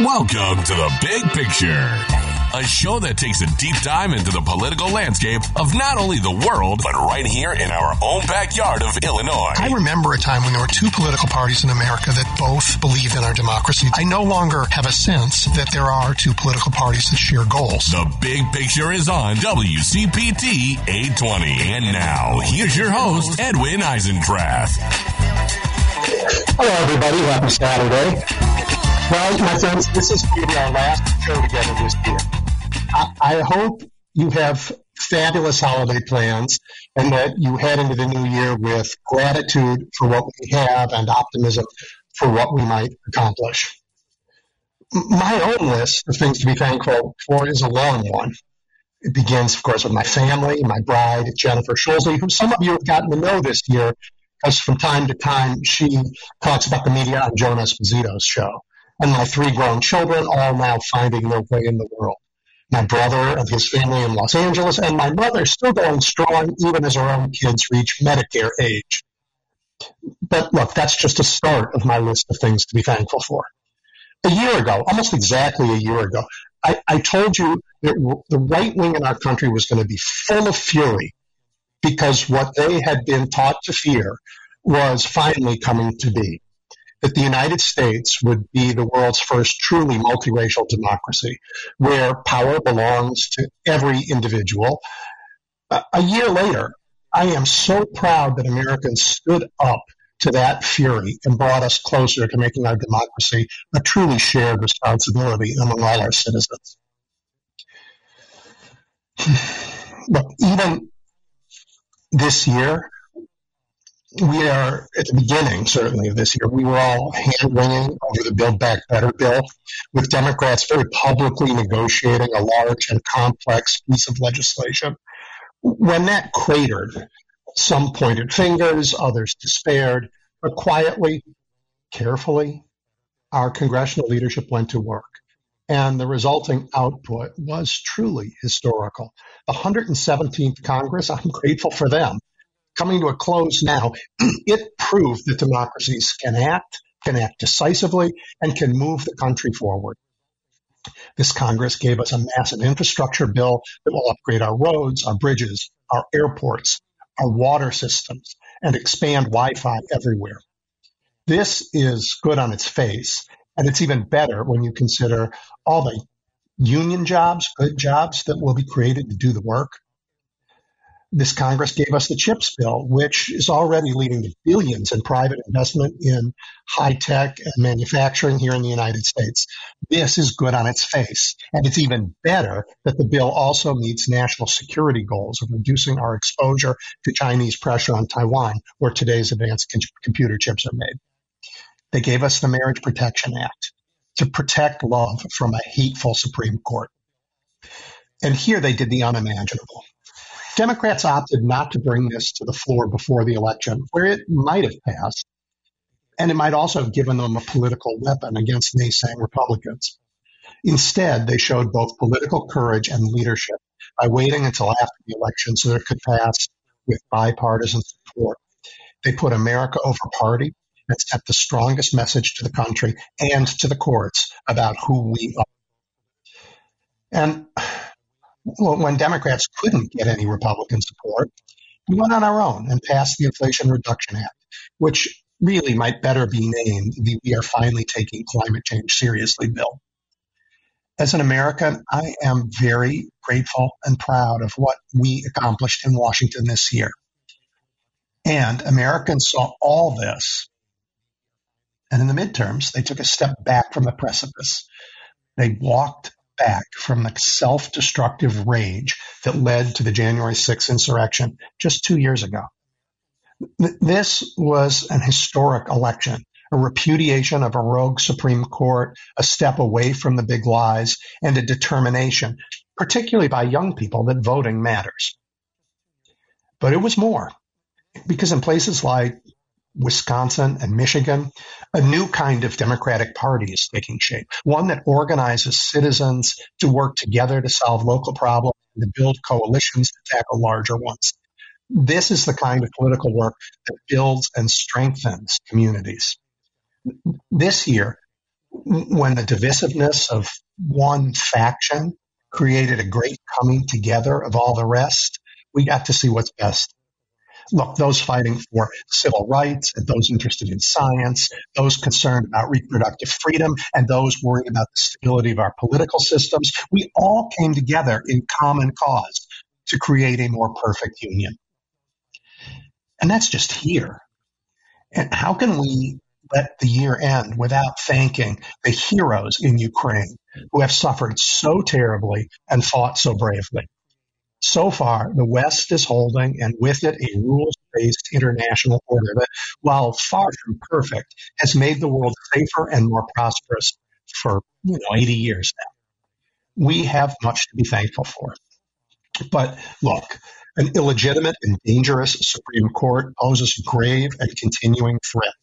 Welcome to the Big Picture, a show that takes a deep dive into the political landscape of not only the world, but right here in our own backyard of Illinois. I remember a time when there were two political parties in America that both believed in our democracy. I no longer have a sense that there are two political parties that share goals. The Big Picture is on WCPT 820. And now, here's your host, Edwin Eisendrath. Hello, everybody. Happy Saturday. Well, my friends, this is going to be our last show together this year. I, I hope you have fabulous holiday plans and that you head into the new year with gratitude for what we have and optimism for what we might accomplish. My own list of things to be thankful for is a long one. It begins, of course, with my family, my bride, Jennifer Schulze, who some of you have gotten to know this year because from time to time she talks about the media on Joan Esposito's show and my three grown children, all now finding their way in the world. My brother and his family in Los Angeles, and my mother still going strong even as her own kids reach Medicare age. But look, that's just a start of my list of things to be thankful for. A year ago, almost exactly a year ago, I, I told you that the right wing in our country was going to be full of fury because what they had been taught to fear was finally coming to be that the United States would be the world's first truly multiracial democracy, where power belongs to every individual. A year later, I am so proud that Americans stood up to that fury and brought us closer to making our democracy a truly shared responsibility among all our citizens. Look, even this year, we are at the beginning, certainly, of this year. We were all hand wringing over the Build Back Better bill, with Democrats very publicly negotiating a large and complex piece of legislation. When that cratered, some pointed fingers, others despaired, but quietly, carefully, our congressional leadership went to work. And the resulting output was truly historical. The 117th Congress, I'm grateful for them coming to a close now, it proved that democracies can act, can act decisively, and can move the country forward. This Congress gave us a massive infrastructure bill that will upgrade our roads, our bridges, our airports, our water systems, and expand Wi Fi everywhere. This is good on its face, and it's even better when you consider all the union jobs, good jobs that will be created to do the work, this Congress gave us the CHIPS bill, which is already leading to billions in private investment in high tech and manufacturing here in the United States. This is good on its face. And it's even better that the bill also meets national security goals of reducing our exposure to Chinese pressure on Taiwan, where today's advanced computer chips are made. They gave us the Marriage Protection Act to protect love from a hateful Supreme Court. And here they did the unimaginable. Democrats opted not to bring this to the floor before the election, where it might have passed, and it might also have given them a political weapon against naysaying Republicans. Instead, they showed both political courage and leadership by waiting until after the election so that it could pass with bipartisan support. They put America over party and sent the strongest message to the country and to the courts about who we are. And when Democrats couldn't get any Republican support, we went on our own and passed the Inflation Reduction Act, which really might better be named the We Are Finally Taking Climate Change Seriously bill. As an American, I am very grateful and proud of what we accomplished in Washington this year. And Americans saw all this. And in the midterms, they took a step back from the precipice. They walked back from the self-destructive rage that led to the January 6th insurrection just two years ago. This was an historic election, a repudiation of a rogue Supreme Court, a step away from the big lies, and a determination, particularly by young people, that voting matters. But it was more, because in places like Wisconsin and Michigan, a new kind of Democratic Party is taking shape, one that organizes citizens to work together to solve local problems and to build coalitions to tackle larger ones. This is the kind of political work that builds and strengthens communities. This year, when the divisiveness of one faction created a great coming together of all the rest, we got to see what's best. Look, those fighting for civil rights and those interested in science, those concerned about reproductive freedom, and those worried about the stability of our political systems, we all came together in common cause to create a more perfect union. And that's just here. And how can we let the year end without thanking the heroes in Ukraine who have suffered so terribly and fought so bravely? So far, the West is holding, and with it, a rules based international order that, while far from perfect, has made the world safer and more prosperous for you know, 80 years now. We have much to be thankful for. But look, an illegitimate and dangerous Supreme Court poses a grave and continuing threat.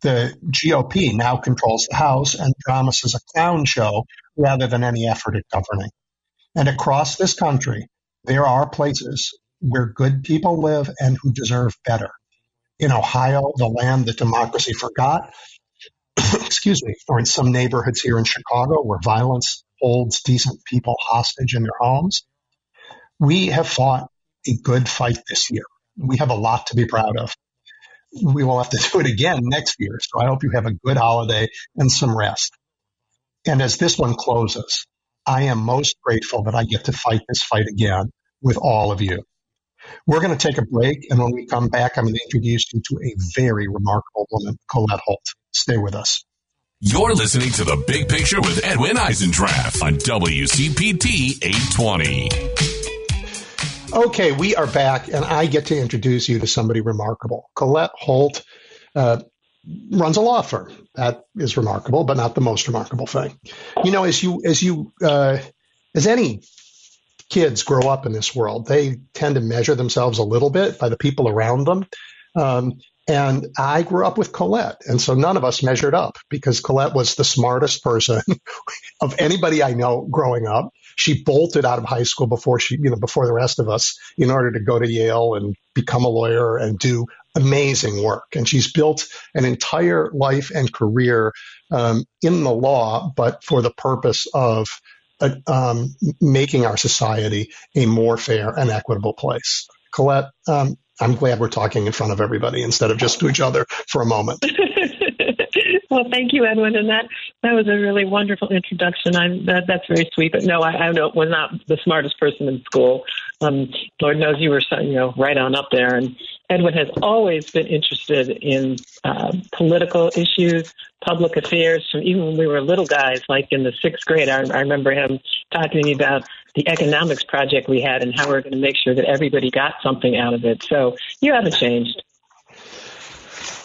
The GOP now controls the House and promises a clown show rather than any effort at governing. And across this country, there are places where good people live and who deserve better. In Ohio, the land that democracy forgot, excuse me, or in some neighborhoods here in Chicago where violence holds decent people hostage in their homes. We have fought a good fight this year. We have a lot to be proud of. We will have to do it again next year. So I hope you have a good holiday and some rest. And as this one closes, I am most grateful that I get to fight this fight again with all of you. We're going to take a break, and when we come back, I'm going to introduce you to a very remarkable woman, Colette Holt. Stay with us. You're listening to The Big Picture with Edwin Eisendrath on WCPT 820. Okay, we are back, and I get to introduce you to somebody remarkable. Colette Holt uh, runs a law firm. That is remarkable, but not the most remarkable thing. You know, as you as you uh, as any kids grow up in this world, they tend to measure themselves a little bit by the people around them. Um, and I grew up with Colette. And so none of us measured up because Colette was the smartest person of anybody I know growing up. She bolted out of high school before she, you know, before the rest of us in order to go to Yale and become a lawyer and do amazing work. And she's built an entire life and career um, in the law, but for the purpose of uh, um, making our society a more fair and equitable place. Colette, um, I'm glad we're talking in front of everybody instead of just to each other for a moment. well, thank you, Edwin, and that that was a really wonderful introduction. I'm that, that's very sweet. But no, I, I know, was not the smartest person in school. Um, Lord knows you were, you know, right on up there. And Edwin has always been interested in uh, political issues, public affairs. From even when we were little guys, like in the sixth grade, I, I remember him talking to me about the economics project we had and how we we're going to make sure that everybody got something out of it. So you haven't changed.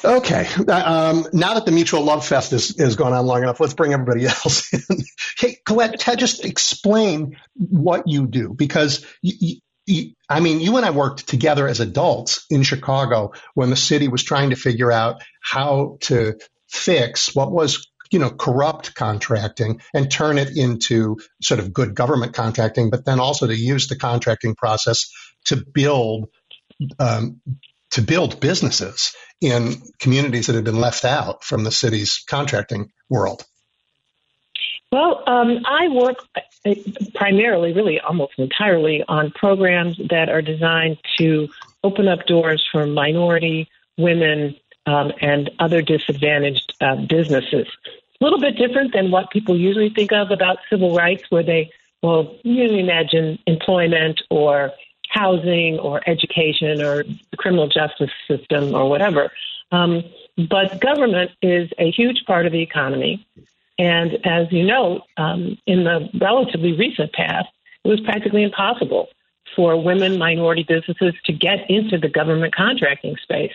Okay. Um, now that the Mutual Love Fest is, is going on long enough, let's bring everybody else in. hey, Colette, just explain what you do because you, I mean, you and I worked together as adults in Chicago when the city was trying to figure out how to fix what was you know corrupt contracting and turn it into sort of good government contracting, but then also to use the contracting process to build um, to build businesses in communities that had been left out from the city's contracting world. Well, um, I work uh, primarily, really almost entirely, on programs that are designed to open up doors for minority, women, um, and other disadvantaged uh, businesses. A little bit different than what people usually think of about civil rights, where they will usually imagine employment or housing or education or the criminal justice system or whatever. Um, but government is a huge part of the economy. And as you know, um, in the relatively recent past, it was practically impossible for women minority businesses to get into the government contracting space.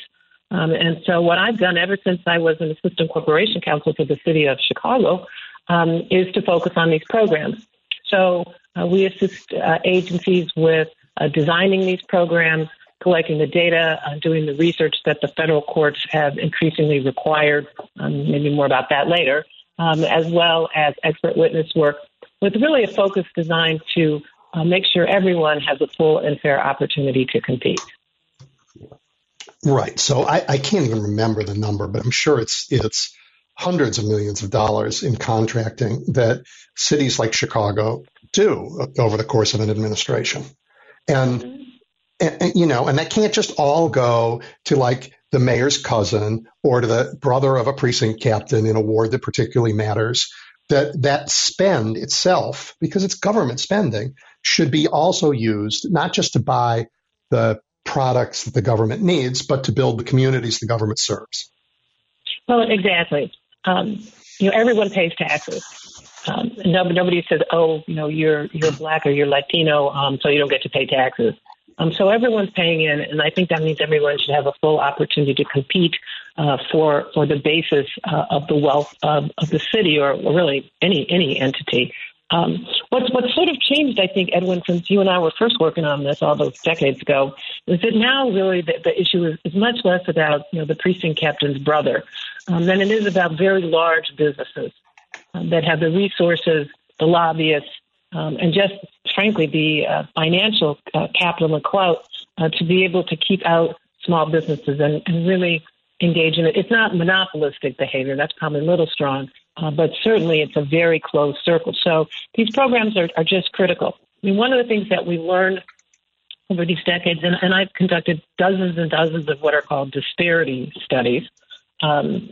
Um, and so, what I've done ever since I was an assistant corporation counsel for the city of Chicago um, is to focus on these programs. So, uh, we assist uh, agencies with uh, designing these programs, collecting the data, uh, doing the research that the federal courts have increasingly required. Um, maybe more about that later um, as well as expert witness work, with really a focus designed to uh, make sure everyone has a full and fair opportunity to compete. Right. So I, I, can't even remember the number, but I'm sure it's it's hundreds of millions of dollars in contracting that cities like Chicago do over the course of an administration. And, and, and, you know, and that can't just all go to like the mayor's cousin or to the brother of a precinct captain in a ward that particularly matters. That that spend itself, because it's government spending, should be also used not just to buy the products that the government needs, but to build the communities the government serves. Well, exactly. Um, you know, everyone pays taxes. Um, nobody says, "Oh, you know, you're you're black or you're Latino, um, so you don't get to pay taxes." Um, so everyone's paying in, and I think that means everyone should have a full opportunity to compete uh, for for the basis uh, of the wealth of, of the city or, really any any entity. Um, what's what's sort of changed, I think, Edwin, since you and I were first working on this all those decades ago, is that now really the, the issue is, is much less about you know the precinct captain's brother um, than it is about very large businesses that have the resources, the lobbyists, um, and just frankly the uh, financial uh, capital and clout uh, to be able to keep out small businesses and, and really engage in it. It's not monopolistic behavior. That's probably a little strong, uh, but certainly it's a very closed circle. So these programs are, are just critical. I mean, one of the things that we learned over these decades, and, and I've conducted dozens and dozens of what are called disparity studies. Um,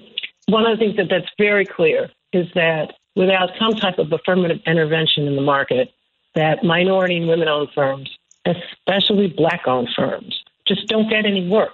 one of the things that that's very clear is that without some type of affirmative intervention in the market, that minority and women-owned firms, especially black-owned firms, just don't get any work.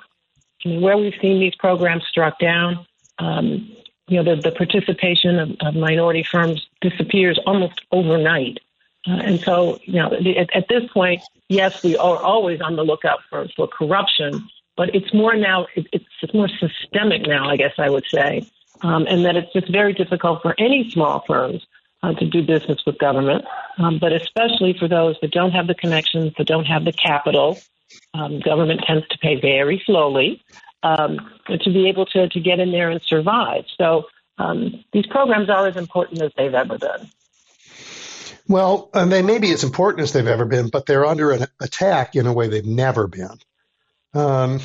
I mean, where we've seen these programs struck down, um, you know, the, the participation of, of, minority firms disappears almost overnight. Uh, and so, you know, at, at, this point, yes, we are always on the lookout for, for corruption, but it's more now, it, it's, it's more systemic now, I guess I would say um, and that it's just very difficult for any small firms uh, to do business with government, um, but especially for those that don't have the connections, that don't have the capital. Um, government tends to pay very slowly um, to be able to, to get in there and survive. So um, these programs are as important as they've ever been. Well, and they may be as important as they've ever been, but they're under an attack in a way they've never been. Um,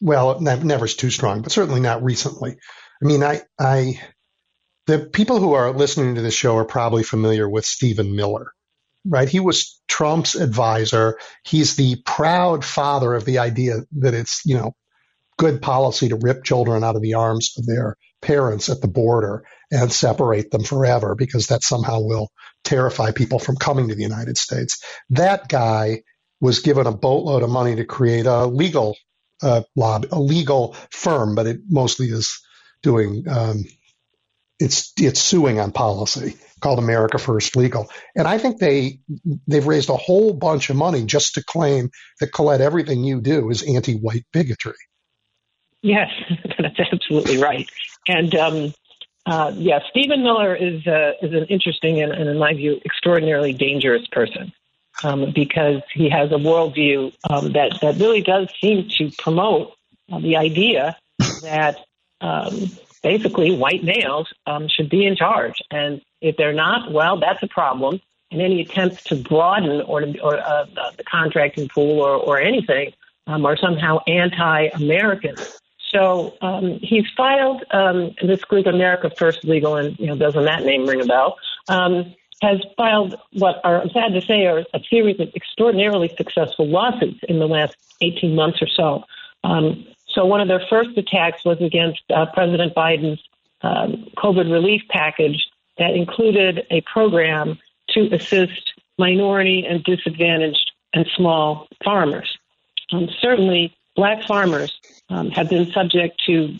well, never is too strong, but certainly not recently. I mean, I, I, the people who are listening to this show are probably familiar with Stephen Miller, right? He was Trump's advisor. He's the proud father of the idea that it's, you know, good policy to rip children out of the arms of their parents at the border and separate them forever because that somehow will terrify people from coming to the United States. That guy was given a boatload of money to create a legal uh, lobby, a legal firm, but it mostly is doing um, it's it's suing on policy called America First Legal, and I think they they've raised a whole bunch of money just to claim that Colette, everything you do is anti-white bigotry. Yes, that's absolutely right, and um, uh, yeah, Stephen Miller is uh, is an interesting and, and, in my view, extraordinarily dangerous person. Um, because he has a worldview um, that that really does seem to promote uh, the idea that um, basically white males um, should be in charge. And if they're not, well, that's a problem. And any attempts to broaden or, or uh, the contracting pool or, or anything um, are somehow anti-American. So um, he's filed um, this group, America First Legal, and you know, doesn't that name ring a bell? Um, has filed what are I'm sad to say are a series of extraordinarily successful lawsuits in the last 18 months or so. Um, so one of their first attacks was against uh, President Biden's um, COVID relief package that included a program to assist minority and disadvantaged and small farmers. Um, certainly, black farmers um, have been subject to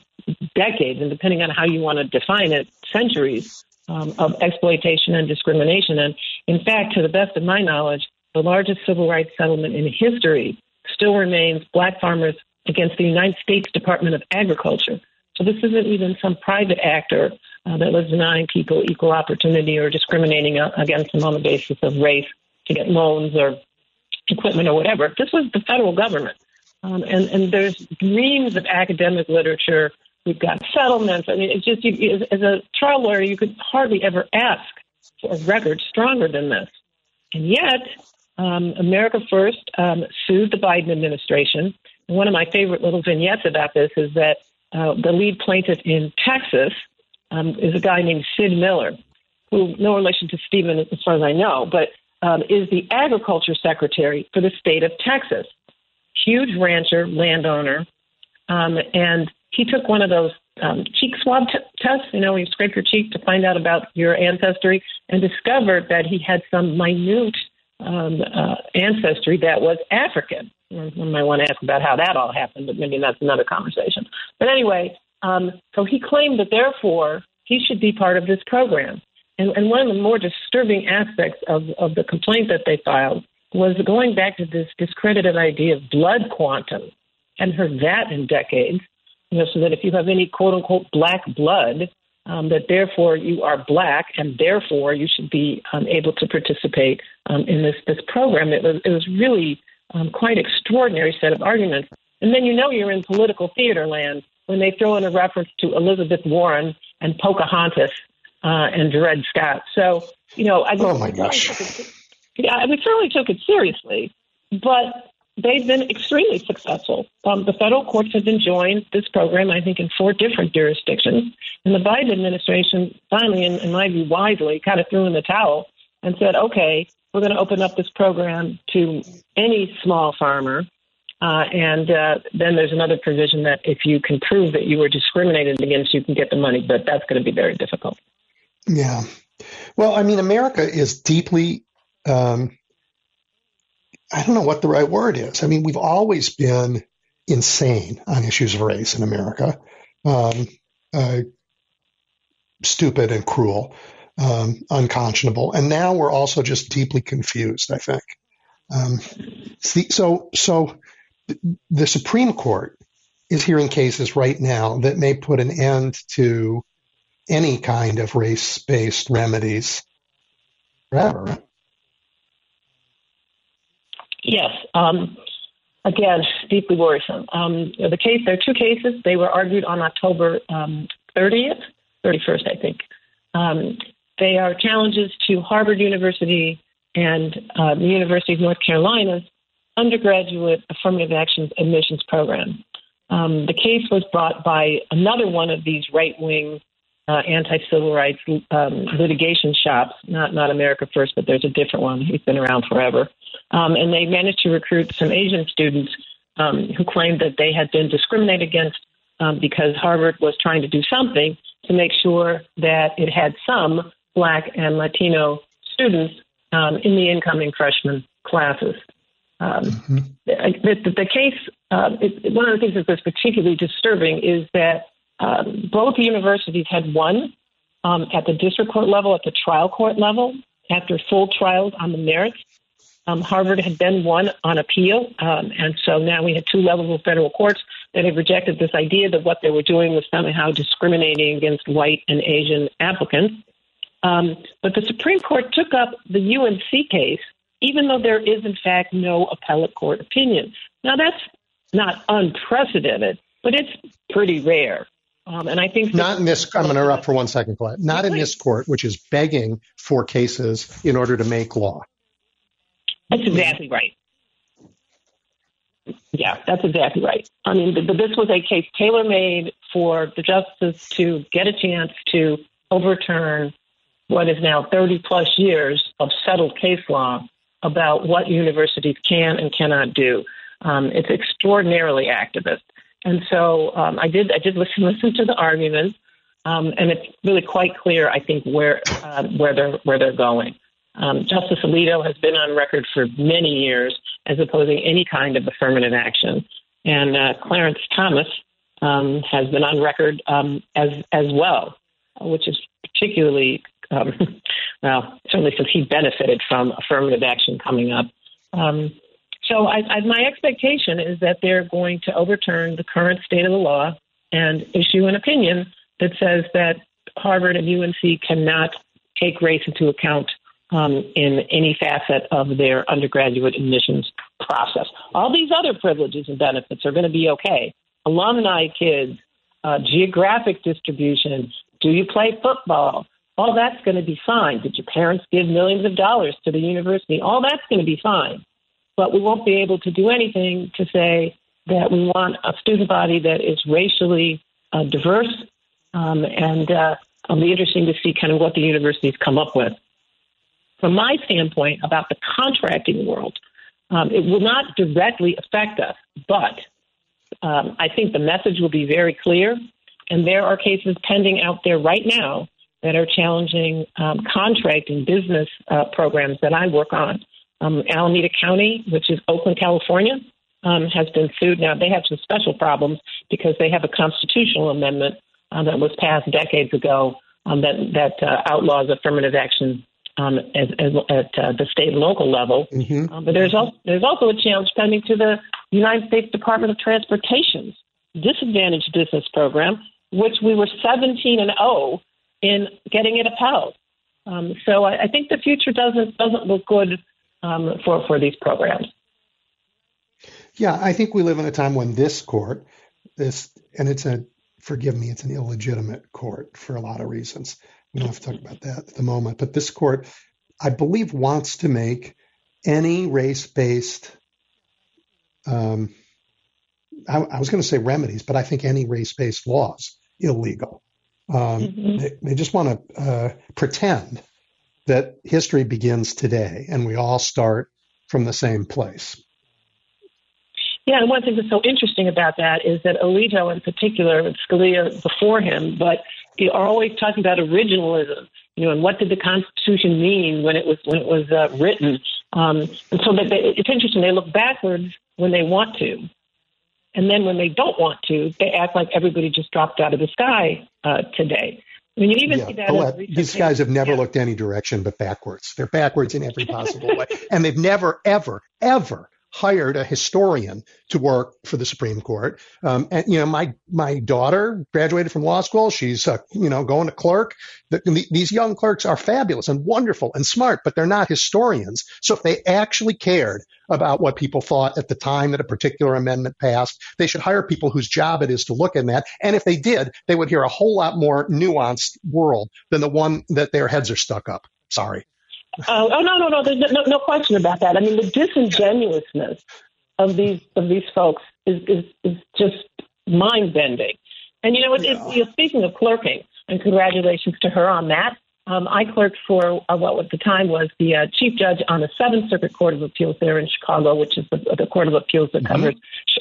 decades, and depending on how you want to define it, centuries um, of exploitation and discrimination. And in fact, to the best of my knowledge, the largest civil rights settlement in history still remains black farmers against the United States Department of Agriculture. So this isn't even some private actor uh, that was denying people equal opportunity or discriminating against them on the basis of race to get loans or equipment or whatever. This was the federal government. Um, and, and there's reams of academic literature. We've got settlements. I mean, it's just, you, as a trial lawyer, you could hardly ever ask for a record stronger than this. And yet, um, America First um, sued the Biden administration one of my favorite little vignettes about this is that uh, the lead plaintiff in Texas um, is a guy named Sid Miller, who no relation to Stephen as far as I know, but um, is the agriculture secretary for the state of Texas. Huge rancher, landowner, um, and he took one of those um, cheek swab t- tests, you know, you scrape your cheek to find out about your ancestry, and discovered that he had some minute um, uh, ancestry that was African. One might want to ask about how that all happened, but maybe that's another conversation. But anyway, um, so he claimed that therefore he should be part of this program. And, and one of the more disturbing aspects of, of the complaint that they filed was going back to this discredited idea of blood quantum. Hadn't heard that in decades. You know, so that if you have any quote unquote black blood, um, that therefore you are black and therefore you should be um, able to participate um, in this this program. It was it was really um, quite extraordinary set of arguments. And then you know you're in political theater land when they throw in a reference to Elizabeth Warren and Pocahontas uh, and Dred Scott. So you know, I oh my gosh, it, yeah, we certainly took it seriously, but they've been extremely successful. Um, the federal courts have enjoined this program, I think, in four different jurisdictions. And the Biden administration finally, in, in my view, wisely kind of threw in the towel and said, okay, we're going to open up this program to any small farmer. Uh, and uh, then there's another provision that if you can prove that you were discriminated against, you can get the money, but that's going to be very difficult. Yeah. Well, I mean, America is deeply um, I don't know what the right word is. I mean, we've always been insane on issues of race in America, um, uh, stupid and cruel, um, unconscionable, and now we're also just deeply confused. I think. Um, so, so the Supreme Court is hearing cases right now that may put an end to any kind of race-based remedies forever. Yes. Um, again, deeply worrisome. Um, the case, there are two cases. They were argued on October um, 30th, 31st, I think. They are challenges to Harvard University and uh, the University of North Carolina's undergraduate affirmative action admissions program. Um, the case was brought by another one of these right wing uh, anti-civil rights um, litigation shops. Not not America First, but there's a different one. He's been around forever, um, and they managed to recruit some Asian students um, who claimed that they had been discriminated against um, because Harvard was trying to do something to make sure that it had some Black and Latino students um, in the incoming freshman classes. Um, mm-hmm. the, the, the, case, uh, it, one of the things that was particularly disturbing is that um, both universities had won um, at the district court level, at the trial court level, after full trials on the merits. Um, Harvard had then won on appeal, um, and so now we had two levels of federal courts that have rejected this idea that what they were doing was somehow discriminating against white and Asian applicants. Um, but the Supreme Court took up the UNC case, even though there is, in fact, no appellate court opinion. Now, that's not unprecedented, but it's pretty rare. Um, and I think not in this. I'm going to interrupt for one second, Colette. Not in this court, which is begging for cases in order to make law. That's exactly right. Yeah, that's exactly right. I mean, this was a case tailor made for the justices to get a chance to overturn what is now 30 plus years of settled case law about what universities can and cannot do. Um, it's extraordinarily activist. And so um, I did I did listen listen to the arguments, um, and it's really quite clear I think where uh, where they're where they're going. Um, Justice Alito has been on record for many years as opposing any kind of affirmative action, and uh, Clarence Thomas um, has been on record as as well, which is particularly um, well certainly since he benefited from affirmative action coming up. Um, so I, I, my expectation is that they're going to overturn the current state of the law and issue an opinion that says that Harvard and UNC cannot take race into account um, in any facet of their undergraduate admissions process. All these other privileges and benefits are going to be okay. Alumni kids, uh, geographic distribution, do you play football? All that's going to be fine. Did your parents give millions of dollars to the university? All that's going to be fine but we won't be able to do anything to say that we want a student body that is racially uh, diverse um, and uh, It'll be interesting to see kind of what the universities come up with. From my standpoint about the contracting world, um, it will not directly affect us, but um, I think the message will be very clear. And there are cases pending out there right now that are challenging um, contracting business uh, programs that I work on. Um, Alameda County, which is Oakland, California, um, has been sued. Now, they have some special problems because they have a constitutional amendment uh, that was passed decades ago um, that, that uh, outlaws affirmative action um, as, as, at uh, the state and local level. Mm-hmm. Um, but there's also, there's also a challenge pending to the United States Department of Transportation's disadvantaged business program, which we were 17 and 0 in getting it upheld. Um, so I, I, think the future doesn't doesn't look good um, for for these programs. Yeah, I think we live in a time when this court, this and it's a forgive me, it's an illegitimate court for a lot of reasons. We don't have to talk about that at the moment. But this court, I believe, wants to make any race based, um, I, I, was going to say remedies, but I think any race based laws illegal. Um, mm-hmm. they, they, just want to uh, pretend that history begins today and we all start from the same place. Yeah, and one thing that's so interesting about that is that Alito, in particular, Scalia before him, but are always talking about originalism. You know, and what did the Constitution mean when it was when it was uh, written? Um, and so that they, it's interesting. They look backwards when they want to, and then when they don't want to, they act like everybody just dropped out of the sky uh, today. I mean, you even yeah, see that. these guys have never yeah. looked any direction but backwards. They're backwards in every possible way, and they've never, ever, ever hired a historian to work for the Supreme Court. Um, and you know, my my daughter graduated from law school. She's uh, you know going to clerk. The, the, these young clerks are fabulous and wonderful and smart, but they're not historians. So if they actually cared about what people thought at the time that a particular amendment passed, they should hire people whose job it is to look in that. And if they did, they would hear a whole lot more nuanced world than the one that their heads are stuck up. Sorry. Uh, oh no, no, no. There's no, no question about that. I mean, the disingenuousness of these of these folks is is, is just mind bending. And you know, it, yeah. it, you know, speaking of clerking, and congratulations to her on that. Um, I clerked for uh, what at the time was the uh, chief judge on the Seventh Circuit Court of Appeals there in Chicago, which is the, the Court of Appeals that mm-hmm. covers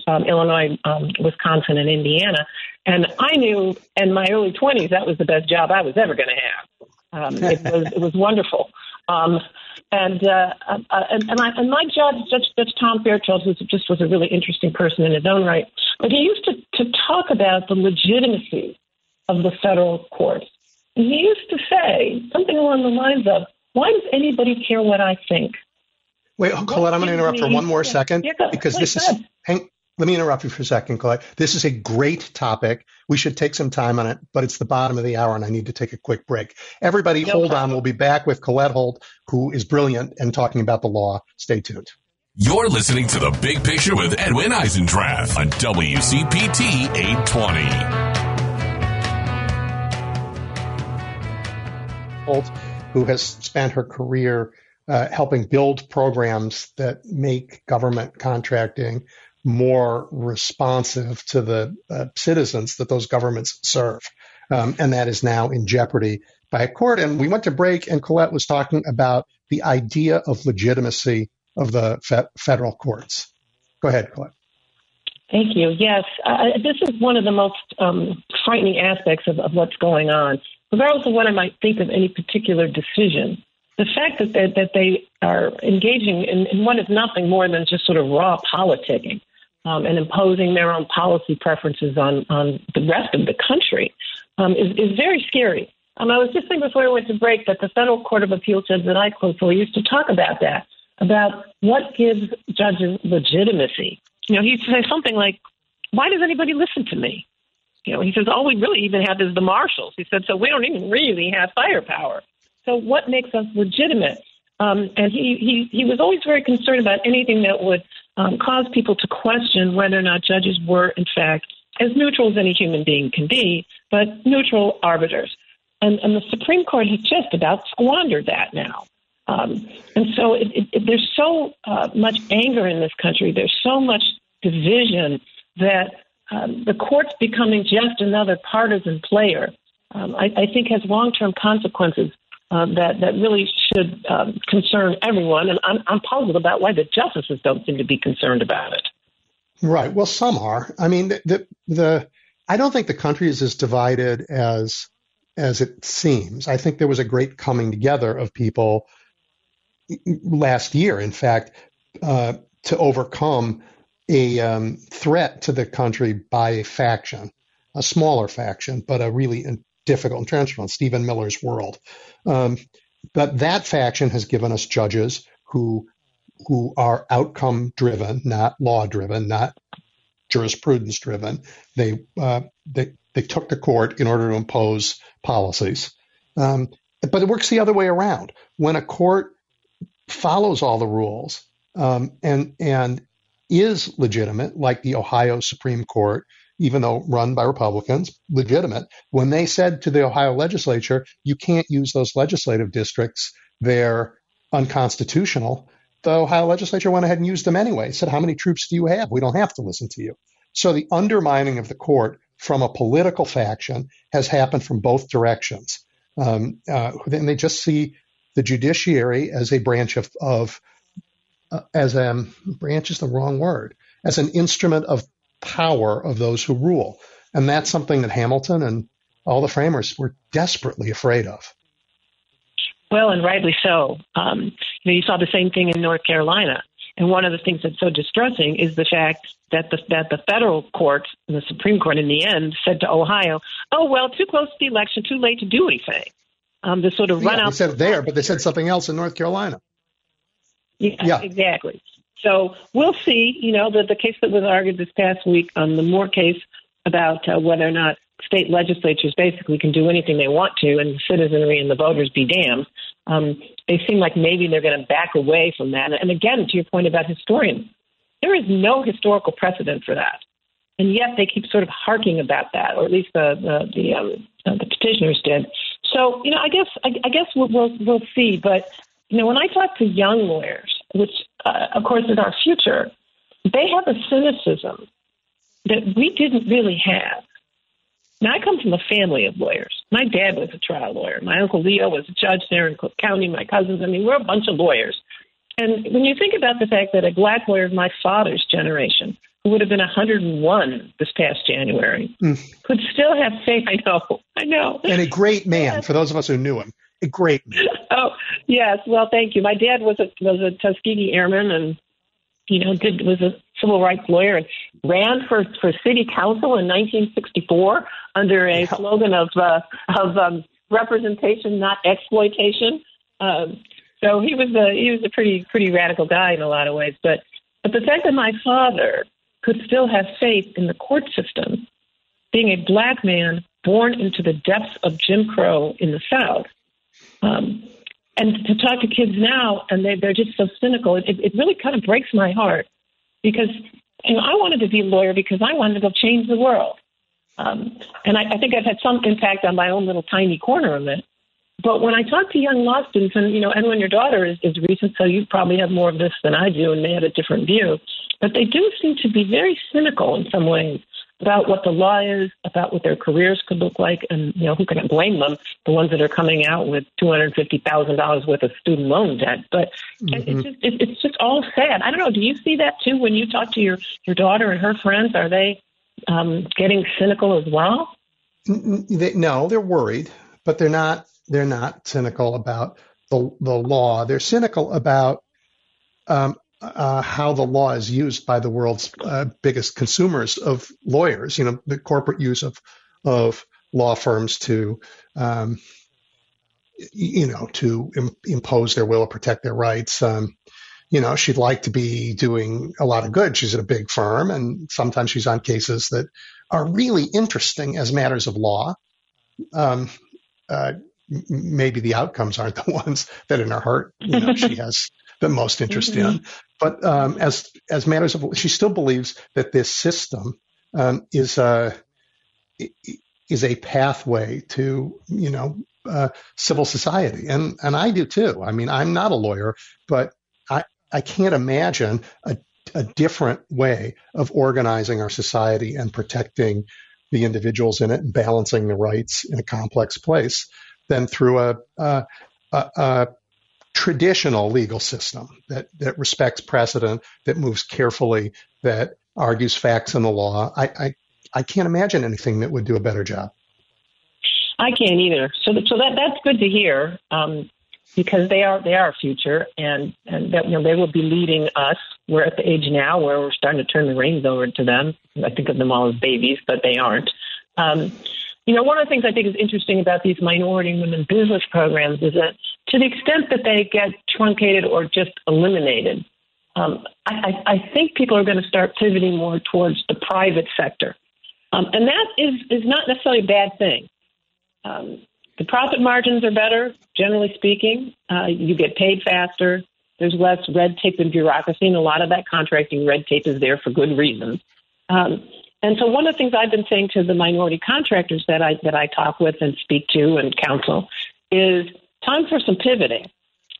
um, Illinois, um, Wisconsin, and Indiana. And I knew in my early 20s that was the best job I was ever going to have. Um, it was it was wonderful. Um, and, uh, uh, and and, I, and my judge, Judge, Judge Tom Fairchild, who just was a really interesting person in his own right, but he used to, to talk about the legitimacy of the federal courts. And he used to say something along the lines of, "Why does anybody care what I think?" Wait, Colette, I'm going to interrupt for one more second because this is hang, let me interrupt you for a second, Colette. This is a great topic. We should take some time on it, but it's the bottom of the hour and I need to take a quick break. Everybody, no hold problem. on. We'll be back with Colette Holt, who is brilliant and talking about the law. Stay tuned. You're listening to The Big Picture with Edwin Eisendrath on WCPT 820. Holt, who has spent her career uh, helping build programs that make government contracting more responsive to the uh, citizens that those governments serve. Um, and that is now in jeopardy by a court. And we went to break, and Colette was talking about the idea of legitimacy of the fe- federal courts. Go ahead, Colette. Thank you. Yes, uh, this is one of the most um, frightening aspects of, of, what's going on. Regardless of what I might think of any particular decision, the fact that they, that they are engaging in, in what is nothing more than just sort of raw politicking um, and imposing their own policy preferences on, on the rest of the country um, is, is very scary. Um, I was just saying before we went to break that the Federal Court of Appeals judge that I quote for used to talk about that, about what gives judges legitimacy. You know, he'd say something like, why does anybody listen to me? You know, he says, all we really even have is the marshals. He said, so we don't even really have firepower. So what makes us legitimate? Um, and he, he, he was always very concerned about anything that would um, cause people to question whether or not judges were, in fact, as neutral as any human being can be, but neutral arbiters. And, and the Supreme Court has just about squandered that now. Um, and so it, it, it, there's so uh, much anger in this country, there's so much division that um, the court's becoming just another partisan player um, I, I, think has long term consequences uh, that that really should um, concern everyone. And I'm, I'm puzzled about why the justices don't seem to be concerned about it. Right. Well, some are. I mean, the, the, the I don't think the country is as divided as as it seems. I think there was a great coming together of people last year. In fact, uh, to overcome a um, threat to the country by a faction, a smaller faction, but a really difficult transformational, Stephen Miller's world. Um, but that faction has given us judges who who are outcome driven, not law driven, not jurisprudence driven. They uh, they they took the court in order to impose policies. Um, but it works the other way around. When a court follows all the rules um, and and is legitimate, like the Ohio Supreme Court, even though run by Republicans, legitimate. When they said to the Ohio legislature, you can't use those legislative districts, they're unconstitutional, the Ohio legislature went ahead and used them anyway. Said, How many troops do you have? We don't have to listen to you. So the undermining of the court from a political faction has happened from both directions. Um, uh, and they just see the judiciary as a branch of, of uh, as a branch is the wrong word, as an instrument of power of those who rule. And that's something that Hamilton and all the framers were desperately afraid of. Well, and rightly so. Um, you know, you saw the same thing in North Carolina. And one of the things that's so distressing is the fact that the that the federal court, the Supreme Court, in the end, said to Ohio, "Oh well, too close to the election, too late to do anything." Um, to sort of yeah, run out. They said it there, but they said something else in North Carolina. Yeah, yeah. exactly. So we'll see. You know, the the case that was argued this past week on the Moore case about uh, whether or not state legislatures basically can do anything they want to, and the citizenry and the voters be damned. Um, they seem like maybe they're going to back away from that. And again, to your point about historians, there is no historical precedent for that, and yet they keep sort of harking about that, or at least the the the, um, uh, the petitioners did. So you know, I guess I, I guess we'll, we'll we'll see. But you know, when I talk to young lawyers, which uh, of course is our future, they have a cynicism that we didn't really have. Now, I come from a family of lawyers. My dad was a trial lawyer. My uncle Leo was a judge there in Cook County. My cousins, I mean, we're a bunch of lawyers. And when you think about the fact that a black lawyer of my father's generation, who would have been 101 this past January, mm. could still have faith. I know, I know. And a great man, for those of us who knew him, a great man. Oh, yes. Well, thank you. My dad was a was a Tuskegee Airman and you know, did was a civil rights lawyer and ran for for city council in 1964 under a yeah. slogan of uh, of um, representation, not exploitation. Um, so he was a he was a pretty pretty radical guy in a lot of ways. But but the fact that my father could still have faith in the court system, being a black man born into the depths of Jim Crow in the South. Um, and to talk to kids now, and they, they're just so cynical. It, it really kind of breaks my heart because you know I wanted to be a lawyer because I wanted to go change the world, um, and I, I think I've had some impact on my own little tiny corner of it. But when I talk to young law students, and you know, and when your daughter is, is recent, so you probably have more of this than I do, and they have a different view. But they do seem to be very cynical in some ways about what the law is, about what their careers could look like, and you know who can blame them? The ones that are coming out with two hundred fifty thousand dollars worth of student loan debt. But mm-hmm. it's just it's just all sad. I don't know. Do you see that too when you talk to your your daughter and her friends? Are they um, getting cynical as well? They, no, they're worried, but they're not. They're not cynical about the the law. They're cynical about um, uh, how the law is used by the world's uh, biggest consumers of lawyers. You know, the corporate use of of law firms to, um, you know, to Im- impose their will or protect their rights. Um, you know, she'd like to be doing a lot of good. She's at a big firm, and sometimes she's on cases that are really interesting as matters of law. Um, uh, maybe the outcomes aren't the ones that in her heart, you know, she has the most interest mm-hmm. in. But um, as as matters of, she still believes that this system um, is a is a pathway to you know uh, civil society, and and I do too. I mean, I'm not a lawyer, but I I can't imagine a a different way of organizing our society and protecting the individuals in it and balancing the rights in a complex place than through a, a, a, a traditional legal system that, that respects precedent, that moves carefully, that argues facts in the law. I, I, I can't imagine anything that would do a better job. I can't either. So, so that that's good to hear um, because they are they are our future, and and that you know they will be leading us. We're at the age now where we're starting to turn the reins over to them. I think of them all as babies, but they aren't. Um, you know, one of the things I think is interesting about these minority women business programs is that to the extent that they get truncated or just eliminated, um, I, I think people are going to start pivoting more towards the private sector. Um, and that is, is not necessarily a bad thing. Um, the profit margins are better, generally speaking. Uh, you get paid faster. There's less red tape and bureaucracy, and a lot of that contracting red tape is there for good reasons. Um, and so, one of the things I've been saying to the minority contractors that I that I talk with and speak to and counsel is time for some pivoting.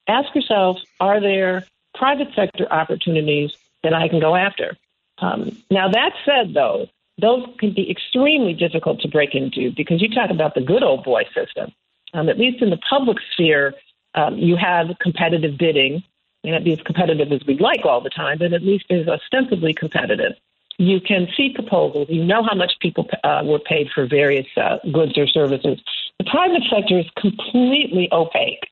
Ask yourself: Are there private sector opportunities that I can go after? Um, now, that said, though, those can be extremely difficult to break into because you talk about the good old boy system. Um, at least in the public sphere, um, you have competitive bidding. May not be as competitive as we'd like all the time, but at least is ostensibly competitive. You can see proposals. You know how much people uh, were paid for various uh, goods or services. The private sector is completely opaque.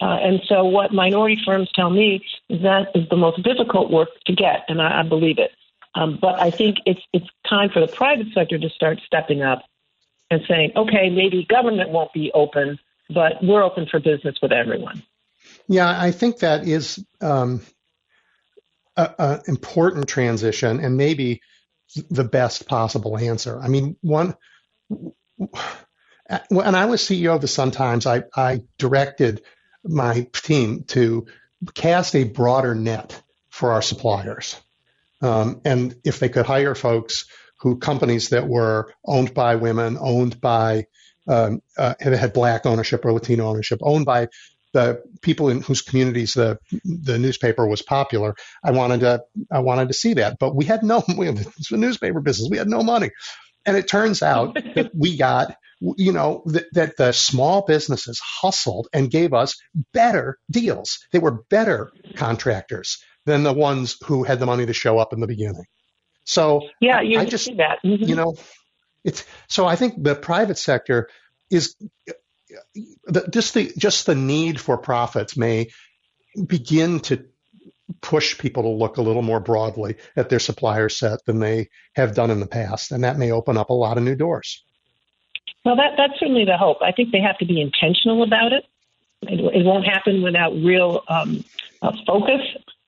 Uh, and so, what minority firms tell me is that is the most difficult work to get, and I, I believe it. Um, but I think it's it's time for the private sector to start stepping up and saying, okay, maybe government won't be open, but we're open for business with everyone. Yeah, I think that is um, an important transition and maybe the best possible answer. I mean, one when I was CEO of the Sun Times, I, I directed my team to cast a broader net for our suppliers. Um, and if they could hire folks who companies that were owned by women, owned by um, uh, had black ownership or Latino ownership, owned by the people in whose communities the the newspaper was popular. I wanted to I wanted to see that, but we had no we it's a newspaper business. We had no money, and it turns out that we got you know that, that the small businesses hustled and gave us better deals. They were better contractors than the ones who had the money to show up in the beginning. So yeah, you I just see that. Mm-hmm. You know, it's so I think the private sector is the, just the just the need for profits may begin to push people to look a little more broadly at their supplier set than they have done in the past, and that may open up a lot of new doors. Well, that that's certainly the hope. I think they have to be intentional about it. It, it won't happen without real um, uh, focus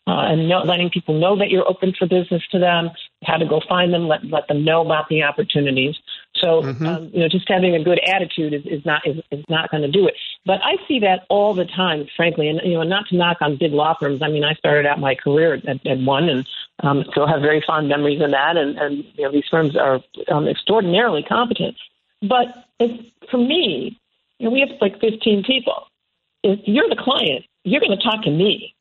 uh, and letting people know that you're open for business to them, how to go find them, let let them know about the opportunities. So mm-hmm. um, you know, just having a good attitude is, is not is, is not going to do it. But I see that all the time, frankly, and you know, not to knock on big law firms. I mean, I started out my career at, at one, and um, still have very fond memories of that. And, and you know, these firms are um, extraordinarily competent. But if, for me, you know, we have like 15 people. If you're the client, you're going to talk to me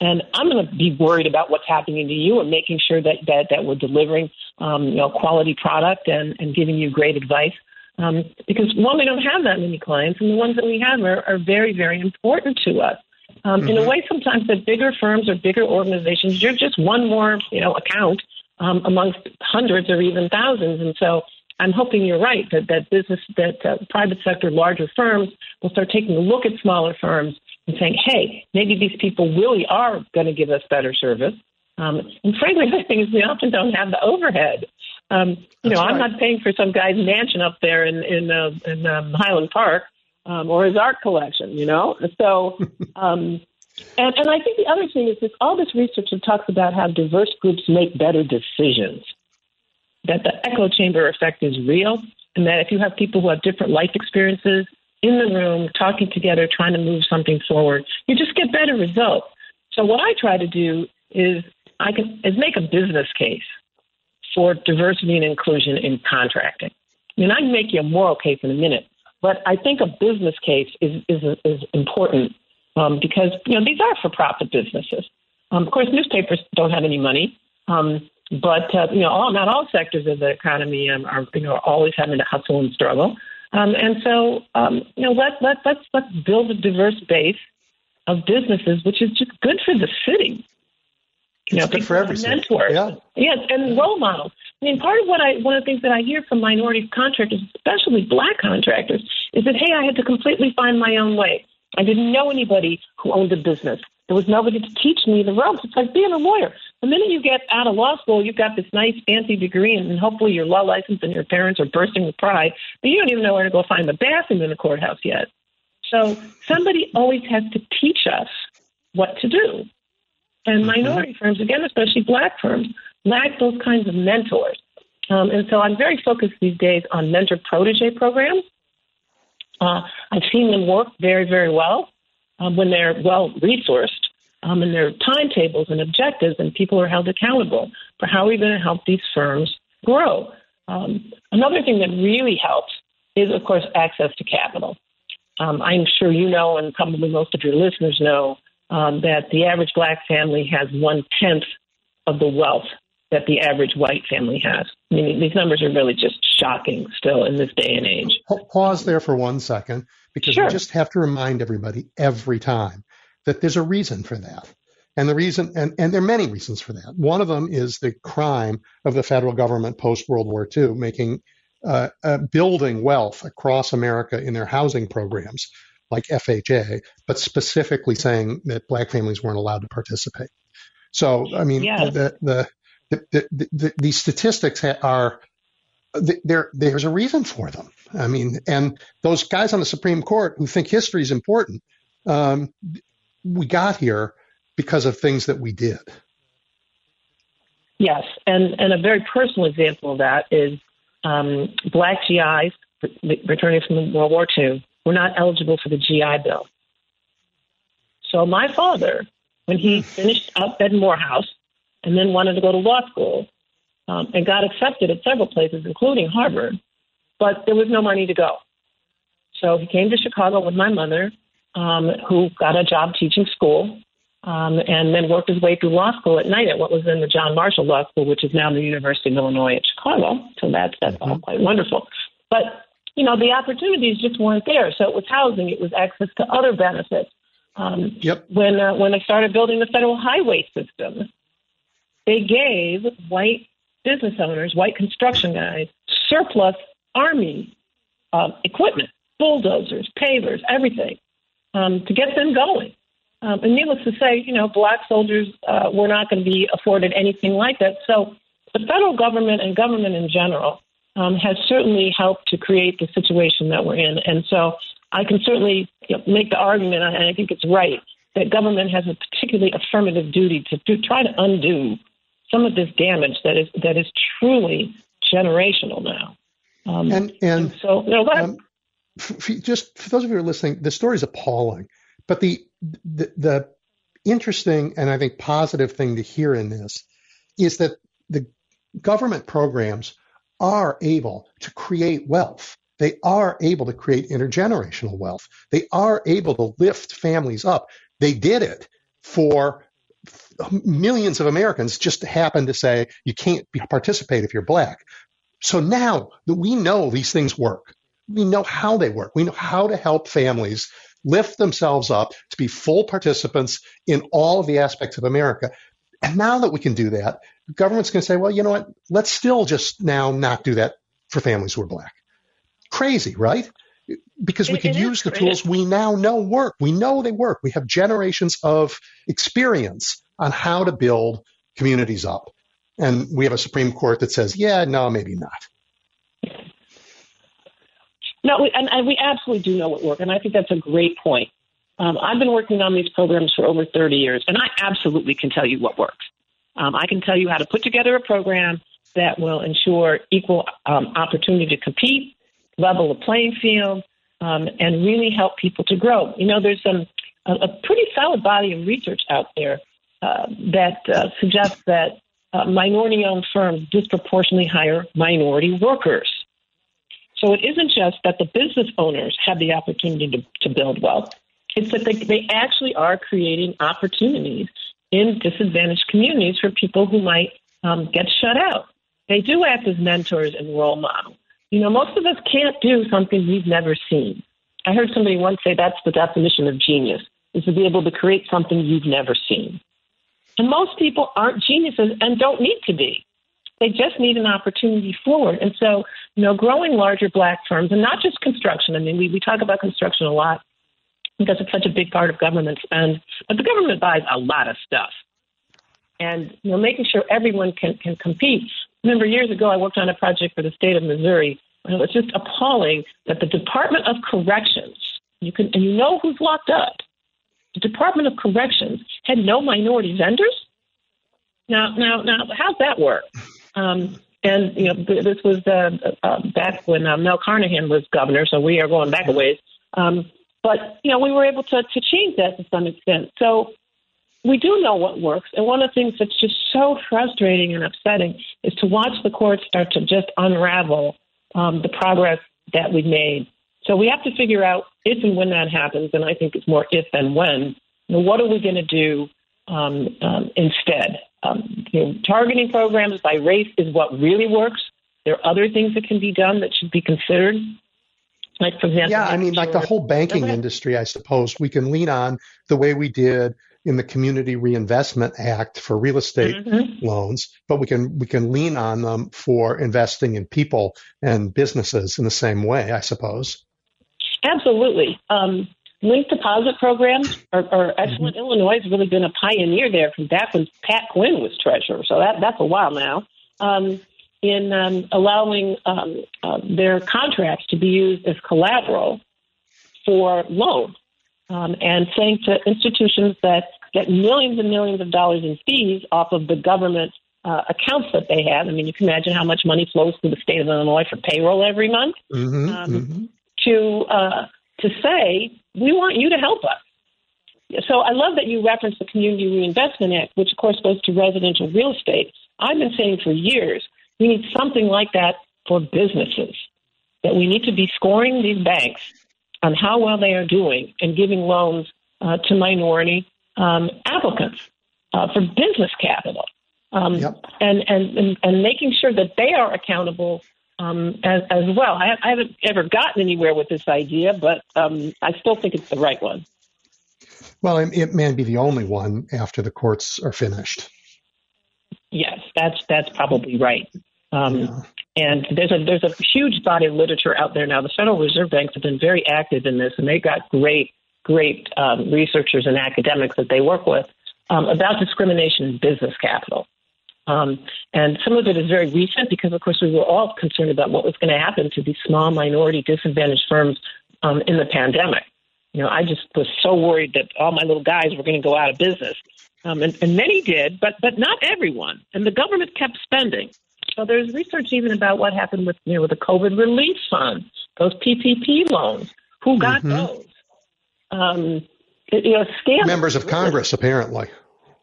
and I'm going to be worried about what's happening to you and making sure that that, that we're delivering um, you know quality product and, and giving you great advice. Um, because one, we don't have that many clients, and the ones that we have are, are very, very important to us. Um, mm-hmm. In a mm-hmm. way, sometimes the bigger firms or bigger organizations, you're just one more you know account um, amongst hundreds or even thousands, and so I'm hoping you're right that that business, that uh, private sector, larger firms will start taking a look at smaller firms and saying, hey, maybe these people really are going to give us better service. Um, and frankly, the thing is, we often don't have the overhead. Um, you That's know, right. I'm not paying for some guy's mansion up there in in, uh, in um, Highland Park um, or his art collection. You know, so. Um, and, and I think the other thing is this: all this research that talks about how diverse groups make better decisions. That the echo chamber effect is real, and that if you have people who have different life experiences in the room, talking together, trying to move something forward, you just get better results. So what I try to do is I can is make a business case for diversity and inclusion in contracting. Mean, I can make you a moral case in a minute, but I think a business case is is, is important um, because you know these are for profit businesses. Um, of course, newspapers don't have any money, um, but uh, you know, all, not all sectors of the economy um, are you know always having to hustle and struggle. Um, and so, um, you know, let, let, let's, let's build a diverse base of businesses, which is just good for the city. You know, good for every mentors. Yeah. Yes, and role models. I mean, part of what I, one of the things that I hear from minority contractors, especially black contractors, is that, hey, I had to completely find my own way. I didn't know anybody who owned a business. There was nobody to teach me the ropes. It's like being a lawyer. The minute you get out of law school, you've got this nice fancy degree, and hopefully your law license and your parents are bursting with pride, but you don't even know where to go find the bathroom in the courthouse yet. So somebody always has to teach us what to do. And mm-hmm. minority firms, again, especially black firms, lack those kinds of mentors. Um, and so I'm very focused these days on mentor protege programs. Uh, I've seen them work very, very well um, when they're well resourced um, and their timetables and objectives, and people are held accountable for how we're going to help these firms grow. Um, another thing that really helps is, of course, access to capital. Um, I'm sure you know, and probably most of your listeners know, um, that the average black family has one tenth of the wealth that the average white family has. I mean, these numbers are really just shocking still in this day and age. Pause there for one second, because sure. we just have to remind everybody every time that there's a reason for that. And the reason, and, and there are many reasons for that. One of them is the crime of the federal government post World War II, making uh, uh, building wealth across America in their housing programs, like FHA, but specifically saying that black families weren't allowed to participate. So, I mean, yeah. the, the, the, the, these statistics are there. There's a reason for them. I mean, and those guys on the Supreme Court who think history is important, um, we got here because of things that we did. Yes, and and a very personal example of that is um, black GIs returning from World War II were not eligible for the GI Bill. So my father, when he finished up at Morehouse and then wanted to go to law school um, and got accepted at several places, including Harvard, but there was no money to go. So he came to Chicago with my mother um, who got a job teaching school um, and then worked his way through law school at night at what was then the John Marshall Law School, which is now the University of Illinois at Chicago. So that's that's mm-hmm. all quite wonderful. But you know the opportunities just weren't there. So it was housing, it was access to other benefits. Um, yep. When uh, when they started building the federal highway system, they gave white business owners, white construction guys, surplus army uh, equipment, bulldozers, pavers, everything um, to get them going. Um, and needless to say, you know, black soldiers uh, were not going to be afforded anything like that. So the federal government and government in general um, has certainly helped to create the situation that we're in. And so I can certainly you know, make the argument, and I think it's right, that government has a particularly affirmative duty to, to try to undo some of this damage that is that is truly generational now. Um, and, and, and so, you know, um, for, just for those of you who are listening, the story is appalling. But the, the, the interesting and I think positive thing to hear in this is that the government programs are able to create wealth. They are able to create intergenerational wealth. They are able to lift families up. They did it for millions of Americans just happen to say you can't participate if you're black. So now that we know these things work, we know how they work. We know how to help families lift themselves up to be full participants in all of the aspects of America. And now that we can do that, government's going to say, well, you know what? Let's still just now not do that for families who are black. Crazy, right? Because we it, can it use the tools we now know work. We know they work. We have generations of experience on how to build communities up. And we have a Supreme Court that says, yeah, no, maybe not. No, we, and, and we absolutely do know what works, and I think that's a great point. Um, I've been working on these programs for over 30 years, and I absolutely can tell you what works. Um, I can tell you how to put together a program that will ensure equal um, opportunity to compete, level the playing field, um, and really help people to grow. You know, there's some a, a pretty solid body of research out there uh, that uh, suggests that uh, minority-owned firms disproportionately hire minority workers. So it isn't just that the business owners have the opportunity to, to build wealth, it's that they, they actually are creating opportunities in disadvantaged communities for people who might um, get shut out. They do act as mentors and role models. You know, most of us can't do something we've never seen. I heard somebody once say that's the definition of genius, is to be able to create something you've never seen. And most people aren't geniuses and don't need to be. They just need an opportunity forward. And so, you know, growing larger black firms and not just construction. I mean, we, we talk about construction a lot because it's such a big part of government spend, but the government buys a lot of stuff. And, you know, making sure everyone can, can compete. Remember years ago, I worked on a project for the state of Missouri, and it was just appalling that the Department of Corrections, you can, and you know who's locked up, the Department of Corrections had no minority vendors. Now, now, now, how's that work? Um, and you know, this was uh, uh, back when uh, Mel Carnahan was governor, so we are going back a ways. Um, but you know, we were able to to change that to some extent. So we do know what works. And one of the things that's just so frustrating and upsetting is to watch the courts start to just unravel um, the progress that we've made. So we have to figure out if and when that happens. And I think it's more if than when. You know, what are we going to do um, um, instead? Um, you know, targeting programs by race is what really works. There are other things that can be done that should be considered. Like, for example, yeah, I mean, like the whole banking industry, I suppose we can lean on the way we did in the Community Reinvestment Act for real estate mm-hmm. loans, but we can we can lean on them for investing in people and businesses in the same way, I suppose. Absolutely. Um, linked deposit programs are, are excellent. Mm-hmm. Illinois has really been a pioneer there from back when Pat Quinn was treasurer, so that that's a while now. Um, in um, allowing um, uh, their contracts to be used as collateral for loans um, and saying to institutions that get millions and millions of dollars in fees off of the government uh, accounts that they have. I mean, you can imagine how much money flows through the state of Illinois for payroll every month. Mm-hmm, um, mm-hmm. To uh, to say we want you to help us. So I love that you referenced the Community Reinvestment Act, which of course goes to residential real estate. I've been saying for years we need something like that for businesses. That we need to be scoring these banks on how well they are doing and giving loans uh, to minority um, applicants uh, for business capital, um, yep. and, and, and and making sure that they are accountable um, as, as well. I, I, haven't ever gotten anywhere with this idea, but um, I still think it's the right one. Well, it may be the only one after the courts are finished. Yes, that's that's probably right. Um, yeah. And there's a there's a huge body of literature out there now. The Federal Reserve banks have been very active in this, and they've got great great um, researchers and academics that they work with um, about discrimination in business capital. Um, and some of it is very recent because, of course, we were all concerned about what was going to happen to these small minority disadvantaged firms um, in the pandemic. You know, I just was so worried that all my little guys were going to go out of business. Um, and, and many did, but but not everyone. And the government kept spending. So there's research even about what happened with you know with the COVID relief funds, those PPP loans. Who got mm-hmm. those? Um, you know, scam members of Congress apparently.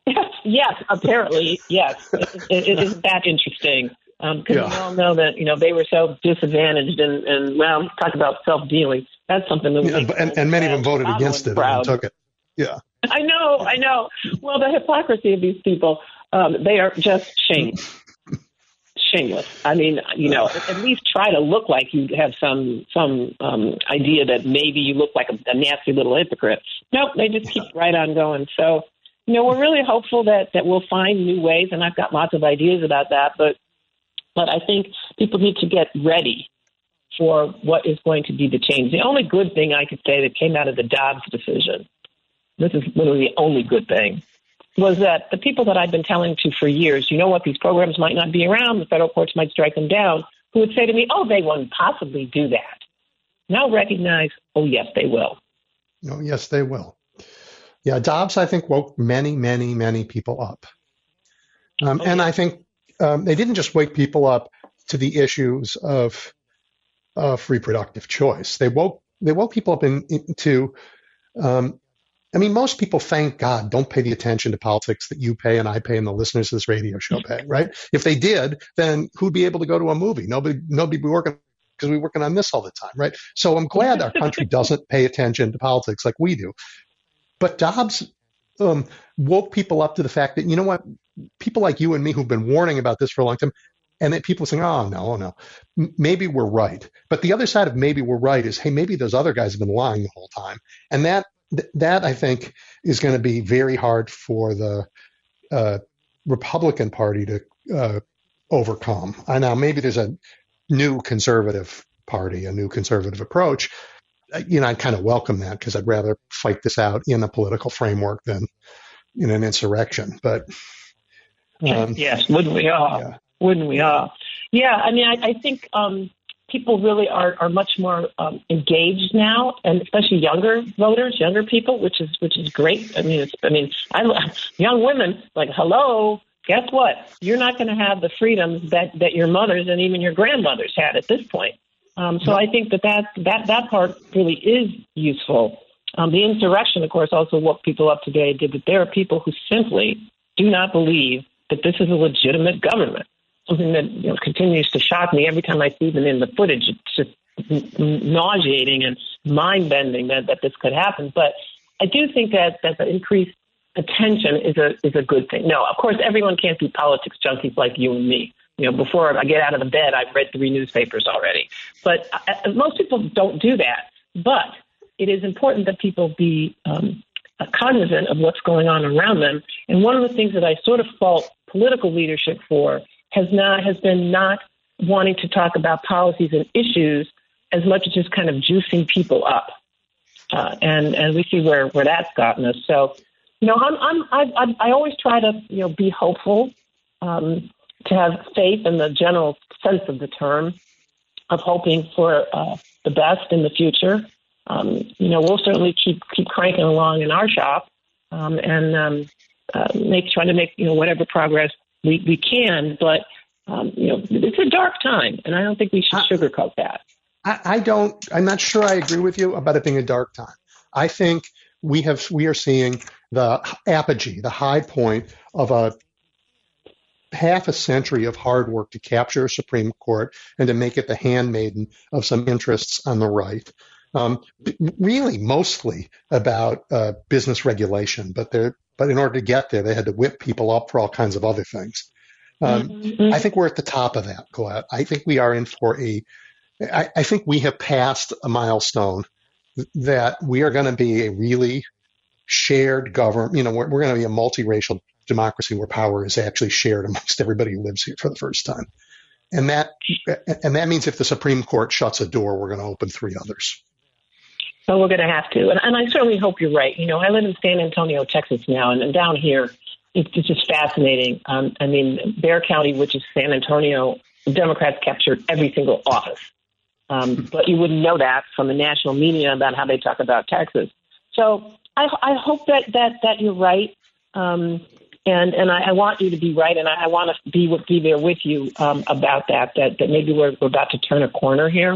Yes, yes, apparently, yes. it, it, it is that interesting because um, yeah. we all know that you know they were so disadvantaged and and well, talk about self dealing. That's something that we yeah, and, and many of them voted against it proud. and took it. Yeah, I know, I know. Well, the hypocrisy of these people, um, they are just shameless shameless. I mean, you know, at least try to look like you have some some um, idea that maybe you look like a, a nasty little hypocrite. Nope, they just keep right on going. So, you know, we're really hopeful that that we'll find new ways, and I've got lots of ideas about that. But but I think people need to get ready for what is going to be the change. The only good thing I could say that came out of the Dobbs decision, this is literally the only good thing, was that the people that I've been telling to for years, you know what, these programs might not be around, the federal courts might strike them down, who would say to me, oh, they won't possibly do that. Now recognize, oh, yes, they will. Oh, yes, they will. Yeah, Dobbs, I think, woke many, many, many people up. Um, and. I think um, they didn't just wake people up to the issues of, of reproductive choice. They woke they woke people up in, into um, I mean, most people, thank God, don't pay the attention to politics that you pay and I pay and the listeners of this radio show pay, right? If they did, then who'd be able to go to a movie? Nobody, nobody be working because we're working on this all the time, right? So I'm glad our country doesn't pay attention to politics like we do. But Dobbs um, woke people up to the fact that, you know what, people like you and me who've been warning about this for a long time, and that people saying, "Oh no, oh, no, maybe we're right." But the other side of maybe we're right is, hey, maybe those other guys have been lying the whole time, and that that I think is going to be very hard for the uh, Republican Party to uh, overcome. I know maybe there's a new conservative party, a new conservative approach. You know, I kind of welcome that because I'd rather fight this out in a political framework than in an insurrection. But um, yes, wouldn't we all? Yeah. Wouldn't we all? Yeah, I mean, I, I think um, people really are, are much more um, engaged now, and especially younger voters, younger people, which is which is great. I mean, it's, I mean, I young women like, hello, guess what? You're not going to have the freedoms that that your mothers and even your grandmothers had at this point. Um, so I think that, that that that part really is useful. Um, the insurrection, of course, also woke people up today. Did that there are people who simply do not believe that this is a legitimate government. Something that you know, continues to shock me every time I see them in the footage. It's just nauseating and mind bending that, that this could happen. But I do think that that the increased attention is a is a good thing. No, of course, everyone can't be politics junkies like you and me. You know, before I get out of the bed, I've read three newspapers already. But I, uh, most people don't do that. But it is important that people be um, cognizant of what's going on around them. And one of the things that I sort of fault political leadership for has not has been not wanting to talk about policies and issues as much as just kind of juicing people up. Uh, and and we see where where that's gotten us. So, you know, I'm I'm I, I always try to you know be hopeful. Um, to have faith in the general sense of the term, of hoping for uh, the best in the future. Um, you know, we'll certainly keep keep cranking along in our shop um, and um, uh, make trying to make you know whatever progress we, we can. But um, you know, it's a dark time, and I don't think we should I, sugarcoat that. I, I don't. I'm not sure I agree with you about it being a dark time. I think we have we are seeing the apogee, the high point of a half a century of hard work to capture a Supreme Court and to make it the handmaiden of some interests on the right. Um, really, mostly about uh, business regulation, but they're but in order to get there, they had to whip people up for all kinds of other things. Um, mm-hmm. I think we're at the top of that, Colette. I think we are in for a. I, I think we have passed a milestone that we are going to be a really shared government. You know, we're, we're going to be a multiracial democracy where power is actually shared amongst everybody who lives here for the first time. And that and that means if the Supreme Court shuts a door, we're going to open three others. So we're going to have to, and, and I certainly hope you're right. You know, I live in San Antonio, Texas now, and, and down here, it's, it's just fascinating. Um, I mean, Bexar County, which is San Antonio, Democrats captured every single office. Um, but you wouldn't know that from the national media about how they talk about Texas. So I, I hope that, that, that you're right. Um, and and I, I want you to be right, and I, I want to be be there with you um, about that. That that maybe we're, we're about to turn a corner here.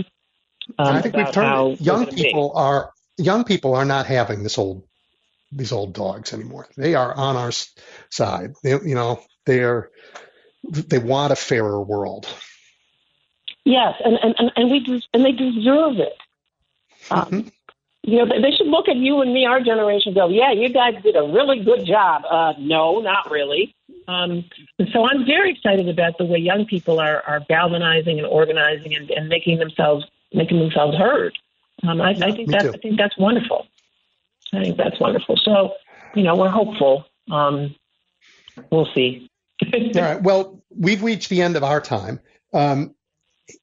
Um, I think we've turned. Young people be. are young people are not having this old these old dogs anymore. They are on our side. They, you know, they are they want a fairer world. Yes, and and and and we and they deserve it. Um, mm-hmm you know, they should look at you and me, our generation, go, yeah, you guys did a really good job. Uh, no, not really. Um, so I'm very excited about the way young people are, are galvanizing and organizing and, and making themselves making themselves heard. Um, I, I think that's I think that's wonderful. I think that's wonderful. So, you know, we're hopeful. Um, we'll see. All right. Well, we've reached the end of our time. Um,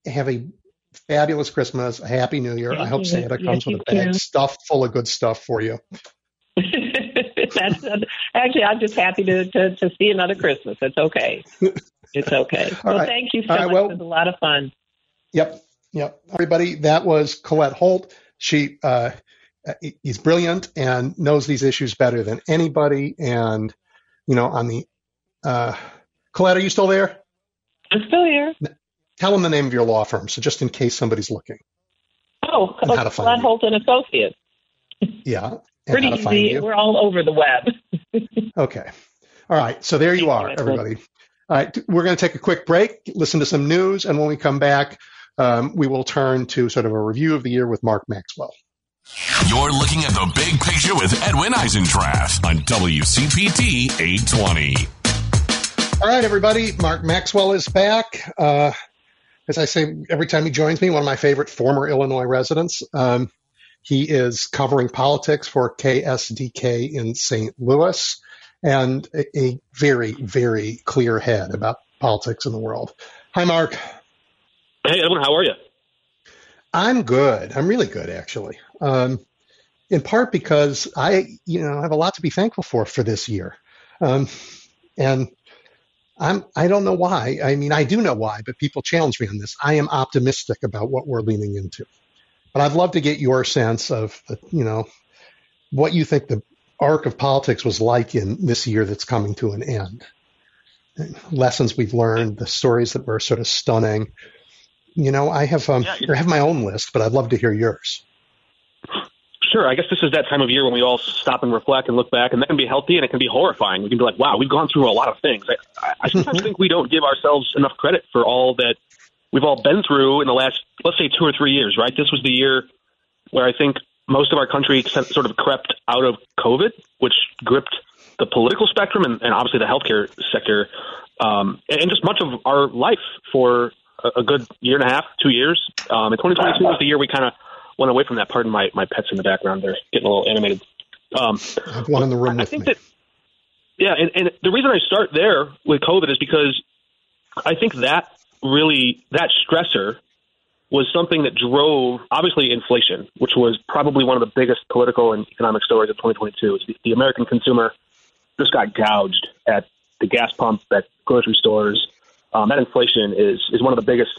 have a fabulous Christmas, a happy New Year. I hope. Santa comes with a bag stuffed full of good stuff for you. That's uh, actually, I'm just happy to, to, to see another Christmas. It's okay. It's okay. well, right. thank you so much. Well, it was a lot of fun. Yep. Yep. Everybody, that was Colette Holt. She uh, is brilliant and knows these issues better than anybody. And, you know, on the, uh, Colette, are you still there? I'm still here. Tell them the name of your law firm, so just in case somebody's looking. Oh, how to find Holt and Associates. Yeah. Pretty easy. We're all over the web. okay. All right. So there you are, everybody. All right. We're going to take a quick break, listen to some news, and when we come back, um, we will turn to sort of a review of the year with Mark Maxwell. You're looking at the big picture with Edwin Eisendrath on WCPT 820. All right, everybody. Mark Maxwell is back. Uh, as I say every time he joins me, one of my favorite former Illinois residents. Um, he is covering politics for KSDK in St. Louis and a, a, very, very clear head about politics in the world. Hi, Mark. Hey, Edwin. How are you? I'm good. I'm really good, actually. Um, in part because I, you know, have a lot to be thankful for for this year. Um, and I'm, I don't know why. I mean, I do know why, but people challenge me on this. I am optimistic about what we're leaning into. But I'd love to get your sense of, the, you know, what you think the arc of politics was like in this year that's coming to an end. Lessons we've learned, the stories that were sort of stunning. You know, I have um, yeah, I have my own list, but I'd love to hear yours. Sure. I guess this is that time of year when we all stop and reflect and look back, and that can be healthy and it can be horrifying. We can be like, wow, we've gone through a lot of things. I, I sometimes think we don't give ourselves enough credit for all that we've all been through in the last, let's say, two or three years, right? This was the year where I think most of our country sort of crept out of COVID, which gripped the political spectrum and, and obviously the healthcare sector, um, and, and just much of our life for a, a good year and a half, two years. Um, and 2022 was the year we kind of went away from that. Pardon my my pets in the background; they're getting a little animated. Um, one in the room I, I think me. that yeah, and, and the reason I start there with COVID is because I think that really that stressor was something that drove obviously inflation, which was probably one of the biggest political and economic stories of 2022. The, the American consumer just got gouged at the gas pump, at grocery stores. Um, that inflation is is one of the biggest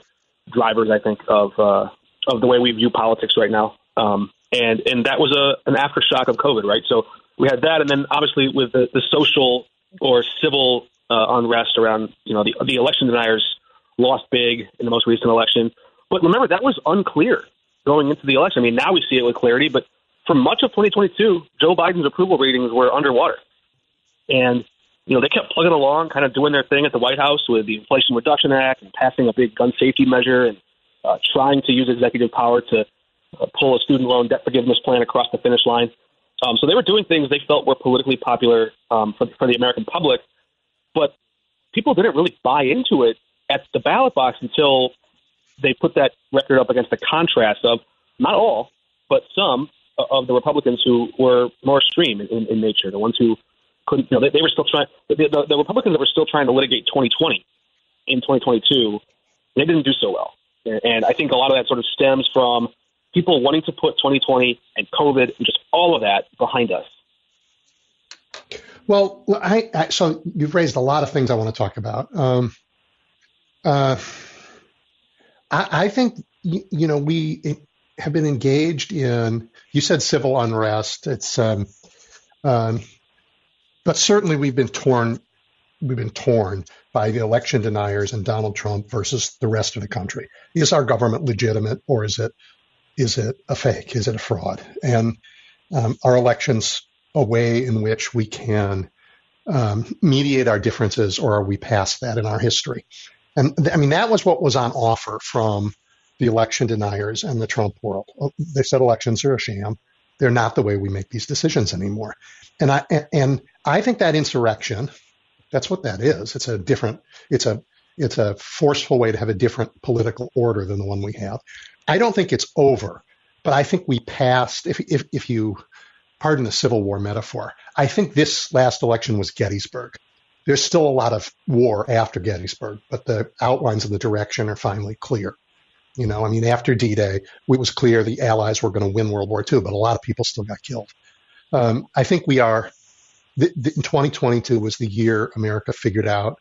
drivers, I think, of uh, of the way we view politics right now. Um, and and that was a an aftershock of COVID, right? So we had that, and then obviously with the, the social or civil uh, unrest around, you know, the the election deniers lost big in the most recent election. But remember, that was unclear going into the election. I mean, now we see it with clarity, but for much of 2022, Joe Biden's approval ratings were underwater, and you know they kept plugging along, kind of doing their thing at the White House with the Inflation Reduction Act and passing a big gun safety measure and uh, trying to use executive power to uh, pull a student loan debt forgiveness plan across the finish line. Um, so they were doing things they felt were politically popular um, for, for the American public, but people didn't really buy into it at the ballot box until they put that record up against the contrast of not all, but some of the Republicans who were more extreme in, in nature, the ones who couldn't, you know, they, they were still trying, the, the, the Republicans that were still trying to litigate 2020 in 2022, they didn't do so well. And I think a lot of that sort of stems from people wanting to put 2020 and COVID and just all of that behind us. Well, I, I, so you've raised a lot of things I want to talk about. Um, uh, I, I, think you, you, know we have been engaged in. You said civil unrest. It's, um, um, but certainly we've been torn. We've been torn by the election deniers and Donald Trump versus the rest of the country. Is our government legitimate or is it is it a fake? Is it a fraud? And um, are elections a way in which we can um, mediate our differences, or are we past that in our history? And th- I mean, that was what was on offer from the election deniers and the Trump world. Oh, they said elections are a sham. They're not the way we make these decisions anymore. And I and I think that insurrection that's what that is. It's a different, it's a, it's a forceful way to have a different political order than the one we have. I don't think it's over, but I think we passed, if, if, if you pardon the Civil War metaphor, I think this last election was Gettysburg. There's still a lot of war after Gettysburg, but the outlines of the direction are finally clear. You know, I mean, after D-Day, it was clear the Allies were going to win World War II, but a lot of people still got killed. Um, I think we are the, 2022 was the year America figured out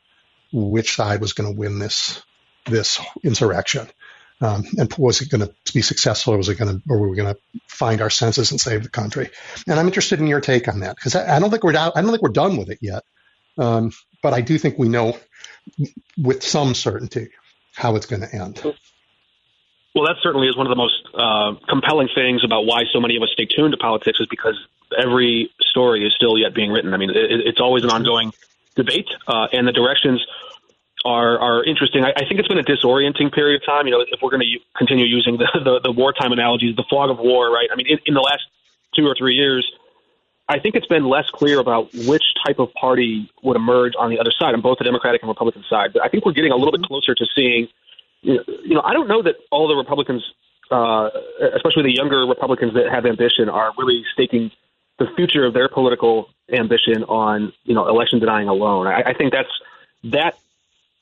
which side was going to win this this insurrection. Um, and was it going to be successful, or was it going to, or were we going to find our senses and save the country? And I'm interested in your take on that because I, I, don't think we're I don't think we're done with it yet, um, but I do think we know with some certainty how it's going to end. Well, that certainly is one of the most uh, compelling things about why so many of us stay tuned to politics is because every story is still yet being written. I mean, it, it's always an ongoing debate, uh, and the directions are are interesting. I, I think it's been a disorienting period of time. You know, if we're going to u- continue using the, the, the wartime analogies, the fog of war, right? I mean, in, in the last two or three years, I think it's been less clear about which type of party would emerge on the other side, on both the Democratic and Republican side. But I think we're getting a little bit closer to seeing. You know, I don't know that all the Republicans, uh, especially the younger Republicans that have ambition, are really staking the future of their political ambition on you know election denying alone. I, I think that's that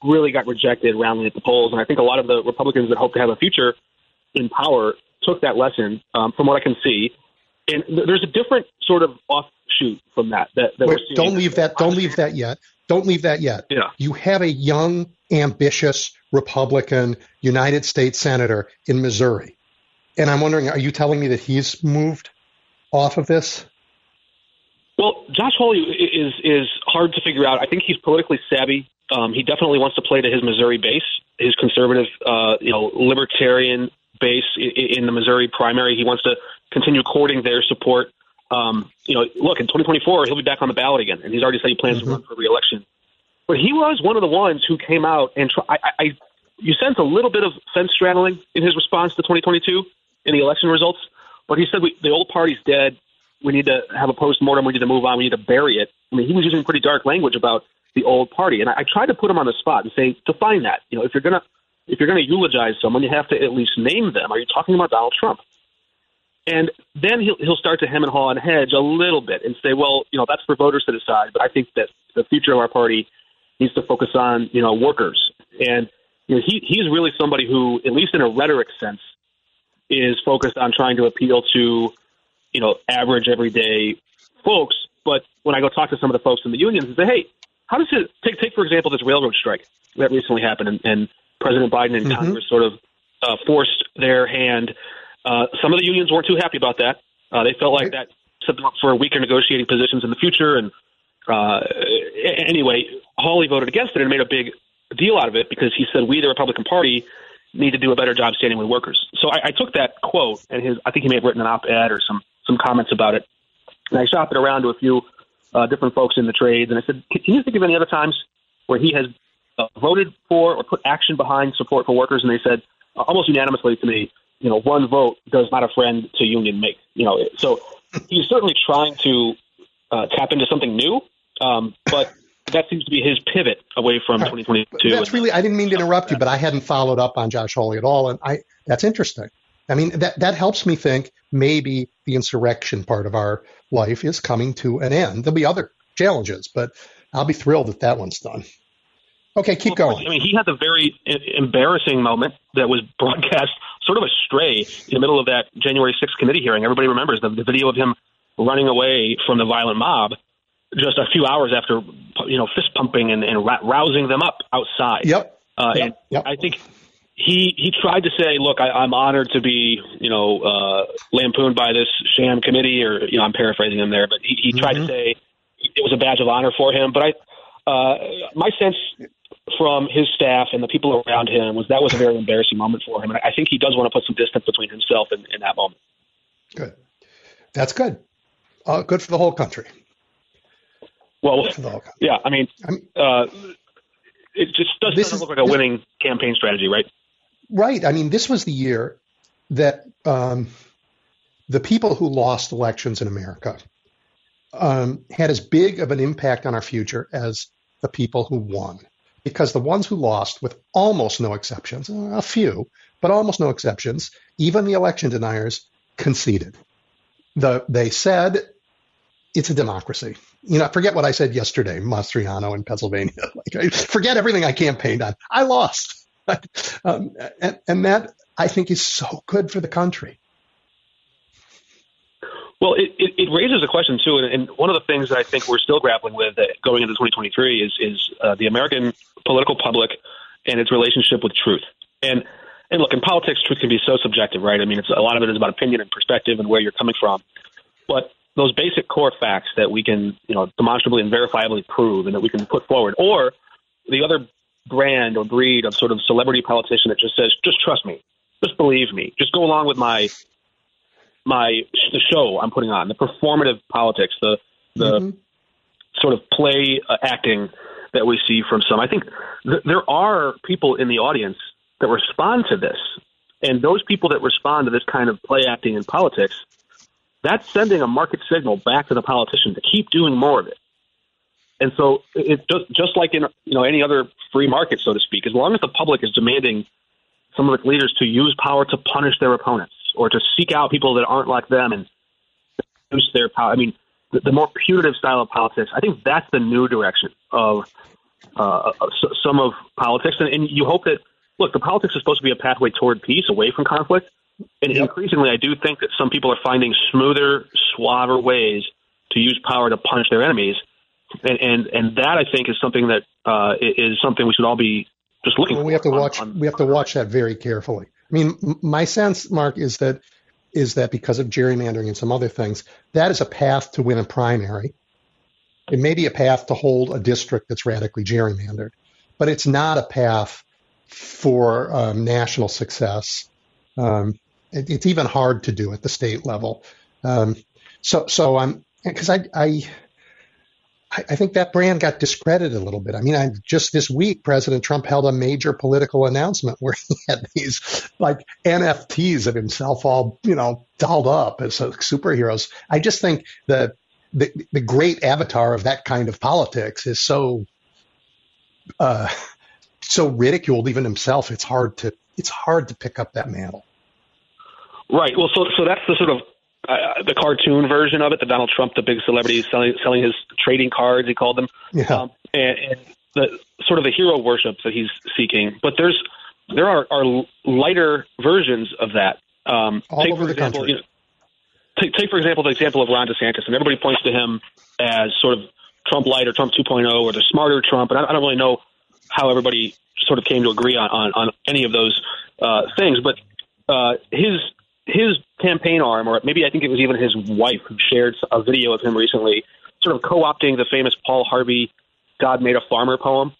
really got rejected roundly at the polls, and I think a lot of the Republicans that hope to have a future in power took that lesson, um, from what I can see. And th- there's a different sort of offshoot from that. That, that Wait, don't leave that. Don't leave that yet. Don't leave that yet. Yeah. You have a young, ambitious Republican United States senator in Missouri, and I'm wondering, are you telling me that he's moved off of this? Well, Josh Hawley is is hard to figure out. I think he's politically savvy. Um, he definitely wants to play to his Missouri base, his conservative, uh, you know, libertarian base in, in the Missouri primary. He wants to continue courting their support. Um, you know, look, in 2024, he'll be back on the ballot again, and he's already said he plans mm-hmm. to run for reelection. But he was one of the ones who came out and try, I, I, you sense a little bit of fence straddling in his response to 2022 in the election results. But he said we, the old party's dead. We need to have a post mortem. We need to move on. We need to bury it. I mean, he was using pretty dark language about the old party, and I, I tried to put him on the spot and say, define that. You know, if you're gonna if you're gonna eulogize someone, you have to at least name them. Are you talking about Donald Trump? And then he'll he'll start to hem and haw and hedge a little bit and say, well, you know, that's for voters to decide. But I think that the future of our party needs to focus on you know workers. And you know, he he's really somebody who, at least in a rhetoric sense, is focused on trying to appeal to you know average everyday folks. But when I go talk to some of the folks in the unions and say, hey, how does it take take for example this railroad strike that recently happened and, and President Biden and mm-hmm. Congress sort of uh, forced their hand uh, some of the unions weren't too happy about that. Uh, they felt like that set them up for weaker negotiating positions in the future. And uh, anyway, Hawley voted against it and made a big deal out of it because he said we, the Republican Party, need to do a better job standing with workers. So I, I took that quote and his, I think he may have written an op-ed or some some comments about it, and I shopped it around to a few uh, different folks in the trades, and I said, can you think of any other times where he has uh, voted for or put action behind support for workers? And they said uh, almost unanimously to me, you know, one vote does not a friend to union make. You know, so he's certainly trying to uh, tap into something new, um, but that seems to be his pivot away from right. 2022. That's really. I didn't mean to interrupt you, but I hadn't followed up on Josh Hawley at all, and I that's interesting. I mean, that that helps me think maybe the insurrection part of our life is coming to an end. There'll be other challenges, but I'll be thrilled that that one's done. Okay, keep well, going. I mean, he had the very embarrassing moment that was broadcast sort of astray in the middle of that January 6th committee hearing. Everybody remembers the, the video of him running away from the violent mob just a few hours after, you know, fist pumping and, and rousing them up outside. Yep. Uh, yep. And yep. I think he he tried to say, "Look, I, I'm honored to be, you know, uh, lampooned by this sham committee," or you know, I'm paraphrasing him there, but he, he mm-hmm. tried to mm-hmm. say it was a badge of honor for him. But I, uh, my sense from his staff and the people around him was that was a very embarrassing moment for him. And I think he does want to put some distance between himself and, and that moment. Good. That's good. Uh, good for the whole country. Well, yeah, I mean, uh, it just doesn't, look like a winning campaign strategy, right? Right. I mean, this was the year that um, the people who lost elections in America um, had as big of an impact on our future as the people who won because the ones who lost, with almost no exceptions, a few, but almost no exceptions, even the election deniers conceded. The, they said it's a democracy. You know, forget what I said yesterday, Mastriano in Pennsylvania. Like, forget everything I campaigned on. I lost. um, and, and that I think is so good for the country. Well, it, it, it, raises a question too, and, and, one of the things that I think we're still grappling with going into 2023 is is uh, the American political public and its relationship with truth. And and look, in politics, truth can be so subjective, right? I mean, it's a lot of it is about opinion and perspective and where you're coming from. But those basic core facts that we can, you know, demonstrably and verifiably prove and that we can put forward, or the other brand or breed of sort of celebrity politician that just says, just trust me, just believe me, just go along with my my the show I'm putting on, the performative politics, the the mm-hmm. sort of play uh, acting that we see from some. I think th- there are people in the audience that respond to this, and those people that respond to this kind of play acting in politics, that's sending a market signal back to the politician to keep doing more of it. And so it just just like in you know any other free market, so to speak, as long as the public is demanding some of its leaders to use power to punish their opponents or to seek out people that aren't like them and use their power. I mean, the, the more punitive style of politics. I think that's the new direction of uh, some of politics, and, and you hope that look, the politics is supposed to be a pathway toward peace, away from conflict. And yep. increasingly, I do think that some people are finding smoother, suaver ways to use power to punish their enemies, and and, and that I think is something that uh, is something we should all be just looking. Well, we have to watch. On, we have to watch that very carefully. I mean, my sense, Mark, is that is that because of gerrymandering and some other things, that is a path to win a primary. It may be a path to hold a district that's radically gerrymandered, but it's not a path for um, national success. Um, it, it's even hard to do at the state level. Um, so, so I'm because I, I, I think that brand got discredited a little bit. I mean, I, just this week, President Trump held a major political announcement where he had these like NFTs of himself all, you know, dolled up as superheroes. I just think that the, the great avatar of that kind of politics is so, uh, so ridiculed even himself. It's hard to, it's hard to pick up that mantle. Right. Well, so so that's the sort of uh, the cartoon version of it. The Donald Trump, the big celebrity, selling selling his trading cards. He called them. Yeah. Um, and, and the sort of the hero worship that he's seeking. But there's there are, are lighter versions of that. Um, All take, over the example, country. You know, take, take for example the example of Ron DeSantis, and everybody points to him as sort of Trump light or Trump 2.0 or the smarter Trump. And I, I don't really know how everybody sort of came to agree on on, on any of those uh, things, but uh, his his campaign arm, or maybe I think it was even his wife, who shared a video of him recently, sort of co-opting the famous Paul Harvey "God Made a Farmer" poem.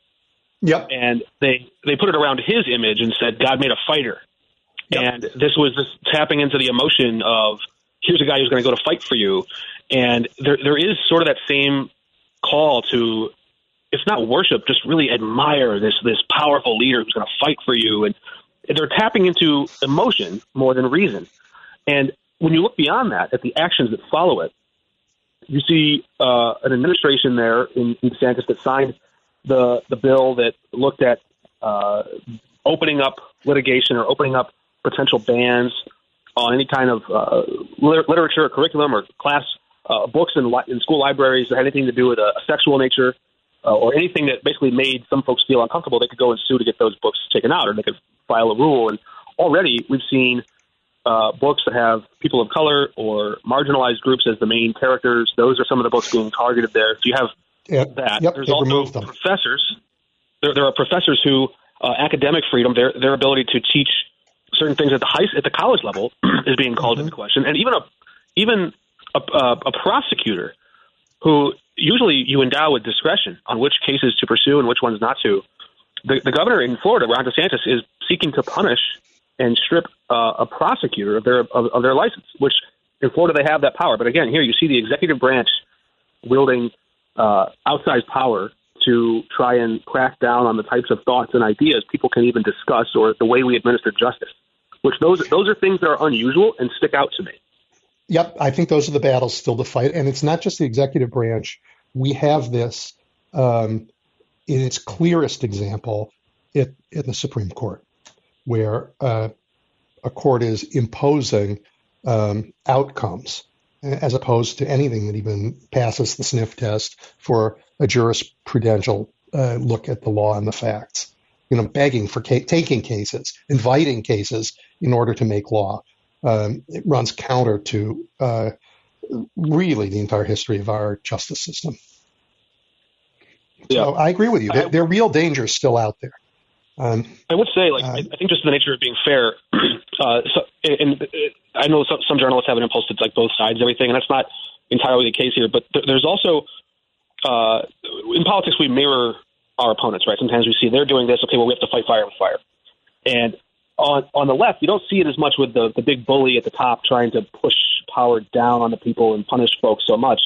Yep. And they they put it around his image and said God made a fighter. Yep. And this was this tapping into the emotion of here's a guy who's going to go to fight for you. And there there is sort of that same call to it's not worship, just really admire this this powerful leader who's going to fight for you and they're tapping into emotion more than reason. And when you look beyond that at the actions that follow it, you see uh, an administration there in, in DeSantis that signed the the bill that looked at uh, opening up litigation or opening up potential bans on any kind of uh, literature or curriculum or class uh, books in, li- in school libraries that had anything to do with a, a sexual nature uh, or anything that basically made some folks feel uncomfortable, they could go and sue to get those books taken out, or they could file a rule. And already we've seen uh, books that have people of color or marginalized groups as the main characters. Those are some of the books being targeted there. So you have yep. that. Yep, There's also professors. There, there are professors who uh, academic freedom, their their ability to teach certain things at the high at the college level is being called mm-hmm. into question, and even a even a, a, a prosecutor who usually you endow with discretion on which cases to pursue and which ones not to. The, the governor in Florida, Ron DeSantis, is seeking to punish and strip uh, a prosecutor of their of, of their license, which in Florida they have that power. But again, here you see the executive branch wielding uh, outsized power to try and crack down on the types of thoughts and ideas people can even discuss or the way we administer justice. Which those those are things that are unusual and stick out to me. Yep, I think those are the battles still to fight, and it's not just the executive branch. We have this um, in its clearest example in the Supreme Court, where uh, a court is imposing um, outcomes as opposed to anything that even passes the sniff test for a jurisprudential uh, look at the law and the facts. You know, begging for ca- taking cases, inviting cases in order to make law um, it runs counter to uh, really the entire history of our justice system. Yeah. So I agree with you. There, there are real dangers still out there. Um, I would say, like, uh, I think just the nature of being fair, uh, so, and, and I know some, some, journalists have an impulse to like both sides, everything, and that's not entirely the case here. But th- there's also uh, in politics we mirror our opponents, right? Sometimes we see they're doing this, okay, well we have to fight fire with fire, and on on the left, you don't see it as much with the the big bully at the top trying to push power down on the people and punish folks so much.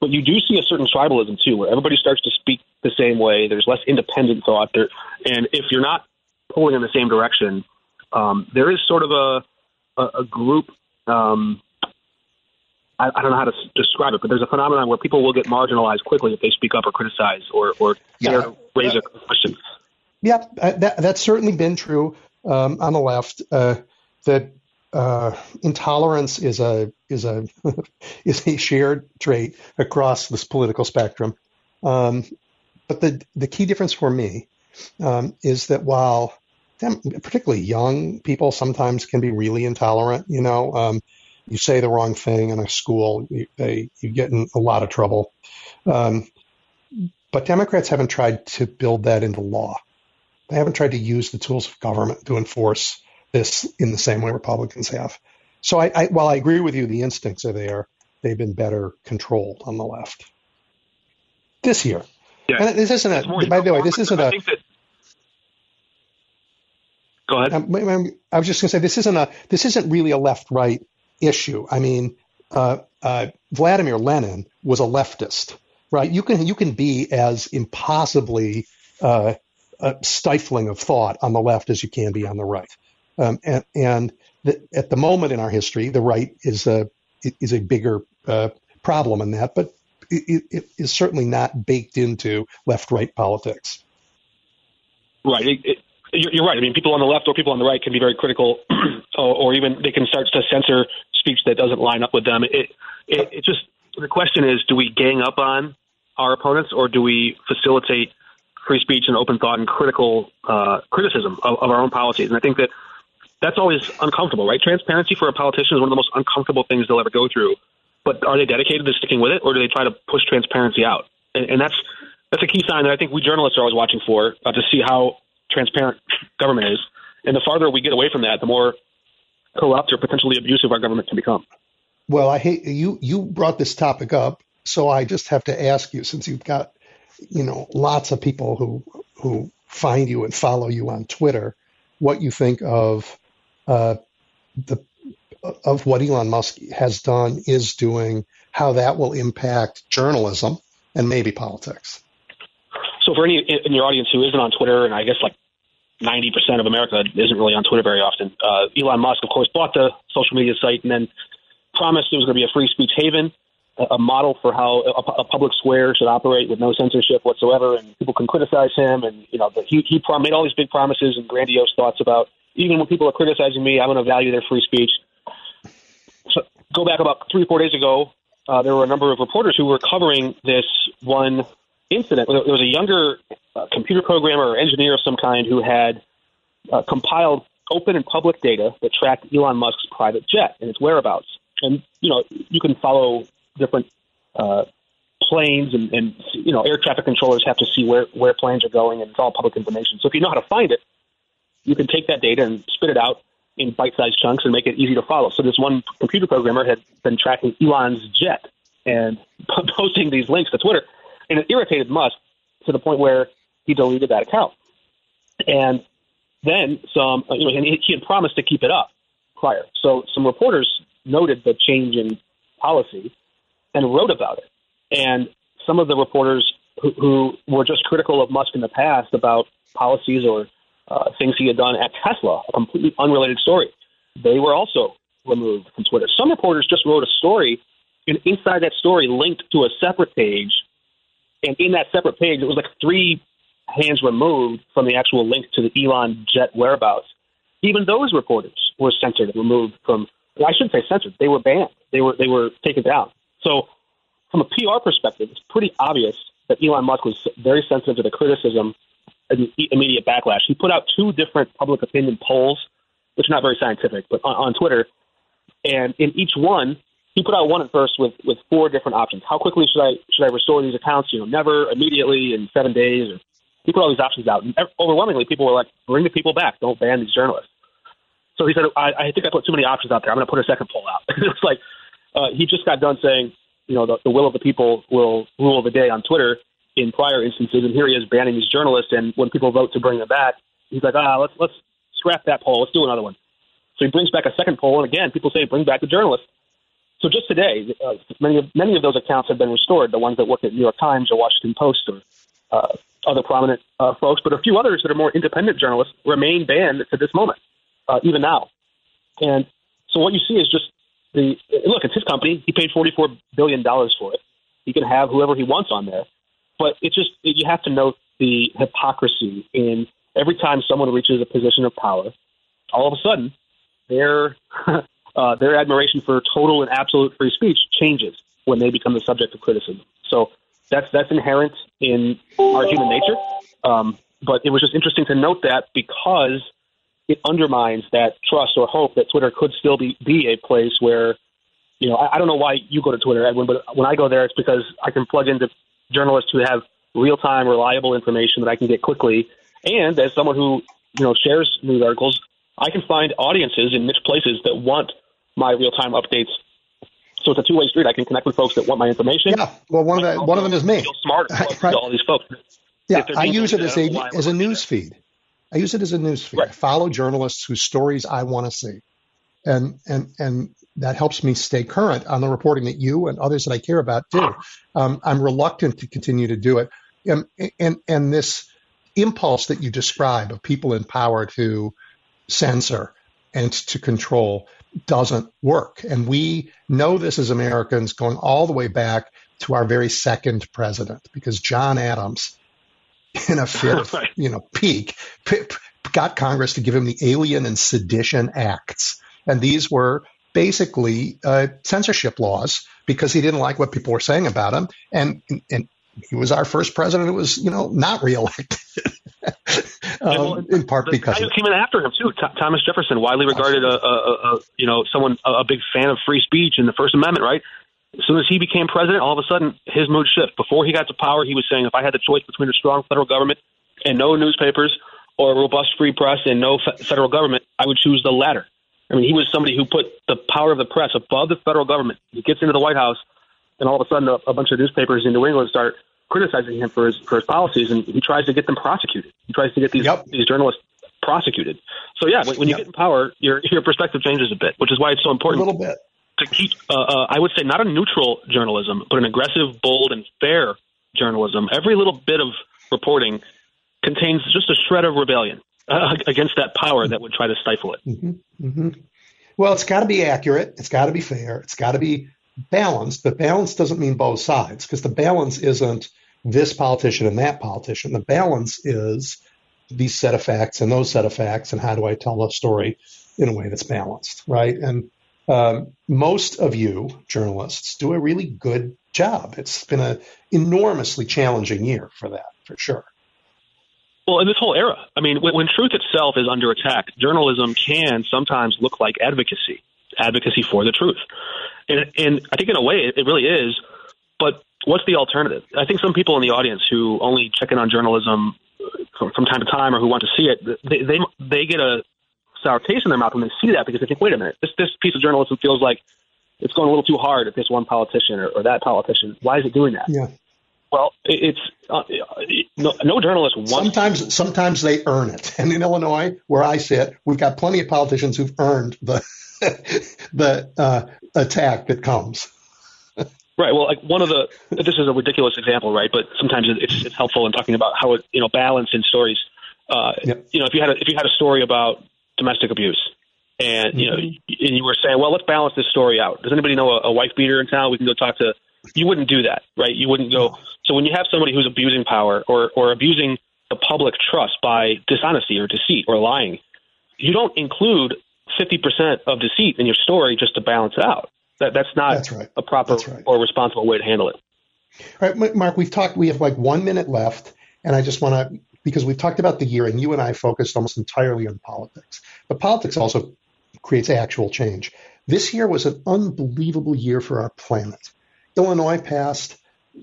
But you do see a certain tribalism too, where everybody starts to speak the same way. There's less independent thought there, and if you're not pulling in the same direction, um, there is sort of a a, a group um, I, I don't know how to describe it, but there's a phenomenon where people will get marginalized quickly if they speak up or criticize or or Yeah. raise a question. Yeah, uh, that, that's certainly been true um, on the left. Uh, that uh, intolerance is a is a is a shared trait across this political spectrum. Um, but the the key difference for me um, is that while them, particularly young people sometimes can be really intolerant, you know, um, you say the wrong thing in a school, you, they, you get in a lot of trouble. Um, but Democrats haven't tried to build that into law. They haven't tried to use the tools of government to enforce this in the same way Republicans have. So, I, I, while I agree with you, the instincts are there. They've been better controlled on the left this year. Yeah. And this isn't a. By the way, this isn't I a. think that. Go ahead. Um, I was just going to say this isn't a. This isn't really a left-right issue. I mean, uh, uh, Vladimir Lenin was a leftist, right? You can you can be as impossibly uh, stifling of thought on the left as you can be on the right. Um, and and at the moment in our history, the right is a is a bigger uh, problem in that, but it, it is certainly not baked into left-right politics. Right. It, it, you're, you're right. I mean, people on the left or people on the right can be very critical, or, or even they can start to censor speech that doesn't line up with them. It, it, it just the question is, do we gang up on our opponents, or do we facilitate free speech and open thought and critical uh, criticism of, of our own policies? And I think that that's always uncomfortable, right? Transparency for a politician is one of the most uncomfortable things they'll ever go through. But are they dedicated to sticking with it, or do they try to push transparency out? And, and that's that's a key sign that I think we journalists are always watching for uh, to see how transparent government is. And the farther we get away from that, the more corrupt or potentially abusive our government can become. Well, I hate you. You brought this topic up, so I just have to ask you, since you've got, you know, lots of people who who find you and follow you on Twitter, what you think of uh, the of what Elon Musk has done, is doing, how that will impact journalism and maybe politics. So, for any in your audience who isn't on Twitter, and I guess like 90% of America isn't really on Twitter very often, uh, Elon Musk, of course, bought the social media site and then promised it was going to be a free speech haven, a, model for how a, public square should operate with no censorship whatsoever, and people can criticize him. And you know, he he made all these big promises and grandiose thoughts about even when people are criticizing me, I'm going to value their free speech. So, go back about three, four days ago, uh, there were a number of reporters who were covering this one incident. There was a younger uh, computer programmer or engineer of some kind who had uh, compiled open and public data that tracked Elon Musk's private jet and its whereabouts. And you know, you can follow different uh, planes, and, and you know, air traffic controllers have to see where where planes are going, and it's all public information. So if you know how to find it, you can take that data and spit it out in bite-sized chunks and make it easy to follow. So this one computer programmer had been tracking Elon's jet and posting these links to Twitter, and it irritated Musk to the point where he deleted that account. And then some, you know, and he had promised to keep it up prior. So some reporters noted the change in policy and wrote about it. And some of the reporters who, who were just critical of Musk in the past about policies or uh, things he had done at Tesla, a completely unrelated story, they were also removed from Twitter. Some reporters just wrote a story, and inside that story linked to a separate page. And in that separate page, it was like three hands removed from the actual link to the Elon jet whereabouts. Even those reporters were censored and removed from. I shouldn't say censored; they were banned. They were they were taken down. So, from a PR perspective, it's pretty obvious that Elon Musk was very sensitive to the criticism the immediate backlash. He put out two different public opinion polls, which are not very scientific, but on, on Twitter, and in each one, he put out one at first with with four different options. How quickly should I should I restore these accounts? You know, never, immediately, in seven days, or he put all these options out. And overwhelmingly, people were like, "Bring the people back. Don't ban these journalists." So he said, "I, I think I put too many options out there. I'm going to put a second poll out." it's like uh, he just got done saying, you know, the, the will of the people will rule the day on Twitter in prior instances, and here he is banning these journalists. And when people vote to bring them back, he's like, "Ah, let's let's scrap that poll. Let's do another one." So he brings back a second poll, and again, people say, "Bring back the journalists." So just today, uh, many of many of those accounts have been restored. The ones that work at New York Times or Washington Post or uh, other prominent uh, folks, but a few others that are more independent journalists remain banned to this moment, uh, even now. And so what you see is just the look, it's his company. He paid forty four billion dollars for it. He can have whoever he wants on there, but it just you have to note the hypocrisy in every time someone reaches a position of power, all of a sudden their uh, their admiration for total and absolute free speech changes when they become the subject of criticism. So that's that's inherent in our human nature. Um, but it was just interesting to note that because it undermines that trust or hope that Twitter could still be, be a place where, you know, I, I don't know why you go to Twitter, Edwin, but when I go there, it's because I can plug into journalists who have real time, reliable information that I can get quickly. And as someone who, you know, shares news articles, I can find audiences in niche places that want my real time updates. So it's a two way street. I can connect with folks that want my information. Yeah. Well, one of the, one of them is me. Feel smart right. all these folks. Yeah, I use it as a as a news feed. I use it as a news feed. Right. I follow journalists whose stories I want to see, and and and that helps me stay current on the reporting that you and others that I care about do. Um, I'm reluctant to continue to do it, and and and this impulse that you describe of people in power to censor and to control doesn't work. And we know this as Americans going all the way back to our very second president, because John Adams in a fit of, you know, pique, got Congress to give him the Alien and Sedition Acts. And these were basically uh, censorship laws because he didn't like what people were saying about him. And, and he was our first president who was, you know, not reelected. um, in part the because guy who came in after him too, Th- Thomas Jefferson, widely regarded a, a, a, you know someone a big fan of free speech and the First Amendment, right? As soon as he became president, all of a sudden his mood shifted. Before he got to power, he was saying, if I had the choice between a strong federal government and no newspapers, or a robust free press and no fe- federal government, I would choose the latter. I mean, he was somebody who put the power of the press above the federal government. He gets into the White House, and all of a sudden, a, a bunch of newspapers in New England start criticizing him for his for his policies, and he tries to get them prosecuted. He tries to get these yep. these journalists prosecuted. So yeah, when, when you yep. get in power, your your perspective changes a bit, which is why it's so important. A little bit to keep, uh, uh, I would say, not a neutral journalism, but an aggressive, bold, and fair journalism. Every little bit of reporting contains just a shred of rebellion uh, against that power that would try to stifle it. Mm-hmm. Mm-hmm. Well, it's got to be accurate. It's got to be fair. It's got to be balanced. But balance doesn't mean both sides because the balance isn't this politician and that politician. The balance is these set of facts and those set of facts, and how do I tell a story in a way that's balanced, right? And um, most of you journalists do a really good job. It's been an enormously challenging year for that, for sure. Well, in this whole era, I mean, when, when truth itself is under attack, journalism can sometimes look like advocacy, advocacy for the truth. And, and I think in a way it, really is. But what's the alternative? I think some people in the audience who only check in on journalism uh, from, from time to time or who want to see it, they, they, they get a sour taste in their mouth when they see that because they think, wait a minute, this this piece of journalism feels like it's going a little too hard at this one politician or, or that politician. Why is it doing that? Yeah. Well, it's uh, no, no journalist wants. Sometimes, sometimes they earn it, and in Illinois, where I sit, we've got plenty of politicians who've earned the the uh, attack that comes. Right. Well, like one of the this is a ridiculous example, right? But sometimes it's it's helpful in talking about how it you know balance in stories. Uh, yep. You know, if you had a, if you had a story about domestic abuse. And you know, mm-hmm. and you were saying, well, let's balance this story out. Does anybody know a, a wife beater in town? We can go talk to. You wouldn't do that, right? You wouldn't go. So when you have somebody who's abusing power or or abusing the public trust by dishonesty or deceit or lying, you don't include fifty percent of deceit in your story just to balance it out. That that's not that's right. a proper right. or responsible way to handle it. All right, Mark, we've talked. We have like one minute left, and I just want to because we've talked about the year and you and I focused almost entirely on politics. But politics also creates actual change. This year was an unbelievable year for our planet. Illinois passed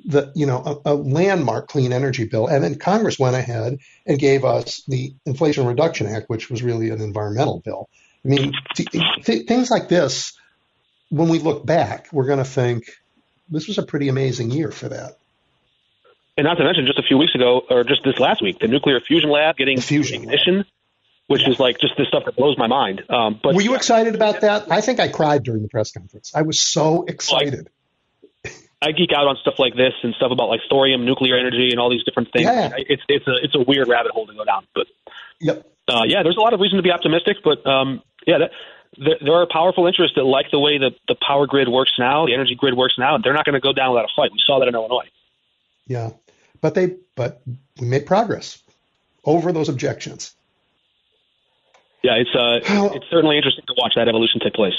the you know a, a, landmark clean energy bill, and then Congress went ahead and gave us the Inflation Reduction Act, which was really an environmental bill. I mean, t- th- things like this. When we look back, we're going to think this was a pretty amazing year for that. And not to mention, just a few weeks ago, or just this last week, the nuclear fusion lab getting fusion ignition, lab. which is like just this stuff that blows my mind. Um, but were you excited about that? I think I cried during the press conference. I was so excited. I geek out on stuff like this and stuff about like thorium, nuclear energy, and all these different things. Yeah. It's it's a it's a weird rabbit hole to go down. But yep. Uh, yeah, there's a lot of reason to be optimistic. But um, yeah, that, there, there are powerful interests that like the way the, the power grid works now, the energy grid works now. They're not going to go down without a fight. We saw that in Illinois. Yeah, but they but we made progress over those objections. Yeah, it's uh, it's certainly interesting to watch that evolution take place.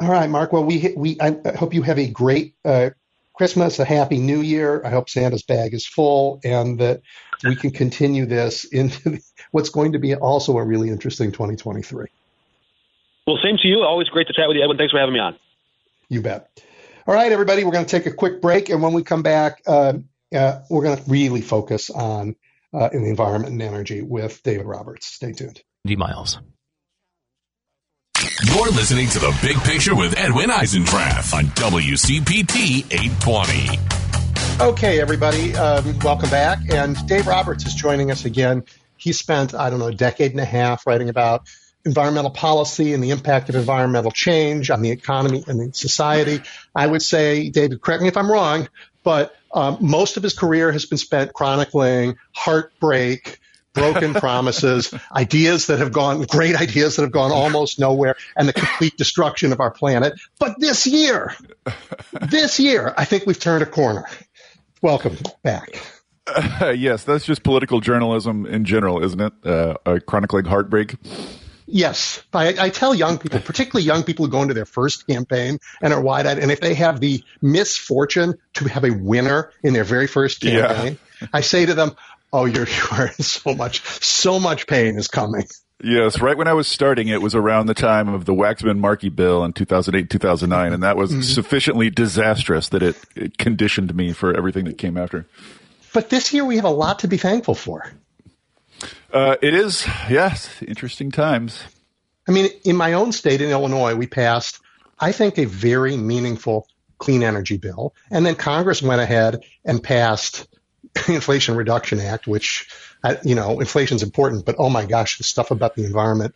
All right, Mark. Well, we we I hope you have a great uh, Christmas, a happy New Year. I hope Santa's bag is full, and that we can continue this into what's going to be also a really interesting 2023. Well, same to you. Always great to chat with you, Edwin. Thanks for having me on. You bet. All right, everybody, we're going to take a quick break, and when we come back, uh, uh, we're going to really focus on uh, in the environment and energy with David Roberts. Stay tuned. D Miles. You're listening to The Big Picture with Edwin Eisendrath on WCPT 820. Okay, everybody, um, welcome back. And Dave Roberts is joining us again. He spent, I don't know, a decade and a half writing about environmental policy and the impact of environmental change on the economy and the society. I would say, David, correct me if I'm wrong, but um, most of his career has been spent chronicling heartbreak, broken promises, ideas that have gone, great ideas that have gone almost nowhere, and the complete destruction of our planet. But this year, this year, I think we've turned a corner. Welcome back. Uh, yes, that's just political journalism in general, isn't it? Uh, chronicling heartbreak. Yes, I, I, tell young people, particularly young people who go into their first campaign and are wide-eyed, and if they have the misfortune to have a winner in their very first campaign, yeah. I say to them, "Oh, you're you are in so much, so much pain is coming." Yes, right when I was starting, it was around the time of the Waxman Markey bill in 2008, 2009, and that was mm-hmm. sufficiently disastrous that it, it conditioned me for everything that came after. But this year we have a lot to be thankful for. Uh, it is, yes, interesting times. I mean, in my own state in Illinois, we passed, I think, a very meaningful clean energy bill. And then Congress went ahead and passed Inflation Reduction Act, which, you know, inflation is important, but oh my gosh, the stuff about the environment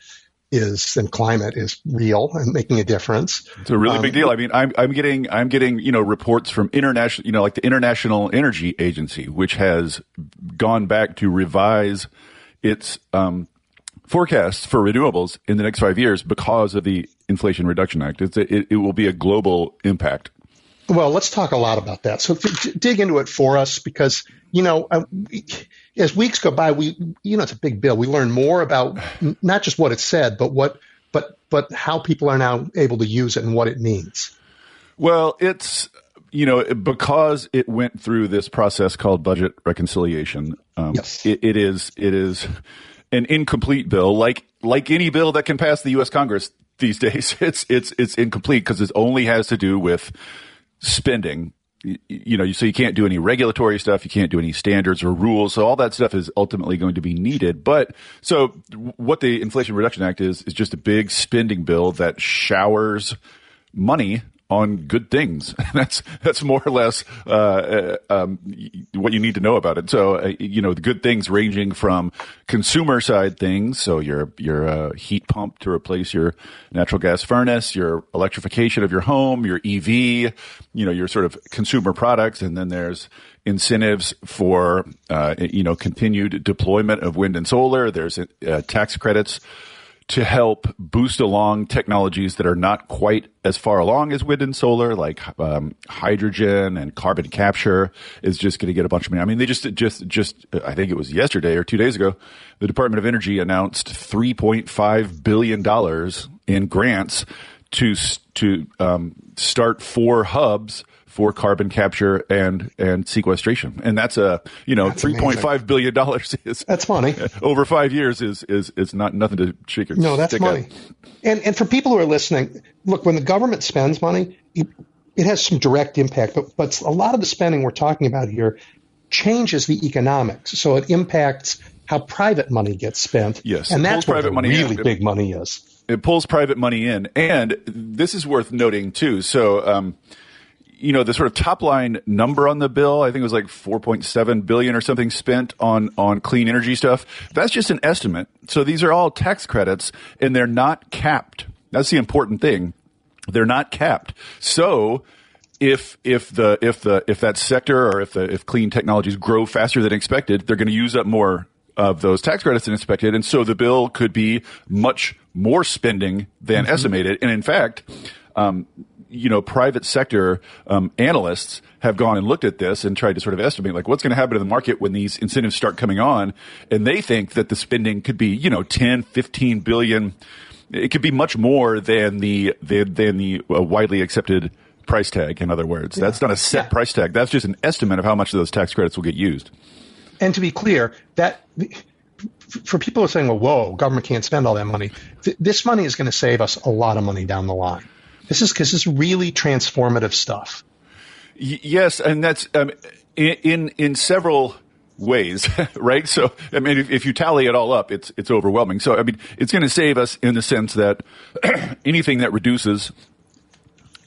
is and climate is real and making a difference. It's a really um, big deal. I mean, I'm I'm getting I'm getting you know reports from international you know like the International Energy Agency, which has gone back to revise its um, forecasts for renewables in the next five years because of the Inflation Reduction Act. It's a, it, it will be a global impact. Well, let's talk a lot about that. So dig into it for us because, you know, uh, as weeks go by, we, you know, it's a big bill. We learn more about not just what it said, but what, but, but how people are now able to use it and what it means. Well, it's, you know, because it went through this process called budget reconciliation, um, yes. It, it is it is an incomplete bill, like like any bill that can pass the U.S. Congress these days. It's it's it's incomplete because it only has to do with spending. You know, so you can't do any regulatory stuff, you can't do any standards or rules. So all that stuff is ultimately going to be needed. But so what the Inflation Reduction Act is is just a big spending bill that showers money on good things. that's that's more or less uh, uh, um, what you need to know about it. So uh, you know the good things ranging from consumer side things, so your your uh, heat pump to replace your natural gas furnace, your electrification of your home, your EV, you know your sort of consumer products, and then there's incentives for uh, you know continued deployment of wind and solar. There's uh, tax credits to help boost along technologies that are not quite as far along as wind and solar, like um, hydrogen and carbon capture, is just going to get a bunch of money. I mean, they just just just I think it was yesterday or two days ago, the Department of Energy announced three point five billion dollars in grants to to um, start four hubs for carbon capture and and sequestration, and that's a you know three point five billion dollars is that's money over five years is is is not nothing to shake your no that's money. At. And and for people who are listening, look when the government spends money, it, it has some direct impact, but but a lot of the spending we're talking about here changes the economics, so it impacts how private money gets spent. Yes, and that's where the really in. big money is. It pulls private money in, and this is worth noting too. So. Um, you know, the sort of top line number on the bill, I think it was like 4.7 billion or something spent on, on clean energy stuff. That's just an estimate. So these are all tax credits and they're not capped. That's the important thing. They're not capped. So if, if the, if the, if that sector or if the, if clean technologies grow faster than expected, they're going to use up more of those tax credits than expected, and so the bill could be much more spending than mm-hmm. estimated. And in fact, um, you know, private sector um, analysts have gone and looked at this and tried to sort of estimate like what's going to happen to the market when these incentives start coming on. And they think that the spending could be, you know, 10, 15 billion. It could be much more than the, than, than the uh, widely accepted price tag. In other words, yeah. that's not a set yeah. price tag. That's just an estimate of how much of those tax credits will get used. And to be clear, that for people who are saying, well, whoa, government can't spend all that money, th- this money is going to save us a lot of money down the line. This is because this is really transformative stuff. Y- yes, and that's um, in, in, in several ways, right? So, I mean, if, if, you tally it all up, it's it's overwhelming. So, I mean, it's going to save us in the sense that anything that reduces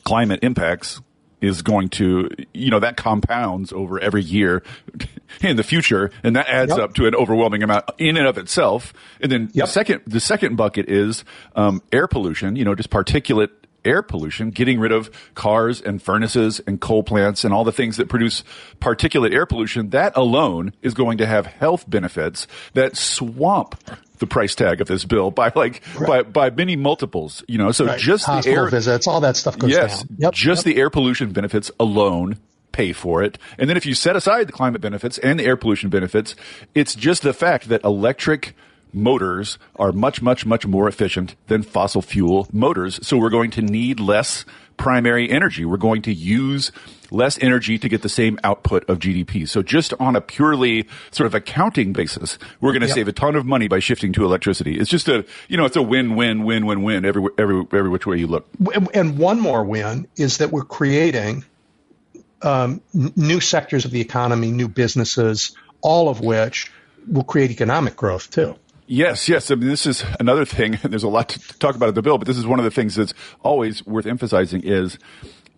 climate impacts is going to, you know, that compounds over every year in the future, and that adds yep. up to an overwhelming amount in and of itself. And then yep. the second, the second bucket is um, air pollution. You know, just particulate air pollution, getting rid of cars and furnaces and coal plants and all the things that produce particulate air pollution, that alone is going to have health benefits that swamp the price tag of this bill by like right. by by many multiples. You know, so right. just Hospital the air visits, all that stuff goes yes, down. Yep. Just yep. the air pollution benefits alone pay for it. And then if you set aside the climate benefits and the air pollution benefits, it's just the fact that electric motors are much, much, much more efficient than fossil fuel motors. So we're going to need less primary energy. We're going to use less energy to get the same output of GDP. So just on a purely sort of accounting basis, we're going to yep. save a ton of money by shifting to electricity. It's just a, you know, it's a win, win, win, win, win every, every, every which way you look. And one more win is that we're creating um, new sectors of the economy, new businesses, all of which will create economic growth too. Yes, yes. I mean, this is another thing. There's a lot to talk about in the bill, but this is one of the things that's always worth emphasizing is,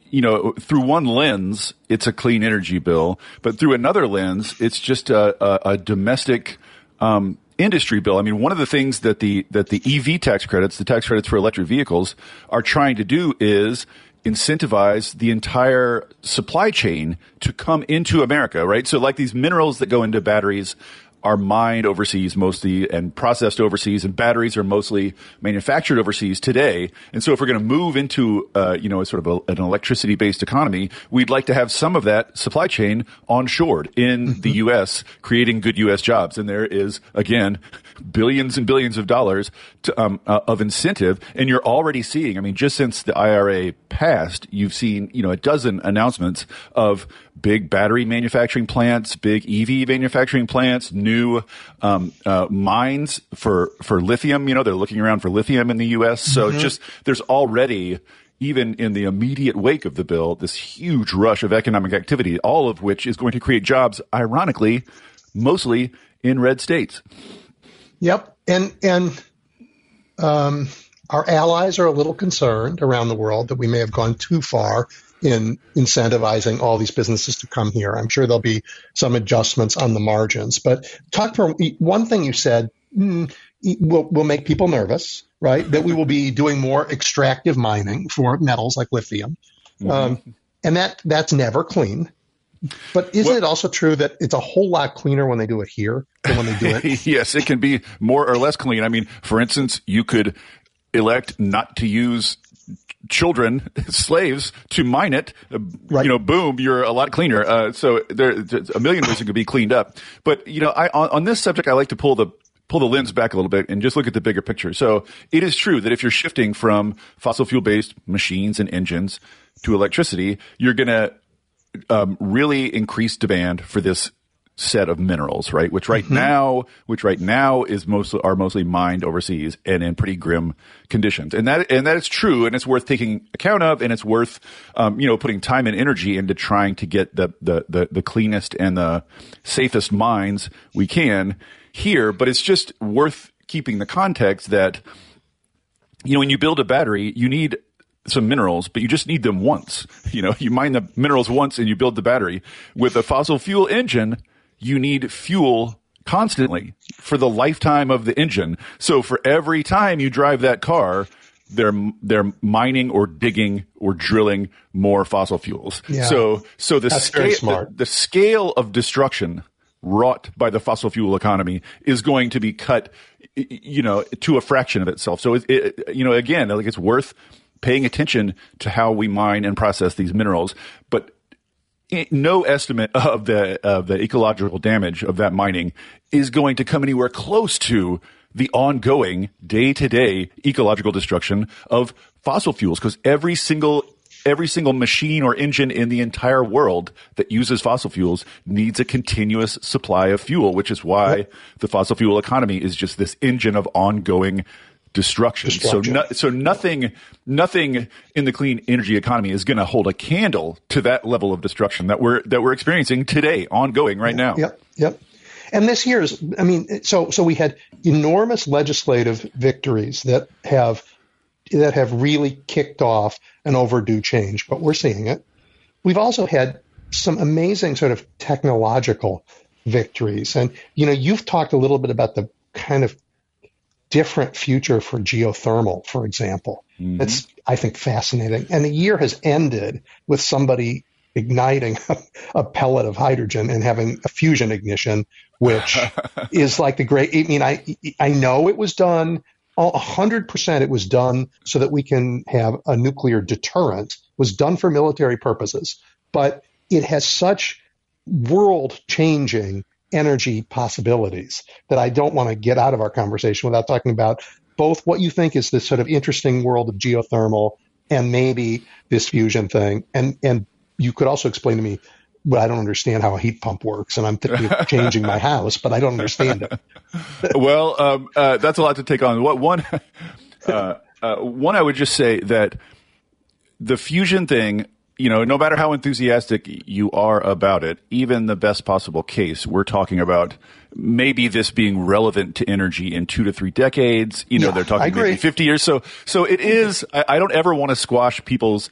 you know, through one lens, it's a clean energy bill, but through another lens, it's just a, a, a domestic, um, industry bill. I mean, one of the things that the, that the EV tax credits, the tax credits for electric vehicles are trying to do is incentivize the entire supply chain to come into America, right? So like these minerals that go into batteries are mined overseas mostly and processed overseas, and batteries are mostly manufactured overseas today. And so, if we're going to move into, uh, you know, a sort of a, an electricity based economy, we'd like to have some of that supply chain onshored in mm-hmm. the U.S., creating good U.S. jobs. And there is again billions and billions of dollars to, um, uh, of incentive, and you're already seeing. I mean, just since the IRA passed, you've seen, you know, a dozen announcements of big battery manufacturing plants, big EV manufacturing plants, new um, uh, mines for for lithium. You know, they're looking around for lithium in the U.S. So mm-hmm. just there's already even in the immediate wake of the bill, this huge rush of economic activity, all of which is going to create jobs, ironically, mostly in red states. Yep, and and um, our allies are a little concerned around the world that we may have gone too far in incentivizing all these businesses to come here. I'm sure there'll be some adjustments on the margins. But talk for one thing you said mm, will will make people nervous, right? that we will be doing more extractive mining for metals like lithium, mm-hmm. um, and that that's never clean. But isn't well, it also true that it's a whole lot cleaner when they do it here than when they do it? yes, it can be more or less clean. I mean, for instance, you could elect not to use children, slaves, to mine it, uh, right. you know, boom, you're a lot cleaner. Uh, so there, there's a million ways it could be cleaned up. But you know, I on, on this subject, I like to pull the pull the lens back a little bit and just look at the bigger picture. So it is true that if you're shifting from fossil fuel based machines and engines to electricity, you're going to um, really increase demand for this set of minerals, right? Which right mm-hmm. now, which right now is mostly are mostly mined overseas and in pretty grim conditions, and that and that is true, and it's worth taking account of, and it's worth um, you know putting time and energy into trying to get the, the the the cleanest and the safest mines we can here. But it's just worth keeping the context that you know when you build a battery, you need some minerals, but you just need them once. You know, you mine the minerals once and you build the battery. With a fossil fuel engine, you need fuel constantly for the lifetime of the engine. So for every time you drive that car, they're they're mining or digging or drilling more fossil fuels. Yeah. So so the scale the, the, scale of destruction wrought by the fossil fuel economy is going to be cut, you know, to a fraction of itself. So, it, it, you know, again, like it's worth paying attention to how we mine and process these minerals, but Eh, no estimate of the of the ecological damage of that mining is going to come anywhere close to the ongoing day to day ecological destruction of fossil fuels because every single every single machine or engine in the entire world that uses fossil fuels needs a continuous supply of fuel, which is why the fossil fuel economy is just this engine of ongoing destruction. destruction. So, no, so nothing, nothing in the clean energy economy is going to hold a candle to that level of destruction that we're that we're experiencing today, ongoing right now. Yep, yep. And this year's, I mean, so so we had enormous legislative victories that have that have really kicked off an overdue change, but we're seeing it. We've also had some amazing sort of technological victories, and you know, you've talked a little bit about the kind of different future for geothermal, for example. Mm-hmm. That's, I think, fascinating. And the year has ended with somebody igniting a, a pellet of hydrogen and having a fusion ignition, which is like the great. I mean, I I know it was done. hundred percent, it was done so that we can have a nuclear deterrent. It was done for military purposes, but it has such world changing energy possibilities that I don't want to get out of our conversation without talking about both what you think is this sort of interesting world of geothermal and maybe this fusion thing. And, and you could also explain to me, well, I don't understand how a heat pump works, and I'm thinking of changing my house, but I don't understand it. well, um, uh, that's a lot to take on. What one, uh, uh, one, I would just say that the fusion thing you know, no matter how enthusiastic you are about it, even the best possible case, we're talking about maybe this being relevant to energy in two to three decades. You know, yeah, they're talking maybe 50 years. So, so it is, I, I don't ever want to squash people's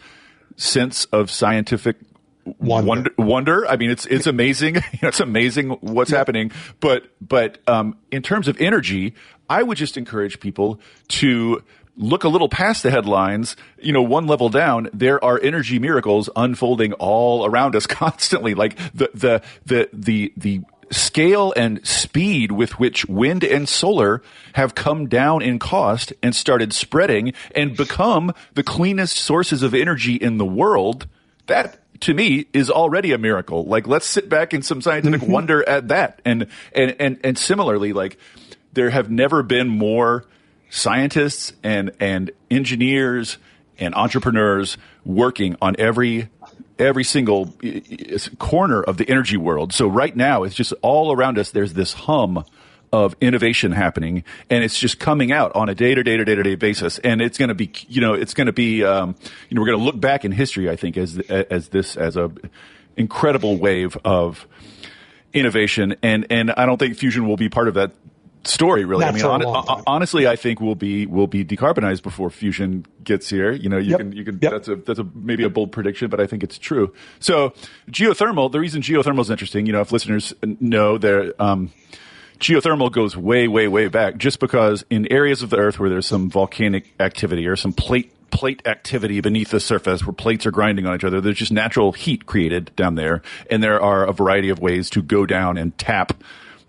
sense of scientific wonder. wonder. wonder. I mean, it's it's amazing. it's amazing what's yeah. happening. But but um, in terms of energy, I would just encourage people to look a little past the headlines, you know, one level down, there are energy miracles unfolding all around us constantly. Like the, the, the, the, the, scale and speed with which wind and solar have come down in cost and started spreading and become the cleanest sources of energy in the world, that to me is already a miracle. Like let's sit back in some scientific mm-hmm. wonder at that. And, and, and, and similarly, like there have never been more scientists and and engineers and entrepreneurs working on every every single corner of the energy world. So right now it's just all around us there's this hum of innovation happening and it's just coming out on a day to day to day to day basis and it's going to be you know it's going to be um, you know we're going to look back in history I think as as this as a incredible wave of innovation and and I don't think fusion will be part of that story really. Not I mean, on, honestly, I think we'll be will be decarbonized before fusion gets here. You know, you yep. can you can yep. that's a that's a maybe a bold prediction, but I think it's true. So geothermal, the reason geothermal is interesting, you know, if listeners know there. Um, geothermal goes way, way, way back just because in areas of the earth where there's some volcanic activity or some plate plate activity beneath the surface where plates are grinding on each other. There's just natural heat created down there. And there are a variety of ways to go down and tap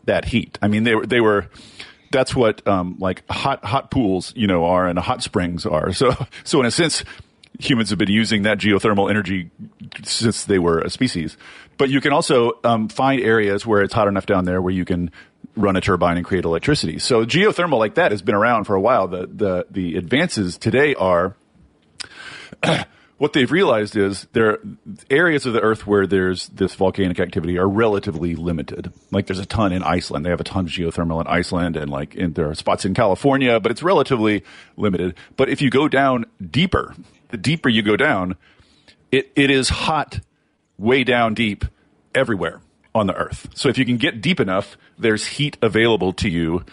that heat. I mean, they were they were. That's what um, like hot hot pools, you know, are and hot springs are. So so in a sense, humans have been using that geothermal energy since they were a species. But you can also um, find areas where it's hot enough down there where you can run a turbine and create electricity. So geothermal like that has been around for a while. The the the advances today are what they've realized is there are areas of the earth where there's this volcanic activity are relatively limited. Like there's a ton in Iceland. They have a ton of geothermal in Iceland and like in, there are spots in California, but it's relatively limited. But if you go down deeper, the deeper you go down, it, it is hot way down deep everywhere on the earth. So if you can get deep enough, there's heat available to you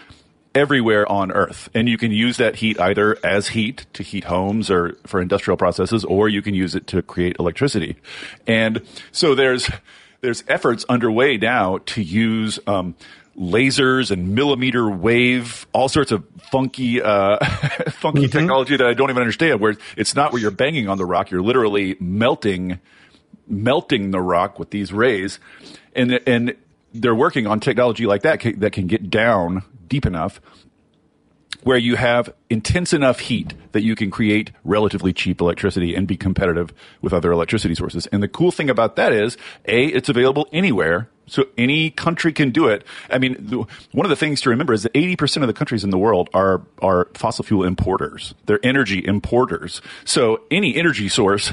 everywhere on Earth. And you can use that heat either as heat to heat homes or for industrial processes, or you can use it to create electricity. And so there's, there's efforts underway now to use, um, lasers and millimeter wave, all sorts of funky, uh, funky mm-hmm. technology that I don't even understand. Where it's not where you're banging on the rock, you're literally melting, melting the rock with these rays, and and they're working on technology like that that can get down deep enough where you have intense enough heat that you can create relatively cheap electricity and be competitive with other electricity sources. And the cool thing about that is, A, it's available anywhere. So any country can do it. I mean, one of the things to remember is that 80% of the countries in the world are, are fossil fuel importers. They're energy importers. So any energy source,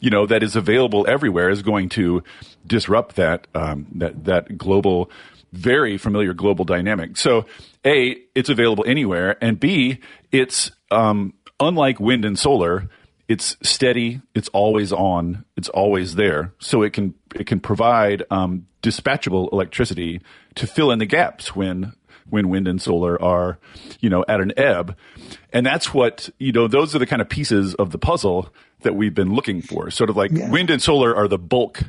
you know, that is available everywhere is going to disrupt that, um, that, that global very familiar global dynamic. So, A, it's available anywhere, and B, it's um, unlike wind and solar. It's steady. It's always on. It's always there. So it can it can provide um, dispatchable electricity to fill in the gaps when when wind and solar are, you know, at an ebb. And that's what, you know, those are the kind of pieces of the puzzle that we've been looking for. Sort of like yeah. wind and solar are the bulk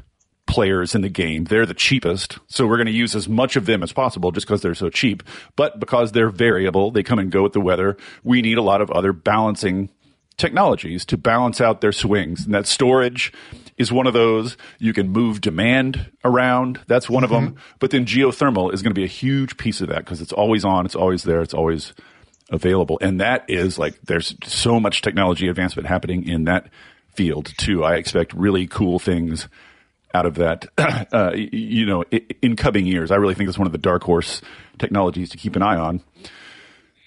players in the game. They're the cheapest. So we're going to use as much of them as possible just because they're so cheap. But because they're variable, they come and go with the weather. We need a lot of other balancing technologies to balance out their swings. And that storage is one of those. You can move demand around. That's one mm-hmm. of them. But then geothermal is going to be a huge piece of that because it's always on. It's always there. It's always available. And that is like, there's so much technology advancement happening in that field too. I expect really cool things out of that, uh, you know, in coming years. I really think it's one of the dark horse technologies to keep an eye on.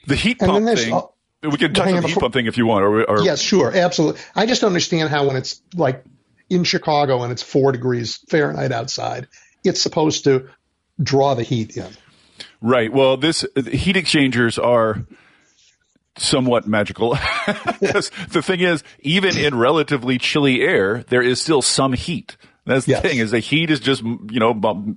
The heat pump thing. We can touch on the heat pump thing if you want. Or, or, yes, sure, absolutely. I just don't understand how when it's like in Chicago and it's four degrees Fahrenheit outside, it's supposed to draw the heat in. Right. Well, this heat exchangers are somewhat magical. because the thing is, even in relatively chilly air, there is still some heat. That's the yes. thing is the heat is just you know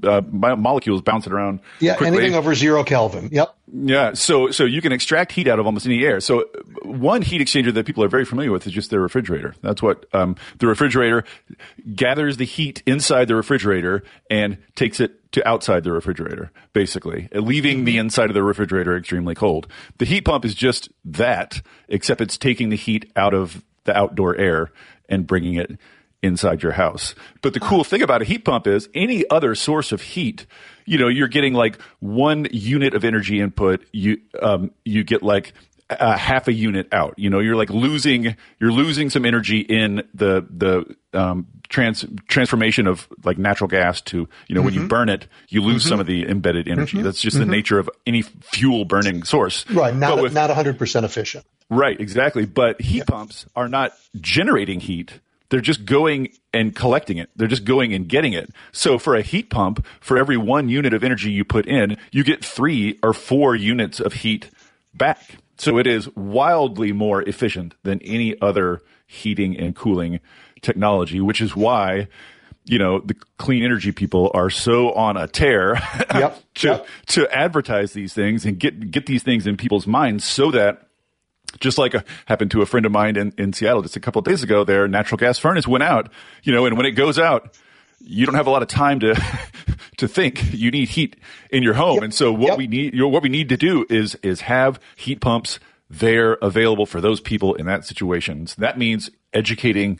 uh, molecules bouncing around. Yeah, quickly. anything over zero Kelvin. Yep. Yeah, so so you can extract heat out of almost any air. So one heat exchanger that people are very familiar with is just their refrigerator. That's what um, the refrigerator gathers the heat inside the refrigerator and takes it to outside the refrigerator, basically, leaving the inside of the refrigerator extremely cold. The heat pump is just that, except it's taking the heat out of the outdoor air and bringing it inside your house. But the cool thing about a heat pump is any other source of heat, you know, you're getting like one unit of energy input. You, um, you get like a half a unit out. You know, you're like losing, you're losing some energy in the, the, um, trans, transformation of like natural gas to, you know, mm-hmm. when you mm-hmm. burn it, you lose mm-hmm. some of the embedded energy. Mm-hmm. That's just the mm-hmm. nature of any fuel burning source. Right. Not, with, not 100% efficient. Right. Exactly. But heat yeah. pumps are not generating heat they're just going and collecting it. They're just going and getting it. So for a heat pump, for every one unit of energy you put in, you get three or four units of heat back. So it is wildly more efficient than any other heating and cooling technology, which is why you know the clean energy people are so on a tear yep, to yep. to advertise these things and get get these things in people's minds so that just like a, happened to a friend of mine in, in Seattle just a couple of days ago, their natural gas furnace went out, you know, and when it goes out, you don't have a lot of time to to think. You need heat in your home, yep. and so what yep. we need, you know, what we need to do is is have heat pumps there available for those people in that situation. So that means educating,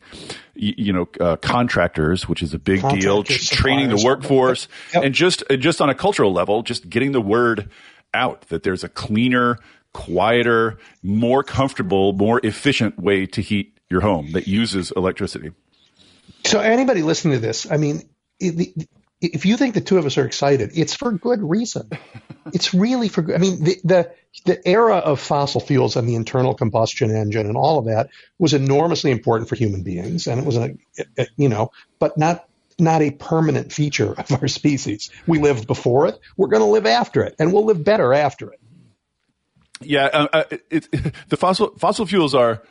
you, know, uh, contractors, which is a big deal, training the workforce, yep. and just just on a cultural level, just getting the word out that there's a cleaner, quieter, more comfortable, more efficient way to heat your home that uses electricity. So, anybody listening to this, I mean, if you think the two of us are excited, it's for good reason. It's really for good. I mean, the, the, the era of fossil fuels and the internal combustion engine and all of that was enormously important for human beings, and it was a, you know, but not not a permanent feature of our species. We lived before it. We're going to live after it, and we'll live better after it. Yeah, uh, uh, it, it, the fossil fossil fuels are,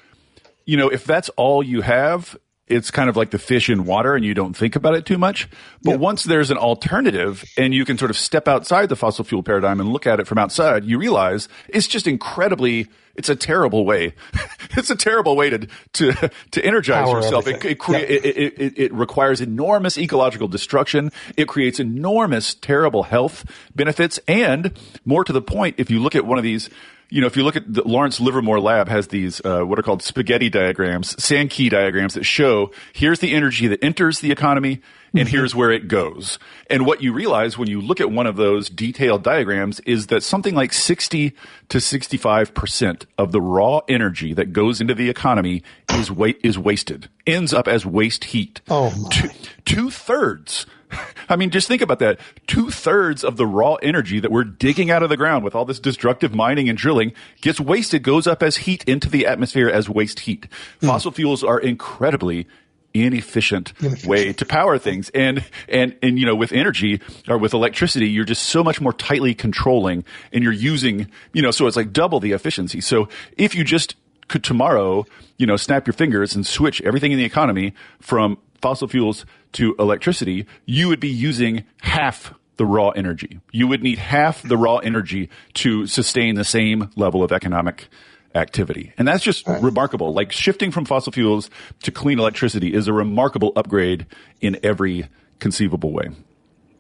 you know, if that's all you have, it's kind of like the fish in water, and you don't think about it too much. But once there's an alternative, and you can sort of step outside the fossil fuel paradigm and look at it from outside, you realize it's just incredibly. It's a terrible way. it's a terrible way to to to energize Power yourself. It it, crea- it, it, it requires enormous ecological destruction. It creates enormous terrible health benefits, and more to the point, if you look at one of these you know, if you look at the Lawrence Livermore Lab has these uh, what are called spaghetti diagrams, Sankey diagrams that show here's the energy that enters the economy and here's where it goes. And what you realize when you look at one of those detailed diagrams is that something like 60 to 65% of the raw energy that goes into the economy is wa- is wasted, ends up as waste heat. Oh, my. Two thirds I mean, just think about that. Two thirds of the raw energy that we're digging out of the ground with all this destructive mining and drilling gets wasted, goes up as heat into the atmosphere as waste heat. Mm. Fossil fuels are incredibly inefficient, way to power things. And, and, and, you know, with energy or with electricity, you're just so much more tightly controlling and you're using, you know, so it's like double the efficiency. So if you just could tomorrow, you know, snap your fingers and switch everything in the economy from fossil fuels to electricity, you would be using half the raw energy. You would need half the raw energy to sustain the same level of economic activity. And that's just right. remarkable. Like shifting from fossil fuels to clean electricity is a remarkable upgrade in every conceivable way.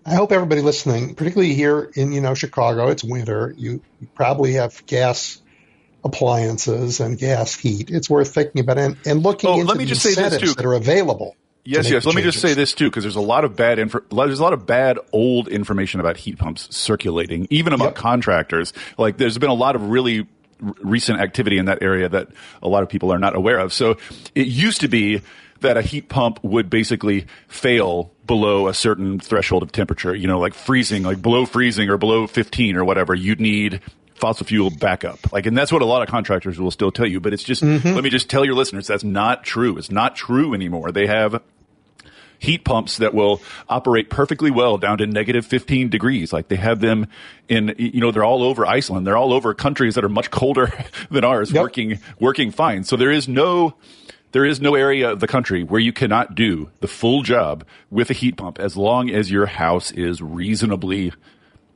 I hope everybody listening, particularly here in, you know, Chicago, it's winter. You, you probably have gas appliances and gas heat. It's worth thinking about and, and looking oh, into let me the just say this too. that are available. Yes, yes. Let changes. me just say this too, because there's a lot of bad info. There's a lot of bad old information about heat pumps circulating, even among yep. contractors. Like, there's been a lot of really recent activity in that area that a lot of people are not aware of. So it used to be that a heat pump would basically fail below a certain threshold of temperature, you know, like freezing, like below freezing or below 15 or whatever. You'd need fossil fuel backup. Like, and that's what a lot of contractors will still tell you, but it's just, mm-hmm. let me just tell your listeners that's not true. It's not true anymore. They have heat pumps that will operate perfectly well down to negative 15 degrees. Like they have them in, you know, they're all over Iceland. They're all over countries that are much colder than ours yep. working, working fine. So there is no, there is no area of the country where you cannot do the full job with a heat pump as long as your house is reasonably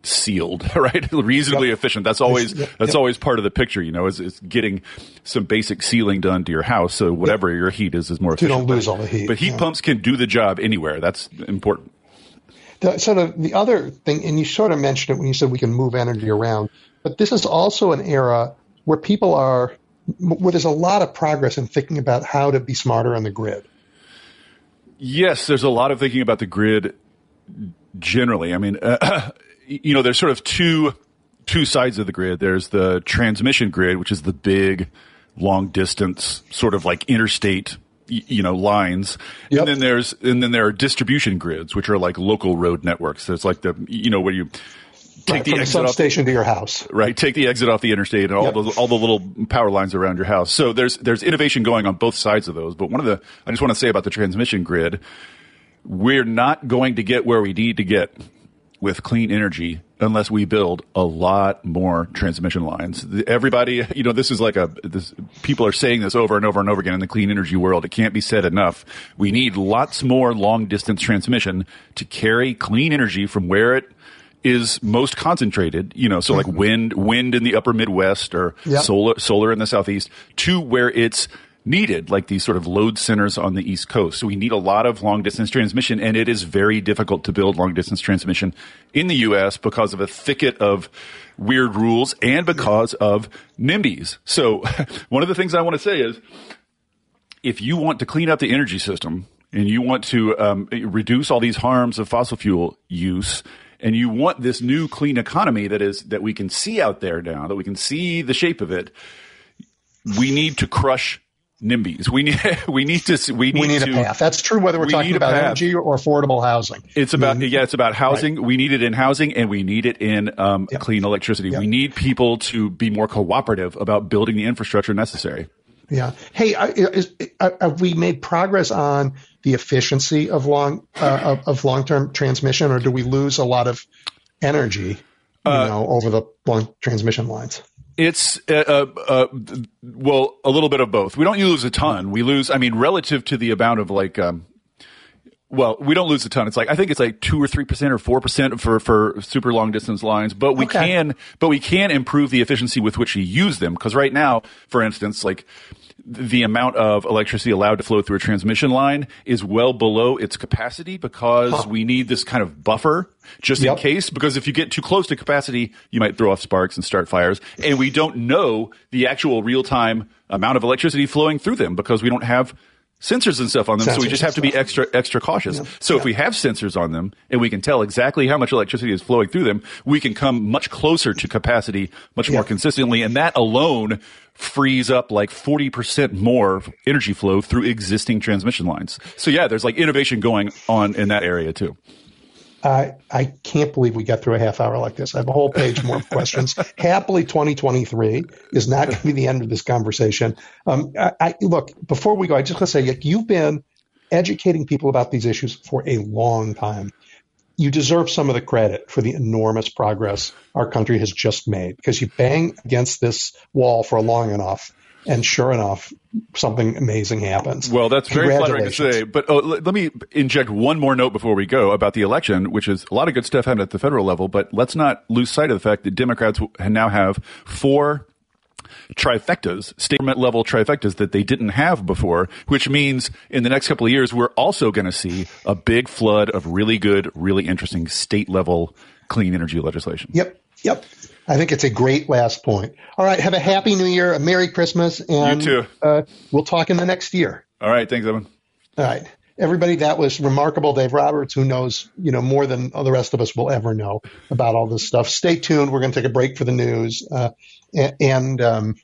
sealed, right? Reasonably yep. efficient. That's always yep. that's yep. always part of the picture, you know, is, is getting some basic sealing done to your house so whatever your heat is is more efficient. You don't lose all the heat. But heat yeah. pumps can do the job anywhere. That's important. The, sort of the other thing, and you sort of mentioned it when you said we can move energy around, but this is also an era where people are where there's a lot of progress in thinking about how to be smarter on the grid. Yes, there's a lot of thinking about the grid generally. I mean, uh, you know, there's sort of two two sides of the grid. There's the transmission grid, which is the big, long distance, sort of like interstate, you know, lines. Yep. And then there's and then there are distribution grids, which are like local road networks. So it's like the you know where you take right, the exit substation off, to your house. Right, take the exit off the interstate and all yep. the all the little power lines around your house. So there's there's innovation going on both sides of those. But one of the I just want to say about the transmission grid, we're not going to get where we need to get with clean energy unless we build a lot more transmission lines. Everybody, you know, this is like a, this, people are saying this over and over and over again in the clean energy world. It can't be said enough. We need lots more long distance transmission to carry clean energy from where it is most concentrated, you know, so like mm-hmm. wind, wind in the upper Midwest or yep. solar, solar in the Southeast to where it's needed, like these sort of load centers on the East Coast. So we need a lot of long distance transmission, and it is very difficult to build long distance transmission in the U.S. because of a thicket of weird rules and because of NIMBYs. So one of the things I want to say is if you want to clean up the energy system and you want to um, reduce all these harms of fossil fuel use, and you want this new clean economy that is that we can see out there now, that we can see the shape of it, we need to crush NIMBYs. We need we need to we need, we need to, a path. That's true whether we're we talking about energy or affordable housing. It's about yeah, it's about housing. Right. We need it in housing, and we need it in um, yep. clean electricity. Yep. We need people to be more cooperative about building the infrastructure necessary. Yeah. Hey, is, have we made progress on the efficiency of long uh, of, of long term transmission, or do we lose a lot of energy? You uh, know, over the long transmission lines. It's uh, uh, uh, well, a little bit of both. We don't lose a ton. We lose, I mean, relative to the amount of like, um, well, we don't lose a ton. It's like I think it's like two or three percent or four percent for for super long distance lines, but we okay. can but we can improve the efficiency with which we use them because right now, for instance, like the amount of electricity allowed to flow through a transmission line is well below its capacity because huh. we need this kind of buffer just yep. in case. Because if you get too close to capacity, you might throw off sparks and start fires. And we don't know the actual real time amount of electricity flowing through them because we don't have sensors and stuff on them, sensors so we just have to be extra extra cautious. Yeah. So yeah. if we have sensors on them and we can tell exactly how much electricity is flowing through them, we can come much closer to capacity much yeah. more consistently, and that alone frees up like 40% more energy flow through existing transmission lines. So yeah, there's like innovation going on in that area too. I, I can't believe we got through a half hour like this. I have a whole page more questions. Happily, 2023 is not going to be the end of this conversation. Um, I, I, look, before we go, I just want to say you've been educating people about these issues for a long time. You deserve some of the credit for the enormous progress our country has just made because you bang against this wall for long enough and sure enough, something amazing happens. Well, that's very flattering to say. But oh, let me inject one more note before we go about the election, which is a lot of good stuff happened at the federal level. But let's not lose sight of the fact that Democrats now have four trifectas, statement level trifectas that they didn't have before, which means in the next couple of years, we're also going to see a big flood of really good, really interesting state level clean energy legislation. Yep. Yep. I think it's a great last point. All right. Have a happy new year, a Merry Christmas, and you too. Uh, we'll talk in the next year. All right. Thanks, Evan. All right. Everybody, that was remarkable. Dave Roberts, who knows, you know, more than the rest of us will ever know about all this stuff. Stay tuned. We're going to take a break for the news. Uh, and um,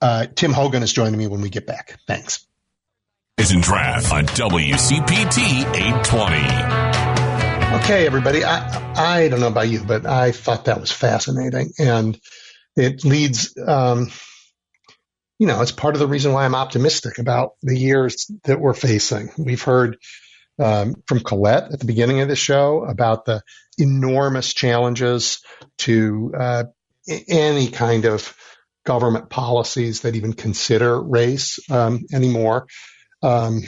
uh, Tim Hogan is joining me when we get back. Thanks. Eisendrath on WCPT 820. Okay, everybody. I, I don't know about you, but I thought that was fascinating. And it leads, um, you know, it's part of the reason why I'm optimistic about the years that we're facing. We've heard um, from Colette at the beginning of the show about the enormous challenges to uh, any kind of government policies that even consider race um, anymore. Um,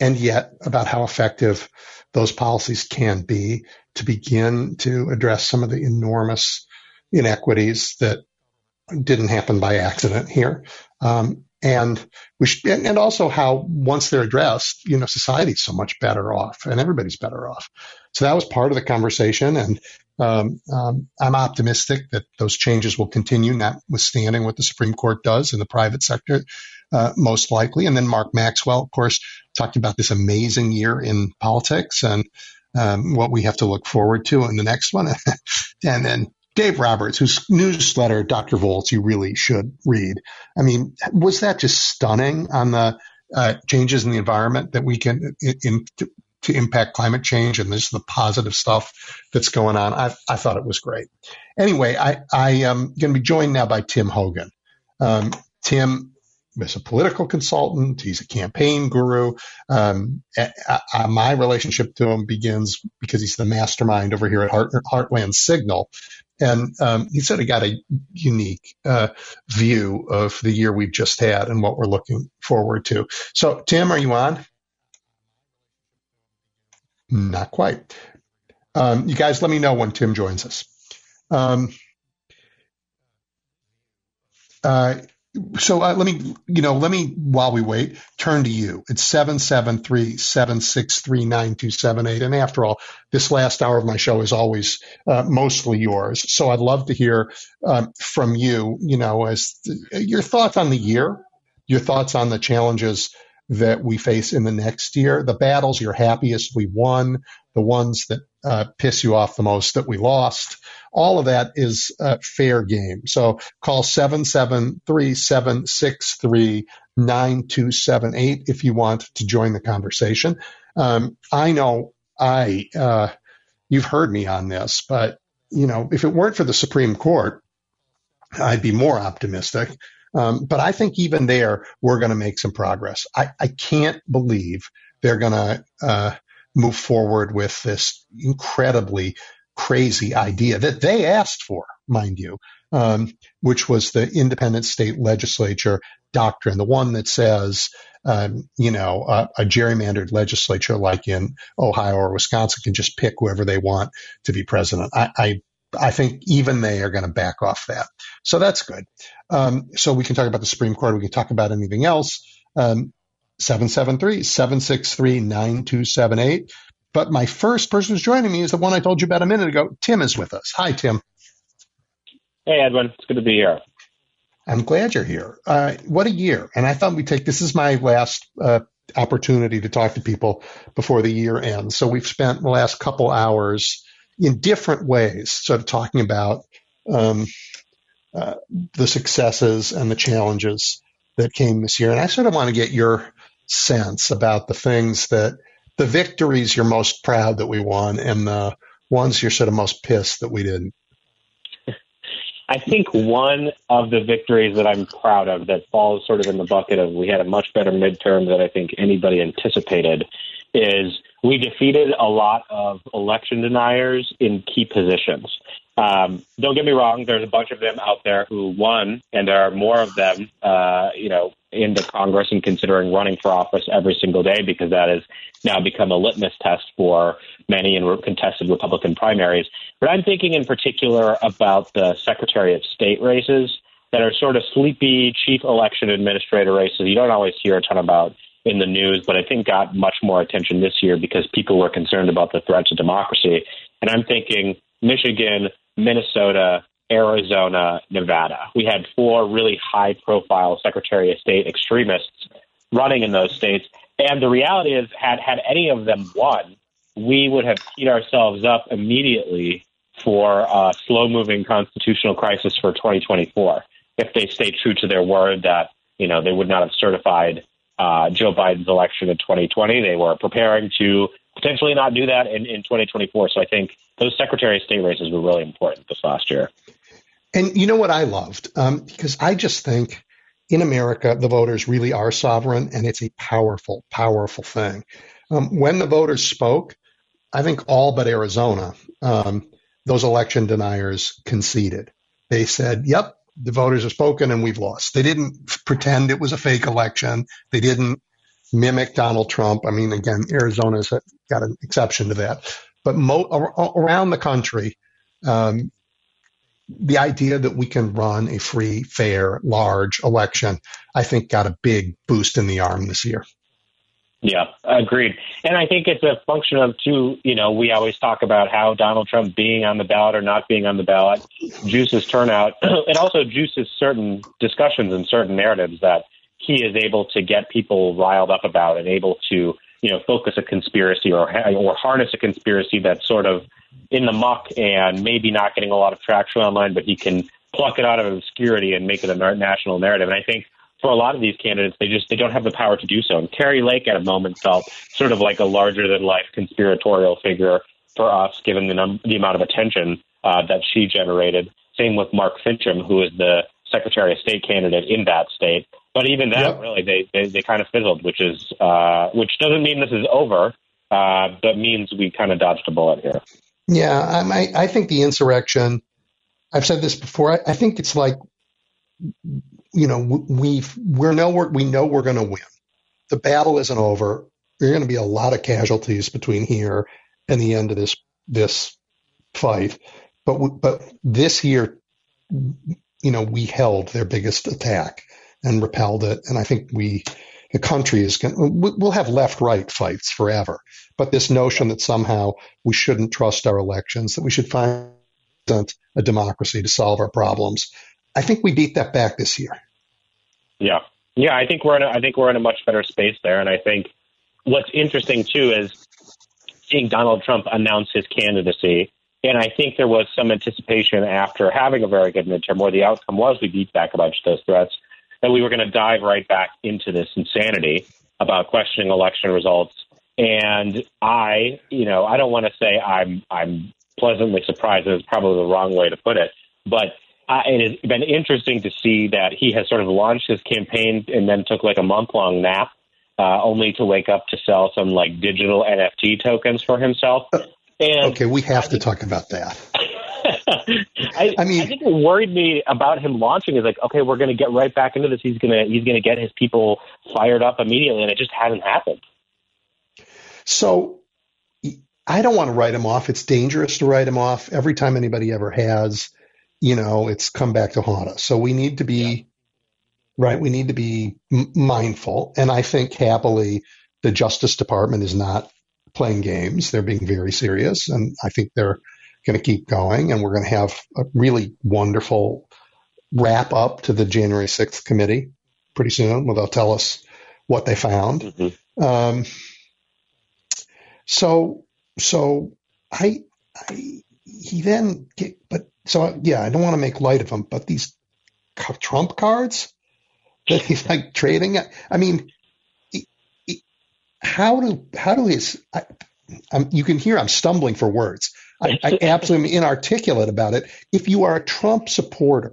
and yet about how effective those policies can be to begin to address some of the enormous inequities that didn't happen by accident here. Um, and we should, and also how once they're addressed, you know, society's so much better off and everybody's better off. So that was part of the conversation. And, um, um, I'm optimistic that those changes will continue, notwithstanding what the Supreme Court does in the private sector, uh, most likely. And then Mark Maxwell, of course, talked about this amazing year in politics and um, what we have to look forward to in the next one. and then Dave Roberts, whose newsletter, Dr. Volts, you really should read. I mean, was that just stunning on the uh, changes in the environment that we can in, in, to, impact climate change and this the positive stuff that's going on? I, I thought it was great. Anyway, I, I am going to be joined now by Tim Hogan. Um, Tim is a political consultant. He's a campaign guru. Um, my relationship to him begins because he's the mastermind over here at Heart, Heartland Signal. And um, he sort of got a unique uh, view of the year we've just had and what we're looking forward to. So, Tim, are you on? Not quite. Um, you guys, let me know when Tim joins us. Um, uh, so uh, let me, you know, let me, while we wait, turn to you. It's 773-763-9278. And after all, this last hour of my show is always uh, mostly yours. So I'd love to hear um, from you, you know, as your thoughts on the year, your thoughts on the challenges that we face in the next year, the battles you're happiest we won, the ones that uh, piss you off the most that we lost, all of that is uh, fair game. So call 773-763-9278 if you want to join the conversation. Um, I know I, uh, you've heard me on this, but you know, if it weren't for the Supreme Court, I'd be more optimistic. Um, but I think even there, we're going to make some progress. I, I can't believe they're going to uh, move forward with this incredibly crazy idea that they asked for, mind you, um, which was the independent state legislature doctrine, the one that says, um, you know, a, a, gerrymandered legislature like in Ohio or Wisconsin can just pick whoever they want to be president. I, I, I think even they are going to back off that. So that's good. Um, so we can talk about the Supreme Court. We can talk about anything else. Um, 773 763 9278. But my first person who's joining me is the one I told you about a minute ago. Tim is with us. Hi, Tim. Hey, Edwin. It's good to be here. I'm glad you're here. Uh, what a year. And I thought we'd take this is my last uh, opportunity to talk to people before the year ends. So we've spent the last couple hours in different ways, sort of talking about um, uh, the successes and the challenges that came this year. And I sort of want to get your sense about the things that the victories you're most proud that we won and the ones you're sort of most pissed that we didn't. I think one of the victories that I'm proud of that falls sort of in the bucket of we had a much better midterm than I think anybody anticipated is we defeated a lot of election deniers in key positions. Um, don't get me wrong, there's a bunch of them out there who won, and there are more of them, uh, you know, in the Congress and considering running for office every single day because that has now become a litmus test for many in contested Republican primaries. But I'm thinking in particular about the Secretary of State races that are sort of sleepy chief election administrator races. You don't always hear a ton about in the news, but I think got much more attention this year because people were concerned about the threat to democracy. And I'm thinking Michigan, Minnesota, Arizona, Nevada. We had four really high profile Secretary of State extremists running in those states. And the reality is, had, had any of them won, we would have teed ourselves up immediately for a slow moving constitutional crisis for 2024 if they stay true to their word that, you know, they would not have certified uh, Joe Biden's election in 2020. They were preparing to potentially not do that in, in 2024. So I think those Secretary of State races were really important this last year. And you know what I loved? Um, because I just think in America, the voters really are sovereign, and it's a powerful, powerful thing. Um, when the voters spoke, I think all but Arizona, um, those election deniers conceded. They said, yep, the voters have spoken and we've lost. They didn't pretend it was a fake election. They didn't mimic Donald Trump. I mean, again, Arizona's got an exception to that. But mo- around the country, um, the idea that we can run a free, fair, large election, I think got a big boost in the arm this year. Yeah, agreed. And I think it's a function of two, you know, we always talk about how Donald Trump being on the ballot or not being on the ballot juices turnout. it also juices certain discussions and certain narratives that he is able to get people riled up about and able to, you know, focus a conspiracy or or harness a conspiracy that's sort of in the muck and maybe not getting a lot of traction online, but he can pluck it out of obscurity and make it a national narrative. And I think for a lot of these candidates, they just they don't have the power to do so. And Kari Lake at a moment felt sort of like a larger than life conspiratorial figure for us, given the num- the amount of attention uh, that she generated. Same with Mark Finchem, who is the Secretary of State candidate in that state. But even that, yep. really, they, they, they kind of fizzled, which is uh, which doesn't mean this is over, uh, but means we kind of dodged a bullet here. Yeah, I, I think the insurrection. I've said this before. I, I think it's like, you know, we we know we're, we know we're going to win. The battle isn't over. There are going to be a lot of casualties between here and the end of this this fight. But but this year, you know, we held their biggest attack and repelled it, and I think we the country is going we'll have left right fights forever. But this notion that somehow we shouldn't trust our elections, that we should find a democracy to solve our problems, I think we beat that back this year. Yeah, yeah, I think we're in a, I think we're in a much better space there, and I think what's interesting too is seeing Donald Trump announce his candidacy. And I think there was some anticipation after having a very good midterm, where the outcome was we beat back a bunch of those threats, that we were going to dive right back into this insanity about questioning election results. And I, you know, I don't want to say I'm I'm pleasantly surprised. It's probably the wrong way to put it, but uh, it has been interesting to see that he has sort of launched his campaign and then took like a month long nap, uh, only to wake up to sell some like digital NFT tokens for himself. And okay, we have to talk about that. I, I, mean, I think what worried me about him launching is like, okay, we're going to get right back into this. He's gonna he's gonna get his people fired up immediately, and it just hasn't happened. So I don't want to write him off. It's dangerous to write him off. Every time anybody ever has, you know, it's come back to haunt us. So we need to be yeah. right. We need to be m- mindful, and I think happily the Justice Department is not playing games. They're being very serious, and I think they're going to keep going, and we're going to have a really wonderful wrap up to the January 6th committee pretty soon where they'll tell us what they found. Mm-hmm. Um, so so I, I he then but so yeah, I don't want to make light of him, but these Trump cards that he's like trading. I mean, how do how do his I, you can hear I'm stumbling for words. I, I absolutely am inarticulate about it. If you are a Trump supporter,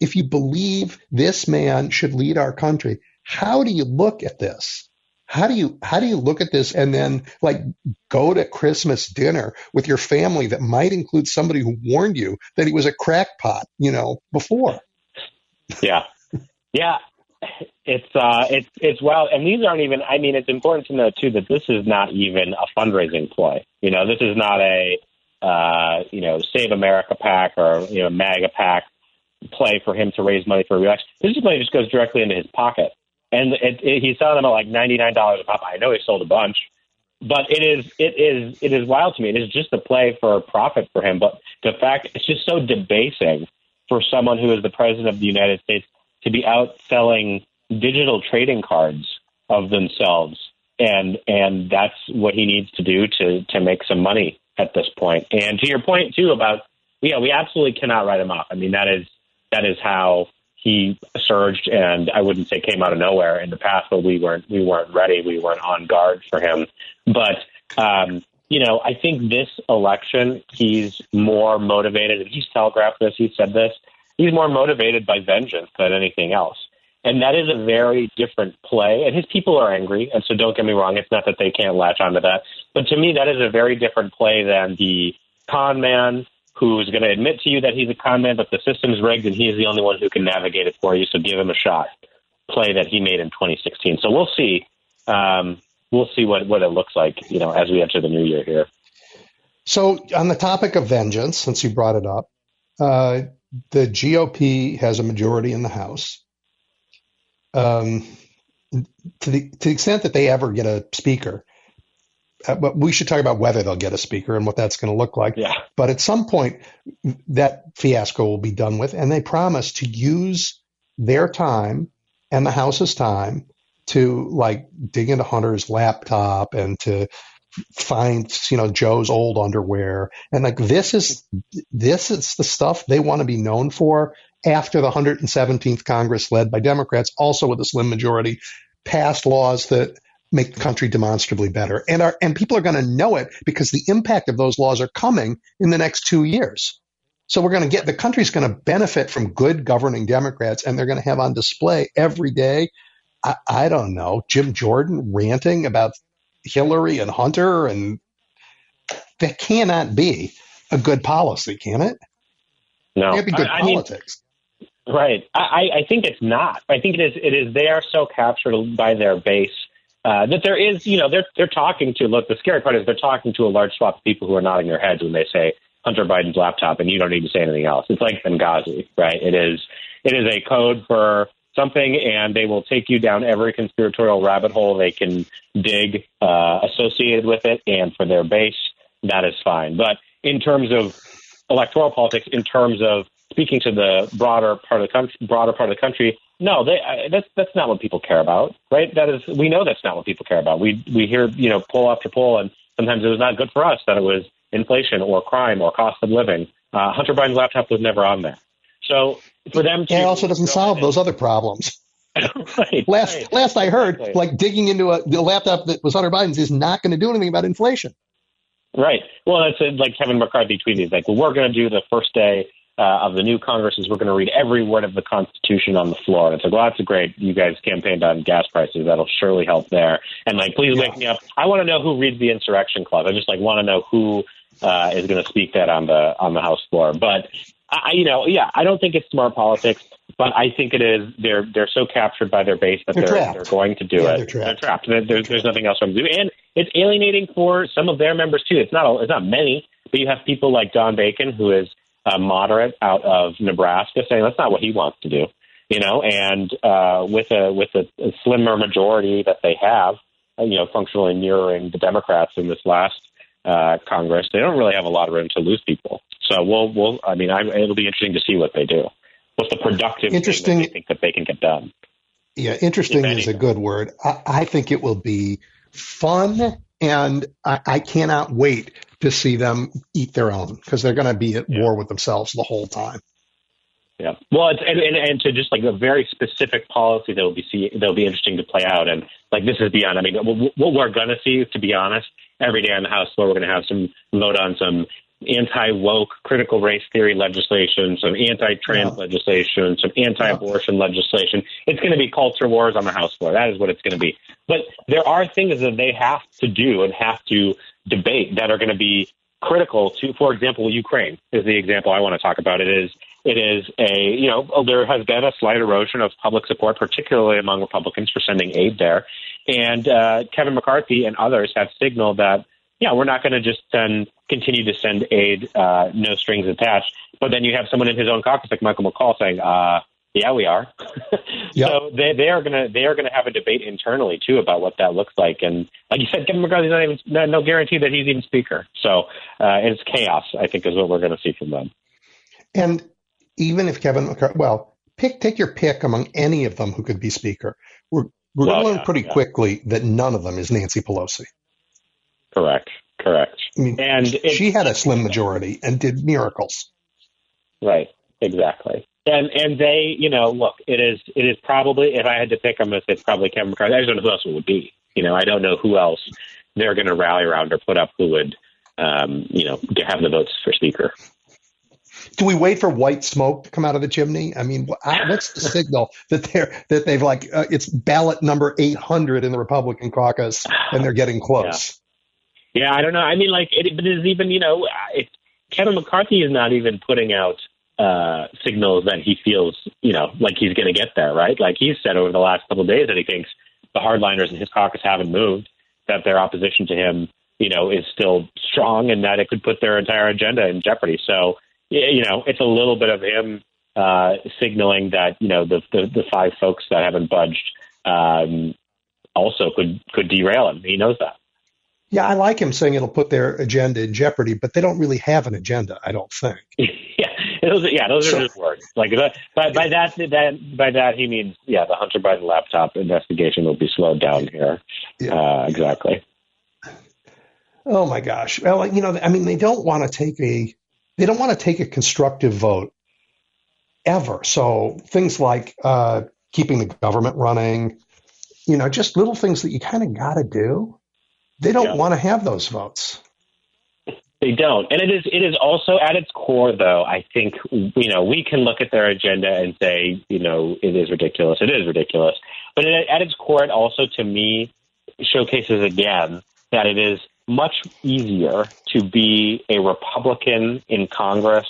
if you believe this man should lead our country, how do you look at this? How do you how do you look at this and then like go to Christmas dinner with your family that might include somebody who warned you that he was a crackpot, you know, before? Yeah. Yeah. It's uh it's it's well and these aren't even I mean it's important to note too that this is not even a fundraising ploy. You know, this is not a uh, you know, Save America PAC or, you know, MAGA PAC play for him to raise money for reelection. This money just goes directly into his pocket. And it, it, he's selling them at like $99 a pop. I know he sold a bunch, but it is, it is, it is wild to me. It is just a play for profit for him. But the fact it's just so debasing for someone who is the president of the United States to be out selling digital trading cards of themselves. And, and that's what he needs to do to, to make some money at this point. And to your point too about, yeah, we absolutely cannot write him off. I mean, that is, that is how he surged and I wouldn't say came out of nowhere in the past, but we weren't we weren't ready, we weren't on guard for him. But um, you know, I think this election he's more motivated and he's telegraphed this, he said this, he's more motivated by vengeance than anything else. And that is a very different play. And his people are angry. And so don't get me wrong, it's not that they can't latch onto that. But to me, that is a very different play than the con man who's going to admit to you that he's a con man, but the system's rigged and he is the only one who can navigate it for you. So give him a shot. Play that he made in 2016. So we'll see. Um, we'll see what, what it looks like, you know, as we enter the new year here. So on the topic of vengeance, since you brought it up, uh, the GOP has a majority in the House. Um, to the to the extent that they ever get a speaker, Uh, but we should talk about whether they'll get a speaker and what that's going to look like. Yeah. But at some point, that fiasco will be done with, and they promise to use their time and the House's time to like dig into Hunter's laptop and to find you know Joe's old underwear and like this is this is the stuff they want to be known for after the 117th Congress led by Democrats also with a slim majority passed laws that make the country demonstrably better. And our, and people are going to know it because the impact of those laws are coming in the next two years. So we're going to get the country's going to benefit from good governing Democrats, and they're going to have on display every day. I, I don't know Jim Jordan ranting about Hillary and Hunter, and that cannot be a good policy, can it? No, it can't be good I, politics. I mean, right. I, I think it's not. I think it is. It is. They are so captured by their base uh, that there is, you know, they're they're talking to. Look, the scary part is they're talking to a large swath of people who are nodding their heads when they say Hunter Biden's laptop, and you don't need to say anything else. It's like Benghazi, right? It is it is a code for something, and they will take you down every conspiratorial rabbit hole they can dig uh, associated with it, and for their base, that is fine. But in terms of electoral politics, in terms of speaking to the broader part of the country, broader part of the country, no, they, I, that's that's not what people care about, right? That is, we know that's not what people care about. We we hear you know poll after poll, and sometimes it was not good for us that it was inflation or crime or cost of living. Uh, Hunter Biden's laptop was never on there, so for them to it also doesn't solve those other problems. right, last right. last I heard, exactly. like digging into a the laptop that was Hunter Biden's is not going to do anything about inflation. Right. Well, that's a, like Kevin McCarthy tweeted. He's like, well, we're going to do the first day uh, of the new Congress is we're going to read every word of the Constitution on the floor. And it's like, well, that's a great. You guys campaigned on gas prices. That'll surely help there. And like, please wake me up. I want to know who reads the insurrection clause. I just like want to know who uh, is going to speak that on the on the House floor. But I, you know, yeah, I don't think it's smart politics. But I think it is. They're they're so captured by their base that they're they're, they're going to do yeah, it. They're trapped. They're trapped. There's, there's nothing else for them to do, and it's alienating for some of their members too. It's not a, it's not many, but you have people like Don Bacon, who is a moderate out of Nebraska saying that's not what he wants to do, you know, and uh, with a with a, a slimmer majority that they have, uh, you know, functionally mirroring the Democrats in this last uh, Congress, they don't really have a lot of room to lose people. So we'll we'll I mean I, it'll be interesting to see what they do. What's the productive interesting thing that they think that they can get done? Yeah, interesting is a good word. I, I, think it will be fun, and I, I, cannot wait to see them eat their own because they're going to be at yeah. war with themselves the whole time. Yeah. Well, it's, and, and, and to just like a very specific policy that will be see that will be interesting to play out. And like this is beyond. I mean, what we're going to see, to be honest, every day on the House floor, we're going to have some vote on some anti woke critical race theory legislation, some anti trans yeah. legislation, some anti abortion yeah. legislation. It's going to be culture wars on the House floor. That is what it's going to be. But there are things that they have to do and have to debate that are going to be critical to, for example, Ukraine is the example I want to talk about. It is it is a, you know, oh, there has been a slight erosion of public support, particularly among Republicans for sending aid there. And uh, Kevin McCarthy and others have signaled that, yeah, we're not going to just send, continue to send aid, uh, no strings attached. But then you have someone in his own caucus like Michael McCaul saying, uh, yeah, we are. yep. So they they are gonna they are gonna have a debate internally too about what that looks like. And like you said, Kevin McCarthy's not even no, no guarantee that he's even speaker. So uh, it's chaos. I think is what we're going to see from them. And even if Kevin McCarthy, well, pick take your pick among any of them who could be speaker. We're we're well, to learn yeah, pretty yeah. quickly that none of them is Nancy Pelosi. Correct. Correct. I mean, and she had a slim majority and did miracles. Right. Exactly. And and they, you know, look, it is it is probably if I had to pick, I'm going to say it's probably Kevin McCarthy. I just don't know who else it would be. You know, I don't know who else they're going to rally around or put up who would, um, you know, have the votes for speaker do we wait for white smoke to come out of the chimney? I mean, what's the signal that they're that they've like uh, it's ballot number eight hundred in the Republican caucus and they're getting close? Yeah, yeah I don't know. I mean, like it, it is even you know, it, Kevin McCarthy is not even putting out uh, signals that he feels you know like he's going to get there, right? Like he's said over the last couple of days that he thinks the hardliners in his caucus haven't moved, that their opposition to him, you know, is still strong, and that it could put their entire agenda in jeopardy. So you know, it's a little bit of him uh, signaling that you know the, the, the five folks that haven't budged um, also could could derail him. He knows that. Yeah, I like him saying it'll put their agenda in jeopardy, but they don't really have an agenda. I don't think. yeah, those are, yeah, those so, are just words. Like by, by that, that by that he means yeah, the Hunter Biden laptop investigation will be slowed down here. Yeah. Uh, exactly. Oh my gosh! Well, you know, I mean, they don't want to take a they don't want to take a constructive vote ever. So things like uh, keeping the government running, you know, just little things that you kind of got to do. They don't yeah. want to have those votes. They don't, and it is it is also at its core, though. I think you know we can look at their agenda and say, you know, it is ridiculous. It is ridiculous, but it, at its core, it also, to me, showcases again that it is much easier to be a Republican in Congress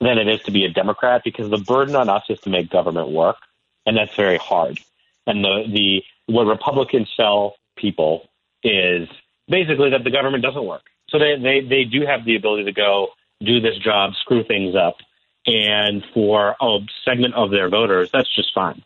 than it is to be a Democrat because the burden on us is to make government work, and that's very hard. And the the what Republicans sell people is basically that the government doesn't work. So they they they do have the ability to go do this job, screw things up, and for a segment of their voters, that's just fine.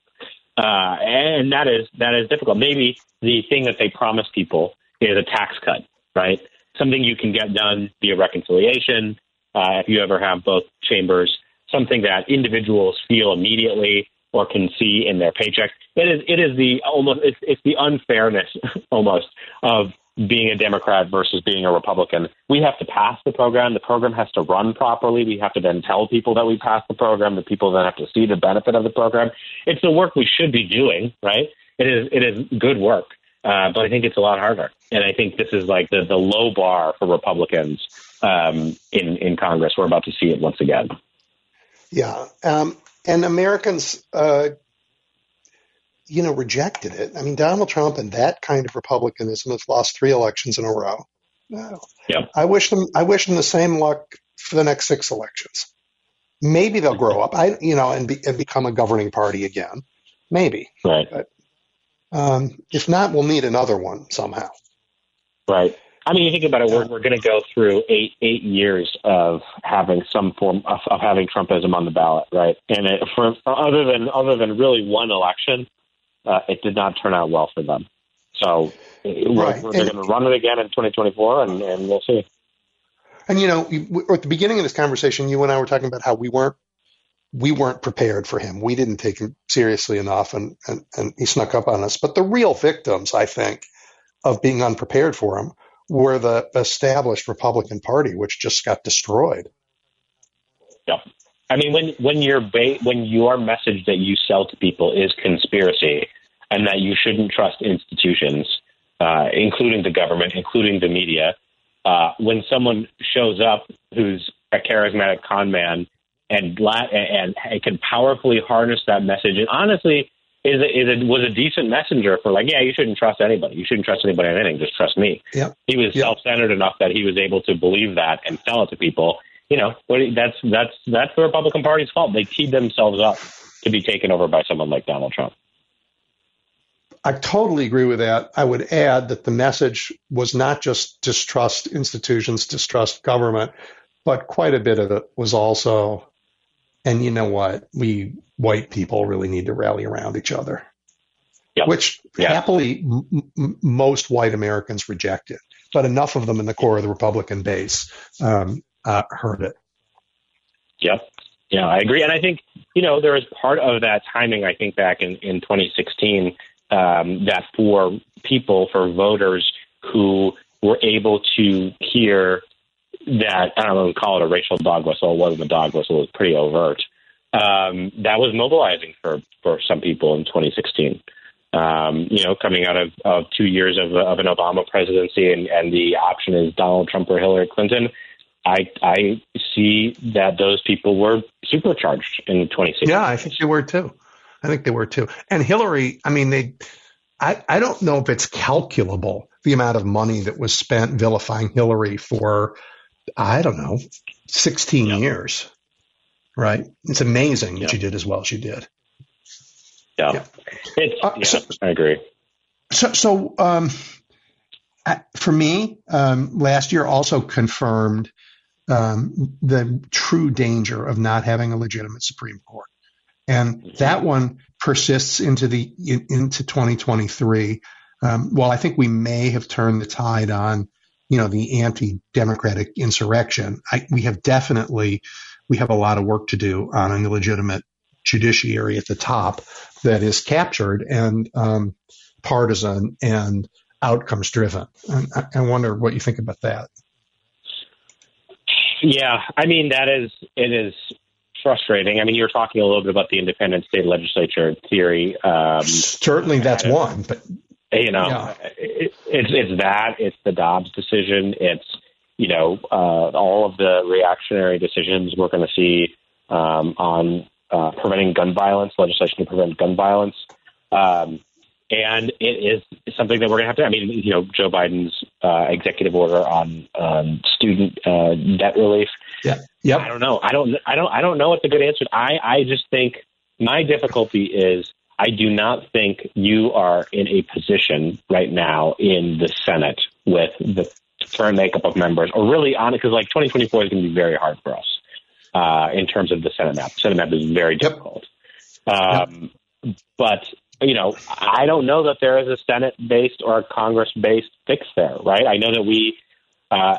Uh, and that is that is difficult. Maybe the thing that they promise people is a tax cut right? Something you can get done via reconciliation. Uh, if you ever have both chambers, something that individuals feel immediately or can see in their paycheck. It is it is the almost it's, it's the unfairness almost of being a Democrat versus being a Republican. We have to pass the program. The program has to run properly. We have to then tell people that we passed the program. The people then have to see the benefit of the program. It's the work we should be doing, right? It is it is good work. Uh, but I think it's a lot harder. And I think this is like the, the low bar for Republicans um, in, in Congress. We're about to see it once again. Yeah. Um, and Americans, uh, you know, rejected it. I mean, Donald Trump and that kind of republicanism has lost three elections in a row. Yeah. I wish them. I wish them the same luck for the next six elections. Maybe they'll grow up. I, you know, and, be, and become a governing party again. Maybe. Right. But um, if not, we'll need another one somehow. Right. I mean, you think about it. We're, we're going to go through eight eight years of having some form of, of having Trumpism on the ballot, right? And it, for other than other than really one election, uh, it did not turn out well for them. So right. they're going to run it again in 2024, and, and we'll see. And you know, at the beginning of this conversation, you and I were talking about how we weren't we weren't prepared for him. We didn't take him seriously enough, and, and, and he snuck up on us. But the real victims, I think, of being unprepared for him were the established Republican Party, which just got destroyed. Yeah. I mean, when when your ba- when your message that you sell to people is conspiracy, and that you shouldn't trust institutions, uh, including the government, including the media, uh, when someone shows up who's a charismatic con man and and, and can powerfully harness that message, and honestly is a, is a, was a decent messenger for like, yeah, you shouldn't trust anybody. You shouldn't trust anybody on anything. Just trust me. Yep. He was yep. self-centered enough that he was able to believe that and sell it to people. You know, that's that's that's the Republican Party's fault. They teed themselves up to be taken over by someone like Donald Trump. I totally agree with that. I would add that the message was not just distrust institutions, distrust government, but quite a bit of it was also, and you know what, we white people really need to rally around each other, yep. which yep. happily m- most white Americans rejected, but enough of them in the core of the Republican base um, uh, heard it. Yep. Yeah, I agree. And I think, you know, there was part of that timing, I think, back in, in 2016, um, that for people, for voters who were able to hear that, I don't know, call it a racial dog whistle, it wasn't a dog whistle, it was pretty overt, um, that was mobilizing for, for some people in 2016. Um, you know, coming out of, of two years of, of an Obama presidency and, and the option is Donald Trump or Hillary Clinton, I I see that those people were supercharged in 2016. Yeah, I think they were too. I think they were too. And Hillary, I mean, they, I, I don't know if it's calculable the amount of money that was spent vilifying Hillary for, I don't know, 16 yeah. years right? It's amazing yeah. that she did as well as she did. Yeah, yeah. Uh, yeah so, I agree. So, so um, for me, um, last year also confirmed um, the true danger of not having a legitimate Supreme Court, and mm-hmm. that one persists into the in, into 2023. Um, well, I think we may have turned the tide on, you know, the anti-democratic insurrection. I, we have definitely we have a lot of work to do on an illegitimate judiciary at the top that is captured and um, partisan and outcomes driven. And I, I wonder what you think about that. Yeah, I mean that is it is frustrating. I mean, you're talking a little bit about the independent state legislature theory. Um, Certainly, that's one. But you know, yeah. it, it's it's that. It's the Dobbs decision. It's you know, uh, all of the reactionary decisions we're going to see um, on uh, preventing gun violence, legislation to prevent gun violence. Um, and it is something that we're going to have to. I mean, you know, Joe Biden's uh, executive order on um, student uh, debt relief. Yeah. Yeah. I don't know. I don't. I don't. I don't know what's a good answer. I. I just think my difficulty is I do not think you are in a position right now in the Senate with the current makeup of members, or really on it, because like 2024 is going to be very hard for us uh, in terms of the Senate map. Senate map is very difficult. Um, yep. But you know, I don't know that there is a Senate-based or a Congress-based fix there, right? I know that we uh,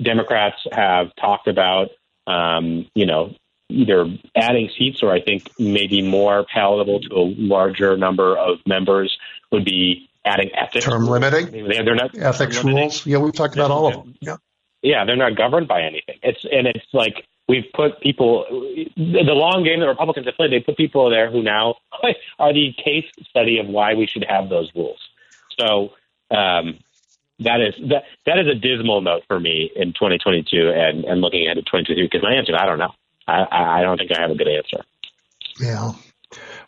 Democrats have talked about, um, you know, either adding seats or I think maybe more palatable to a larger number of members would be adding ethics. Term limiting. They, are not ethics rules. Yeah, we've talked about all of them. Yeah. Yeah, they're not governed by anything. It's and it's like we've put people the long game that Republicans have played. They put people there who now are the case study of why we should have those rules. So um, that is that that is a dismal note for me in 2022 and and looking ahead to 2023 because my answer I don't know. I I don't think I have a good answer. Yeah.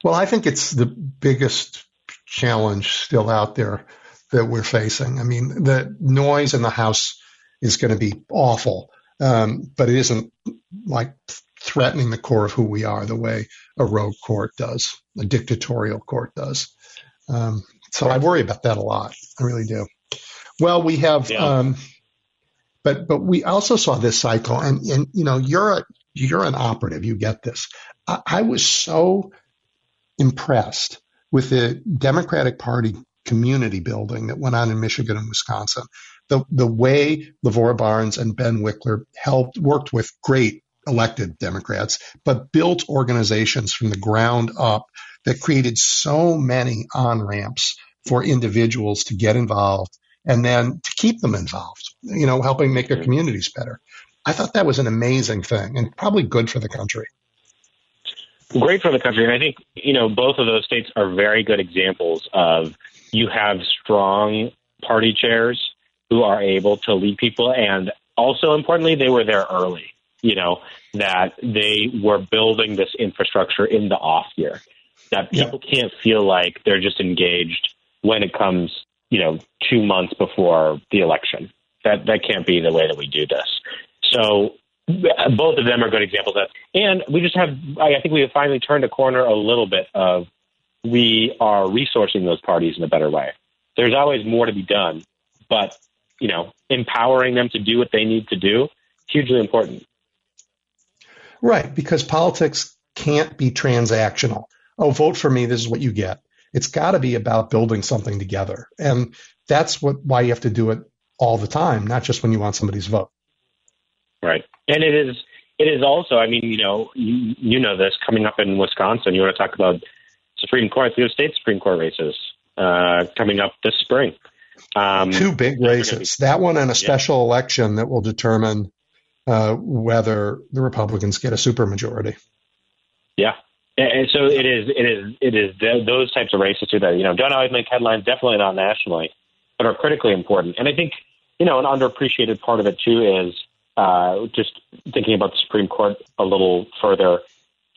Well, I think it's the biggest challenge still out there that we're facing. I mean, the noise in the House is going to be awful, um, but it isn't like threatening the core of who we are the way a rogue court does, a dictatorial court does. Um, so I worry about that a lot. I really do. Well, we have, yeah. um, but but we also saw this cycle, and and you know, you're a you're an operative. You get this. I, I was so impressed with the Democratic Party community building that went on in Michigan and Wisconsin. The the way Lavora Barnes and Ben Wickler helped worked with great elected Democrats, but built organizations from the ground up that created so many on ramps for individuals to get involved and then to keep them involved, you know, helping make their communities better. I thought that was an amazing thing and probably good for the country. Great for the country. And I think, you know, both of those states are very good examples of you have strong party chairs who are able to lead people. And also importantly, they were there early, you know, that they were building this infrastructure in the off year, that people yeah. can't feel like they're just engaged when it comes, you know, two months before the election. That, that can't be the way that we do this. So both of them are good examples of that. And we just have, I think we have finally turned a corner a little bit of we are resourcing those parties in a better way. There's always more to be done, but you know, empowering them to do what they need to do, hugely important. Right, because politics can't be transactional. Oh, vote for me. This is what you get. It's got to be about building something together, and that's what why you have to do it all the time, not just when you want somebody's vote. Right, and it is it is also. I mean, you know, you, you know this coming up in Wisconsin. You want to talk about Supreme Court, the state Supreme Court races uh, coming up this spring. Um, Two big races. That one and a special yeah. election that will determine uh, whether the Republicans get a supermajority. Yeah, and so it is. It is. It is those types of races too that you know don't always make headlines. Definitely not nationally, but are critically important. And I think you know an underappreciated part of it too is uh, just thinking about the Supreme Court a little further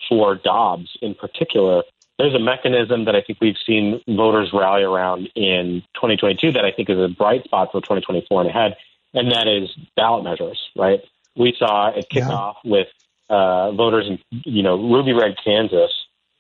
for Dobbs in particular there's a mechanism that I think we've seen voters rally around in 2022 that I think is a bright spot for 2024 and ahead, and that is ballot measures, right? We saw it kick yeah. off with uh, voters in, you know, Ruby Red, Kansas,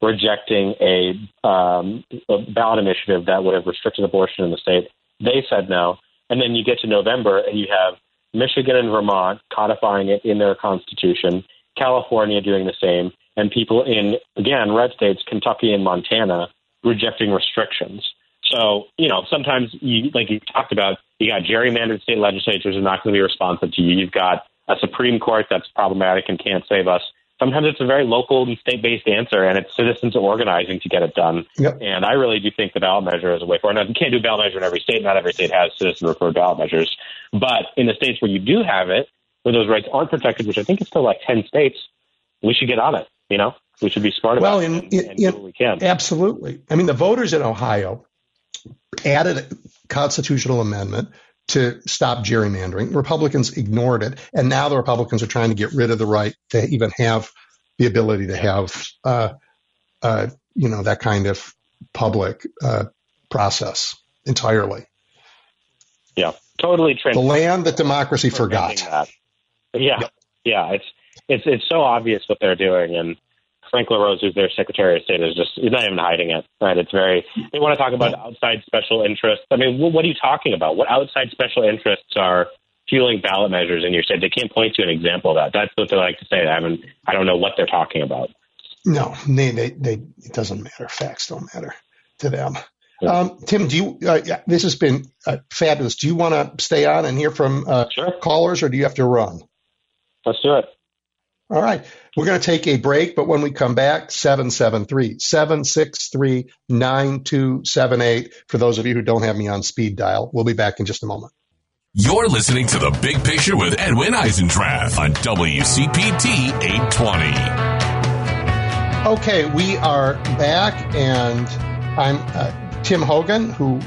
rejecting a, um, a ballot initiative that would have restricted abortion in the state. They said no. And then you get to November and you have Michigan and Vermont codifying it in their constitution, California doing the same, and people in, again, red states, Kentucky and Montana, rejecting restrictions. So, you know, sometimes, you, like you talked about, you got gerrymandered state legislatures are not going to be responsive to you. You've got a Supreme Court that's problematic and can't save us. Sometimes it's a very local and state based answer, and it's citizens organizing to get it done. Yep. And I really do think the ballot measure is a way forward. Now, you can't do a ballot measure in every state. Not every state has citizen referred ballot measures. But in the states where you do have it, where those rights aren't protected, which I think is still like 10 states, we should get on it. You know, we should be smart about in, it in, we can. Absolutely. I mean, the voters in Ohio added a constitutional amendment to stop gerrymandering. Republicans ignored it, and now the Republicans are trying to get rid of the right to even have the ability to have, uh, uh, you know, that kind of public uh, process entirely. Yeah, totally. Trans- the land that democracy forgot. That. Yeah, yep. yeah. It's it's it's so obvious what they're doing, and Frank LaRose, who's their Secretary of State, is just he's not even hiding it. Right? It's very. They want to talk about outside special interests. I mean, what are you talking about? What outside special interests are fueling ballot measures in your state? They can't point to an example of that. That's what they like to say. I mean, I don't know what they're talking about. No, they, they, they it doesn't matter. Facts don't matter to them. Um, Tim, do you? Uh, yeah, this has been uh, fabulous. Do you want to stay on and hear from uh, sure. callers, or do you have to run? Let's do it. All right. We're going to take a break, but when we come back, 773 763 9278. For those of you who don't have me on speed dial, we'll be back in just a moment. You're listening to The Big Picture with Edwin Eisendrath on WCPT 820. Okay, we are back, and I'm uh, Tim Hogan, who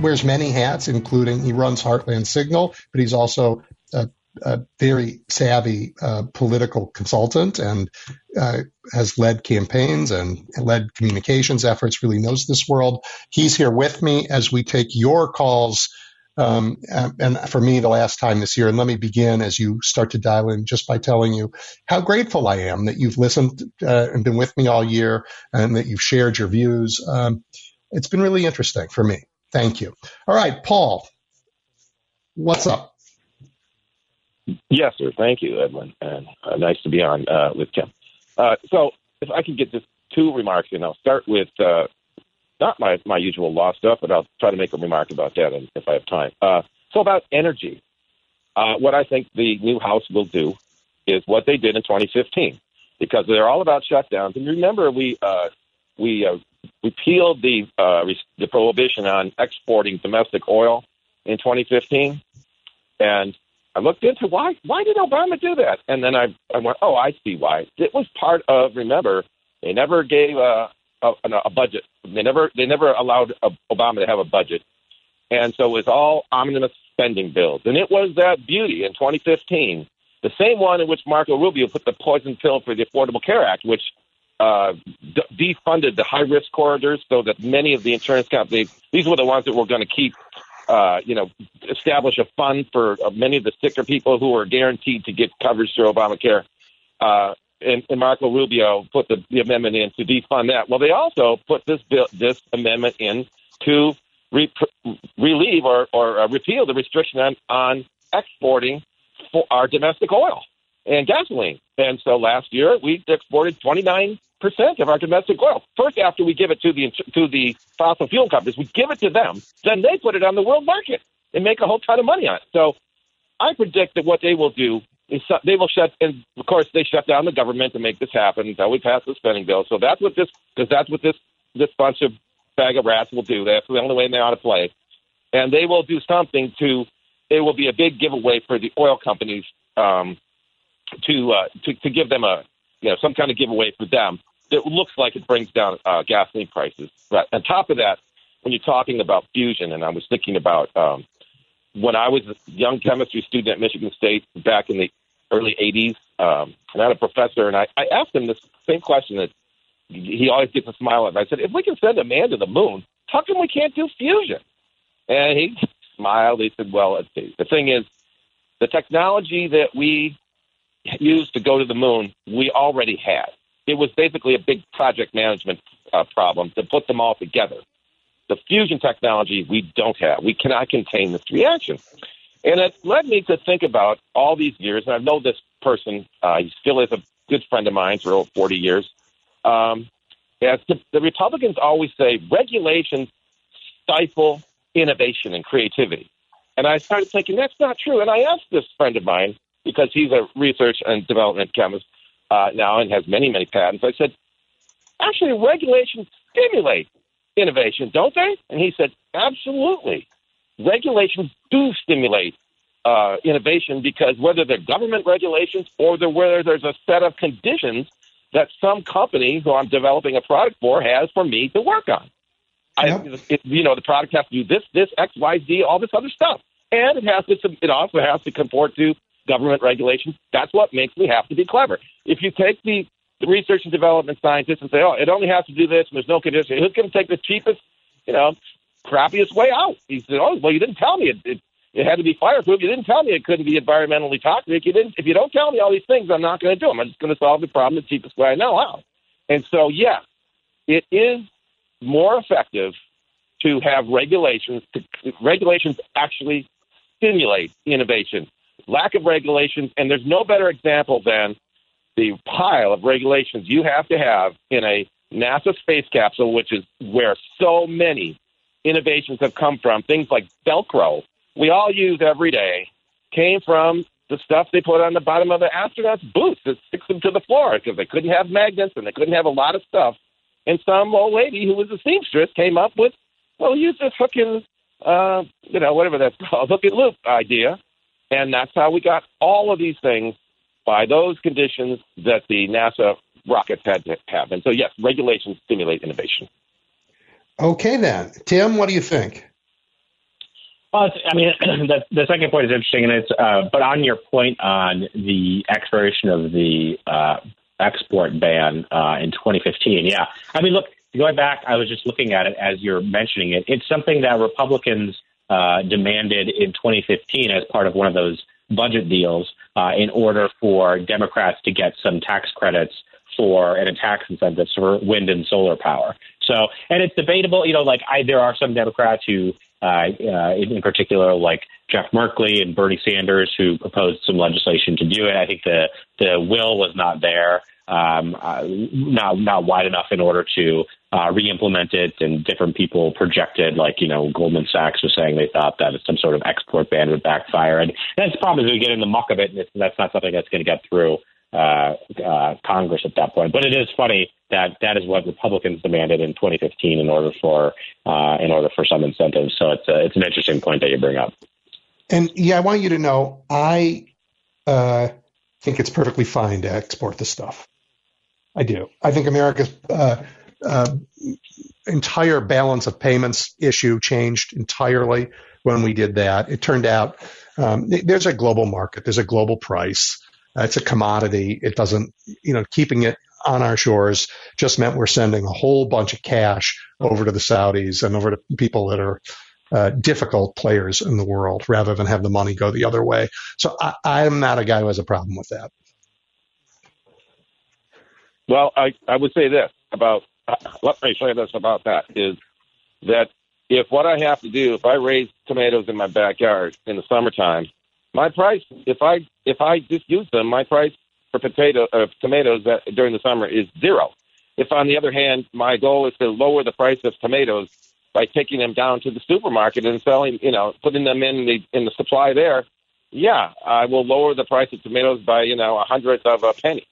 wears many hats, including he runs Heartland Signal, but he's also a a very savvy uh, political consultant and uh, has led campaigns and led communications efforts, really knows this world. He's here with me as we take your calls. Um, and for me, the last time this year, and let me begin as you start to dial in just by telling you how grateful I am that you've listened uh, and been with me all year and that you've shared your views. Um, it's been really interesting for me. Thank you. All right, Paul, what's up? Yes, sir. Thank you, Edwin. And uh, nice to be on uh, with Tim. Uh, so, if I can get just two remarks, and I'll start with uh, not my, my usual law stuff, but I'll try to make a remark about that and if I have time. Uh, so, about energy. Uh, what I think the new House will do is what they did in 2015 because they're all about shutdowns. And remember, we we repealed the the prohibition on exporting domestic oil in 2015, and I looked into why why did Obama do that, and then I I went, oh, I see why. It was part of remember they never gave a a, a budget. They never they never allowed Obama to have a budget, and so it was all omnibus spending bills, and it was that beauty in 2015 the same one in which Marco Rubio put the poison pill for the Affordable Care Act, which uh, defunded the high risk corridors so that many of the insurance companies, these were the ones that were going to keep, uh, you know, establish a fund for uh, many of the sicker people who are guaranteed to get coverage through Obamacare. Uh, and, and Marco Rubio put the, the amendment in to defund that. Well, they also put this bill, this amendment in to re- relieve or, or uh, repeal the restriction on, on exporting for our domestic oil and gasoline. And so last year we exported 29 percent of our domestic oil. First, after we give it to the to the fossil fuel companies, we give it to them. Then they put it on the world market and make a whole ton of money on it. So I predict that what they will do is they will shut. And of course, they shut down the government to make this happen until we pass the spending bill. So that's what this because that's what this this bunch of bag of rats will do. That's the only way they ought to play. And they will do something to it will be a big giveaway for the oil companies um, to, uh, to to give them a you know some kind of giveaway for them that looks like it brings down uh, gasoline prices. But on top of that, when you're talking about fusion, and I was thinking about um, when I was a young chemistry student at Michigan State back in the early 80s, um, and I had a professor, and I, I asked him this same question that he always gets a smile at. I said, if we can send a man to the moon, how come we can't do fusion? And he smiled. He said, well, the thing is, the technology that we used to go to the moon, we already had. It was basically a big project management uh, problem to put them all together. The fusion technology we don't have. We cannot contain this reaction. And it led me to think about all these years, and I know this person, uh, he still is a good friend of mine for over 40 years. Um, as the, the Republicans always say, regulations stifle innovation and creativity. And I started thinking, that's not true. And I asked this friend of mine, because he's a research and development chemist uh, now and has many, many patents. I said, actually, regulations stimulate innovation, don't they? And he said, absolutely. Regulations do stimulate uh, innovation because whether they're government regulations or they're whether there's a set of conditions that some company who I'm developing a product for has for me to work on. Yep. I, it, you know, the product has to do this, this, X, Y, Z, all this other stuff, and it has to. It also has to comport to government regulations. That's what makes me have to be clever. If you take the, research and development scientists and say, "Oh, it only has to do this," and there's no condition, who's going to take the cheapest, you know, crappiest way out? He said, "Oh, well, you didn't tell me it, it, it had to be fireproof. You didn't tell me it couldn't be environmentally toxic. You didn't. If you don't tell me all these things, I'm not going to do them. I'm just going to solve the problem the cheapest way I know how." And so, yes, it is more effective to have regulations. To, regulations actually stimulate innovation. Lack of regulations, and there's no better example than the pile of regulations you have to have in a NASA space capsule, which is where so many innovations have come from. Things like Velcro, we all use every day, came from the stuff they put on the bottom of the astronauts' boots that sticks them to the floor because they couldn't have magnets and they couldn't have a lot of stuff and some old lady who was a seamstress came up with, well, use this hook and, uh, you know, whatever that's called, hook and loop idea. And that's how we got all of these things by those conditions that the NASA rockets had to have. And so, yes, regulations stimulate innovation. Okay, then. Tim, what do you think? Well, I mean, the, the second point is interesting, and it's uh, but on your point on the expiration of the uh, export ban uh, in 2015. Yeah, I mean, look, going back, I was just looking at it as you're mentioning it. It's something that Republicans uh, demanded in 2015 as part of one of those budget deals uh, in order for Democrats to get some tax credits for and a tax incentives for wind and solar power. So, and it's debatable, you know, like I, there are some Democrats who, uh, uh, in, in particular, like Jeff Merkley and Bernie Sanders, who proposed some legislation to do it. I think the the will was not there. Um, uh, not not wide enough in order to uh, re-implement it. And different people projected, like you know, Goldman Sachs was saying they thought that some sort of export ban would backfire. And that's the problem is we get in the muck of it, and that's not something that's going to get through uh, uh, Congress at that point. But it is funny that that is what Republicans demanded in 2015 in order for uh, in order for some incentives. So it's a, it's an interesting point that you bring up. And yeah, I want you to know I uh, think it's perfectly fine to export the stuff. I do. I think America's uh, uh, entire balance of payments issue changed entirely when we did that. It turned out um, there's a global market, there's a global price. Uh, it's a commodity. It doesn't, you know, keeping it on our shores just meant we're sending a whole bunch of cash over to the Saudis and over to people that are uh, difficult players in the world rather than have the money go the other way. So I, am not a guy who has a problem with that. Well, I, I would say this about, let me say this about that is that if what I have to do, if I raise tomatoes in my backyard in the summertime, my price, if I if I just use them, my price for potato uh, tomatoes that, during the summer is zero. If on the other hand, my goal is to lower the price of tomatoes by taking them down to the supermarket and selling, you know, putting them in the in the supply there, yeah, I will lower the price of tomatoes by you know a hundredth of a penny,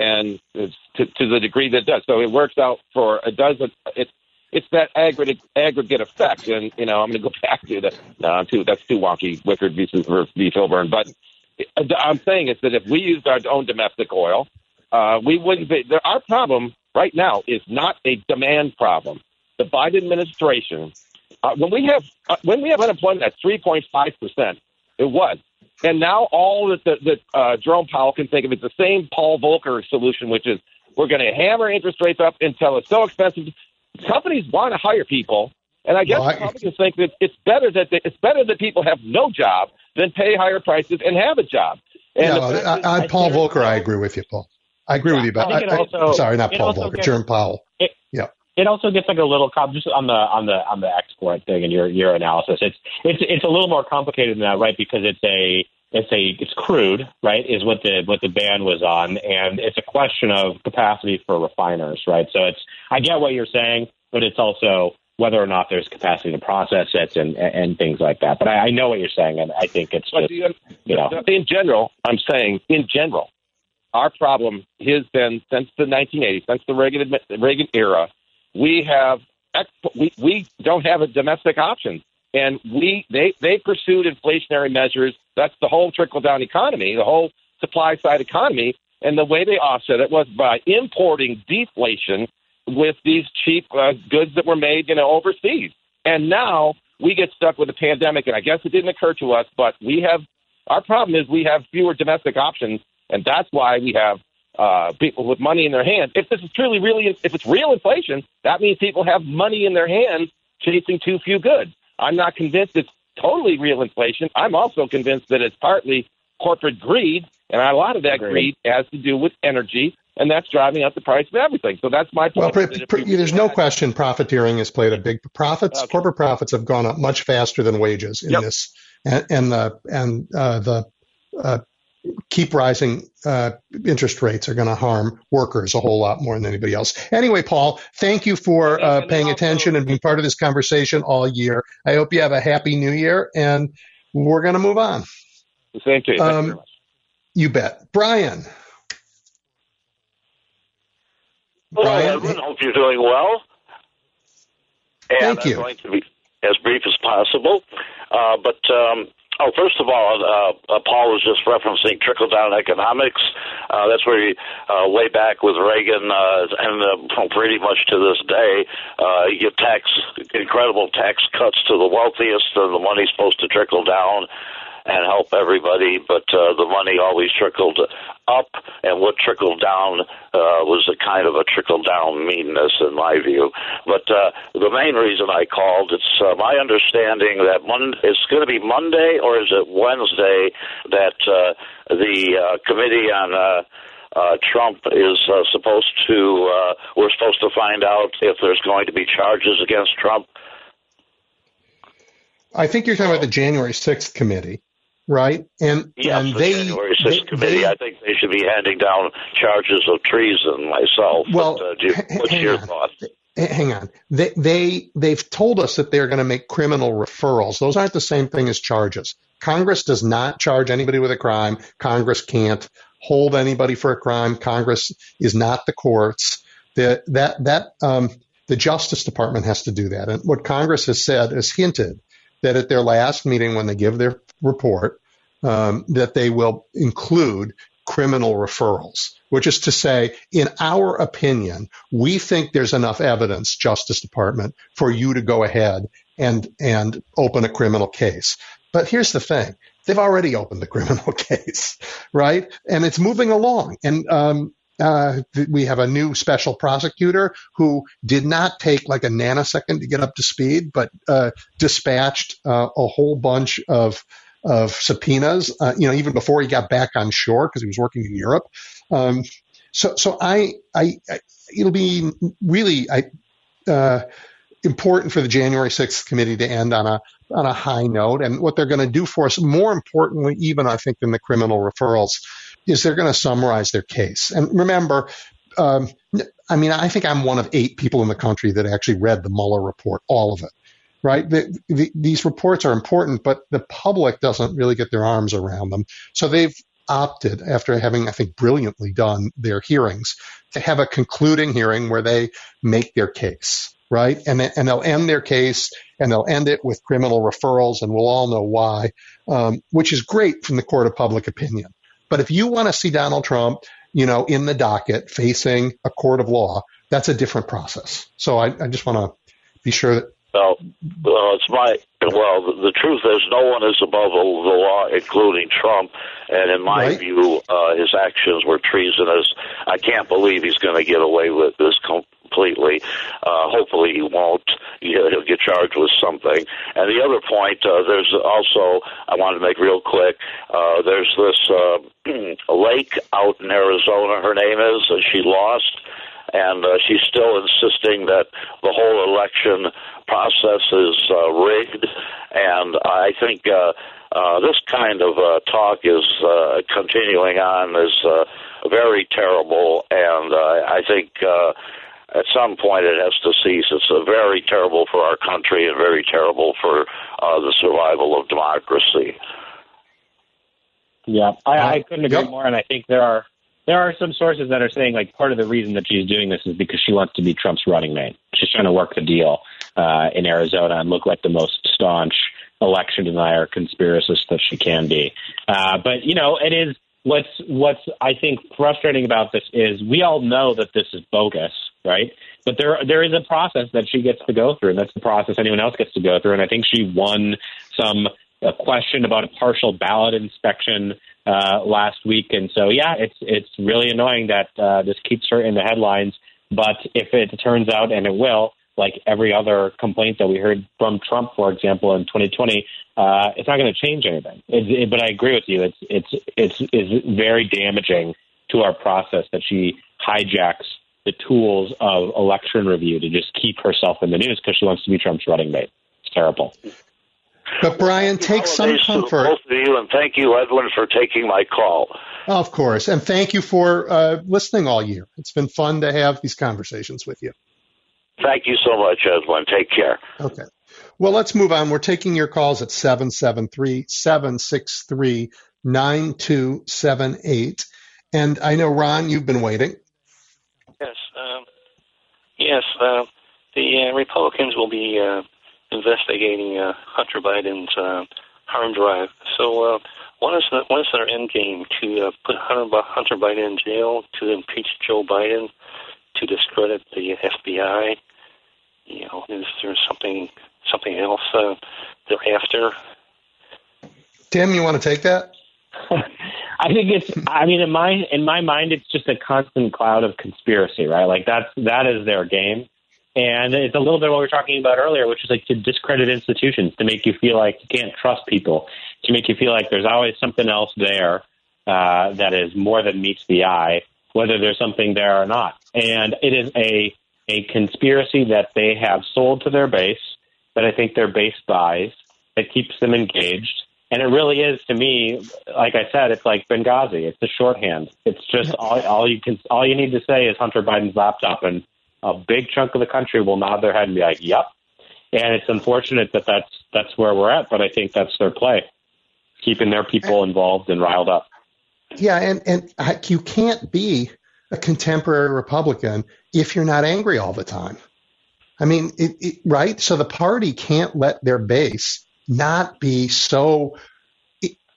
and to, to the degree that does. So it works out for it does it. It's it's that aggregate aggregate effect, and you know I'm going to go back to the no, I'm too that's too wonky Wickard v. v. Filburn, but I'm saying is that if we used our own domestic oil, uh, we wouldn't be. Our problem right now is not a demand problem the Biden administration, uh, when we have uh, when we have unemployment at 3.5 percent, it was, and now all that the, that uh, Jerome Powell can think of is the same Paul Volcker solution, which is we're going to hammer interest rates up until it's so expensive. Companies want to hire people, and I guess well, Republicans think that it's better that they, it's better that people have no job than pay higher prices and have a job. And yeah, I, I, Paul Volcker, I agree with you, Paul. I agree yeah, with you, but I, also, sorry, not Paul Volcker, Jerome Powell. It, yeah it also gets like a little just on the on the on the export thing and your your analysis. It's it's it's a little more complicated than that, right? Because it's a it's a it's crude, right? Is what the what the ban was on, and it's a question of capacity for refiners, right? So it's I get what you're saying, but it's also whether or not there's capacity to process it and and things like that. But I, I know what you're saying, and I think it's just, you, uh, you know in general. I'm saying in general, our problem has been since the 1980s, since the Reagan Reagan era, we have we, we don't have a domestic option. And we they they pursued inflationary measures. That's the whole trickle down economy, the whole supply side economy. And the way they offset it was by importing deflation with these cheap uh, goods that were made, you know, overseas. And now we get stuck with a pandemic. And I guess it didn't occur to us, but we have our problem is we have fewer domestic options, and that's why we have uh, people with money in their hands. If this is truly really, if it's real inflation, that means people have money in their hands chasing too few goods. I'm not convinced it's totally real inflation. I'm also convinced that it's partly corporate greed, and a lot of that greed has to do with energy, and that's driving up the price of everything. So that's my point. Well, pr- there's no question profiteering has played a big profits. Okay. Corporate profits have gone up much faster than wages in yep. this, and, and the and uh, the uh, keep rising uh, interest rates are going to harm workers a whole lot more than anybody else. Anyway, Paul, thank you for uh, paying attention and being part of this conversation all year. I hope you have a happy new year, and we're going to move on. Thank you. Um, you bet. Brian. Hello, Brian, everyone. Hope you're doing well. And Thank you. I'm going to be as brief as possible. Uh, but um, Oh, first of all, uh, uh, Paul was just referencing trickle down economics. Uh, that's where he, uh, way back with Reagan, uh, and uh, pretty much to this day, you tax incredible tax cuts to the wealthiest, and the money's supposed to trickle down and help everybody, but uh, the money always trickled up, and what trickled down uh, was a kind of a trickle down meanness, in my view. But uh, the main reason I called, it's uh, my understanding that Monday, it's going to be Monday or is it Wednesday that uh, the uh, committee on. Uh, uh, Trump is uh, supposed to, uh, we're supposed to find out if there's going to be charges against Trump. I think you're talking about the January 6th committee right? And yes, and the they, January 6th they, committee. they, I think they should be handing down charges of treason myself. Well, but, uh, do you, what's your on. thought? hang on. They they they've told us that they're going to make criminal referrals. Those aren't the same thing as charges. Congress does not charge anybody with a crime. Congress can't hold anybody for a crime. Congress is not the courts. The, that that um, the Justice Department has to do that. And what Congress has said has hinted that at their last meeting, when they give their report, um, that they will include criminal referrals, which is to say, in our opinion, we think there's enough evidence, Justice Department, for you to go ahead and and open a criminal case. But here's the thing: they've already opened the criminal case, right? And it's moving along. And um, uh, we have a new special prosecutor who did not take like a nanosecond to get up to speed, but uh, dispatched uh, a whole bunch of of subpoenas, uh, you know, even before he got back on shore because he was working in Europe. Um, so, so I, I, I, it'll be really I, uh, important for the January 6th committee to end on a on a high note. And what they're going to do for us, more importantly, even I think than the criminal referrals, is they're going to summarize their case. And remember, um, I mean, I think I'm one of eight people in the country that actually read the Mueller report, all of it. Right? The, the, these reports are important, but the public doesn't really get their arms around them. So they've opted, after having, I think, brilliantly done their hearings, to have a concluding hearing where they make their case. Right? And, they, and they'll end their case and they'll end it with criminal referrals, and we'll all know why, um, which is great from the court of public opinion. But if you want to see Donald Trump, you know, in the docket facing a court of law, that's a different process. So I, I just want to be sure that. Well, well, it's my well. The, the truth is, no one is above the law, including Trump. And in my Right. view, uh, his actions were treasonous. I can't believe he's going to get away with this completely. Uh, hopefully, he won't. He'll he'll get charged with something. And the other point, uh, there's also I want to make real quick. Uh, there's this uh, lake out in Arizona. Her name is. Uh, she lost and uh, she's still insisting that the whole election process is uh, rigged. And I think uh, uh, this kind of uh, talk is uh, continuing on is uh, very terrible, and uh, I think. Uh, at some point, it has to cease. It's uh, very terrible for our country and very terrible for uh, the survival of democracy. Yeah, I, I couldn't agree Yep. more. And I think there are there are some sources that are saying like part of the reason that she's doing this is because she wants to be Trump's running mate. She's trying to work the deal uh, in Arizona and look like the most staunch election denier conspiracist that she can be. Uh, but you know, it is what's what's I think frustrating about this is we all know that this is bogus, right? But there there is a process that she gets to go through, and that's the process anyone else gets to go through. And I think she won some a question about a partial ballot inspection uh, last week, and so yeah, it's it's really annoying that uh, this keeps her in the headlines. But if it turns out, and it will, like every other complaint that we heard from Trump, for example, in 2020, uh, it's not going to change anything. It, it, but I agree with you; it's it's it's it's very damaging to our process that she hijacks the tools of election review to just keep herself in the news because she wants to be Trump's running mate. It's terrible. But Brian, take some Holidays to comfort. both of you, and thank you, Edwin, for taking my call. Of course. And thank you for uh, listening all year. It's been fun to have these conversations with you. Thank you so much, Edwin. Take care. Okay. Well, let's move on. We're taking your calls at 773 763 9278. And I know, Ron, you've been waiting. Yes. Um, yes. Uh, the uh, Republicans will be uh, investigating uh, Hunter Biden's uh, hard drive. So, uh, what is the, what is their end game? To uh, put Hunter, Hunter Biden in jail, to impeach Joe Biden, to discredit the FBI? You know, is there something something else uh, they're after? Tim, you want to take that? I think it's. I mean, in my in my mind, it's just a constant cloud of conspiracy, right? Like that's that is their game, and it's a little bit what we were talking about earlier, which is like to discredit institutions, to make you feel like you can't trust people, to make you feel like there's always something else there uh, that is more than meets the eye, whether there's something there or not. And it is a a conspiracy that they have sold to their base, that I think their base buys, that keeps them engaged And it really is to me, like I said, it's like Benghazi. It's the shorthand. It's just all, all you can, all you need to say is Hunter Biden's laptop, and a big chunk of the country will nod their head and be like, "Yep." And it's unfortunate that that's that's where we're at, but I think that's their play, keeping their people involved and riled up. Yeah, and and you can't be a contemporary Republican if you're not angry all the time. I mean, it, it, right? So the party can't let their base not be so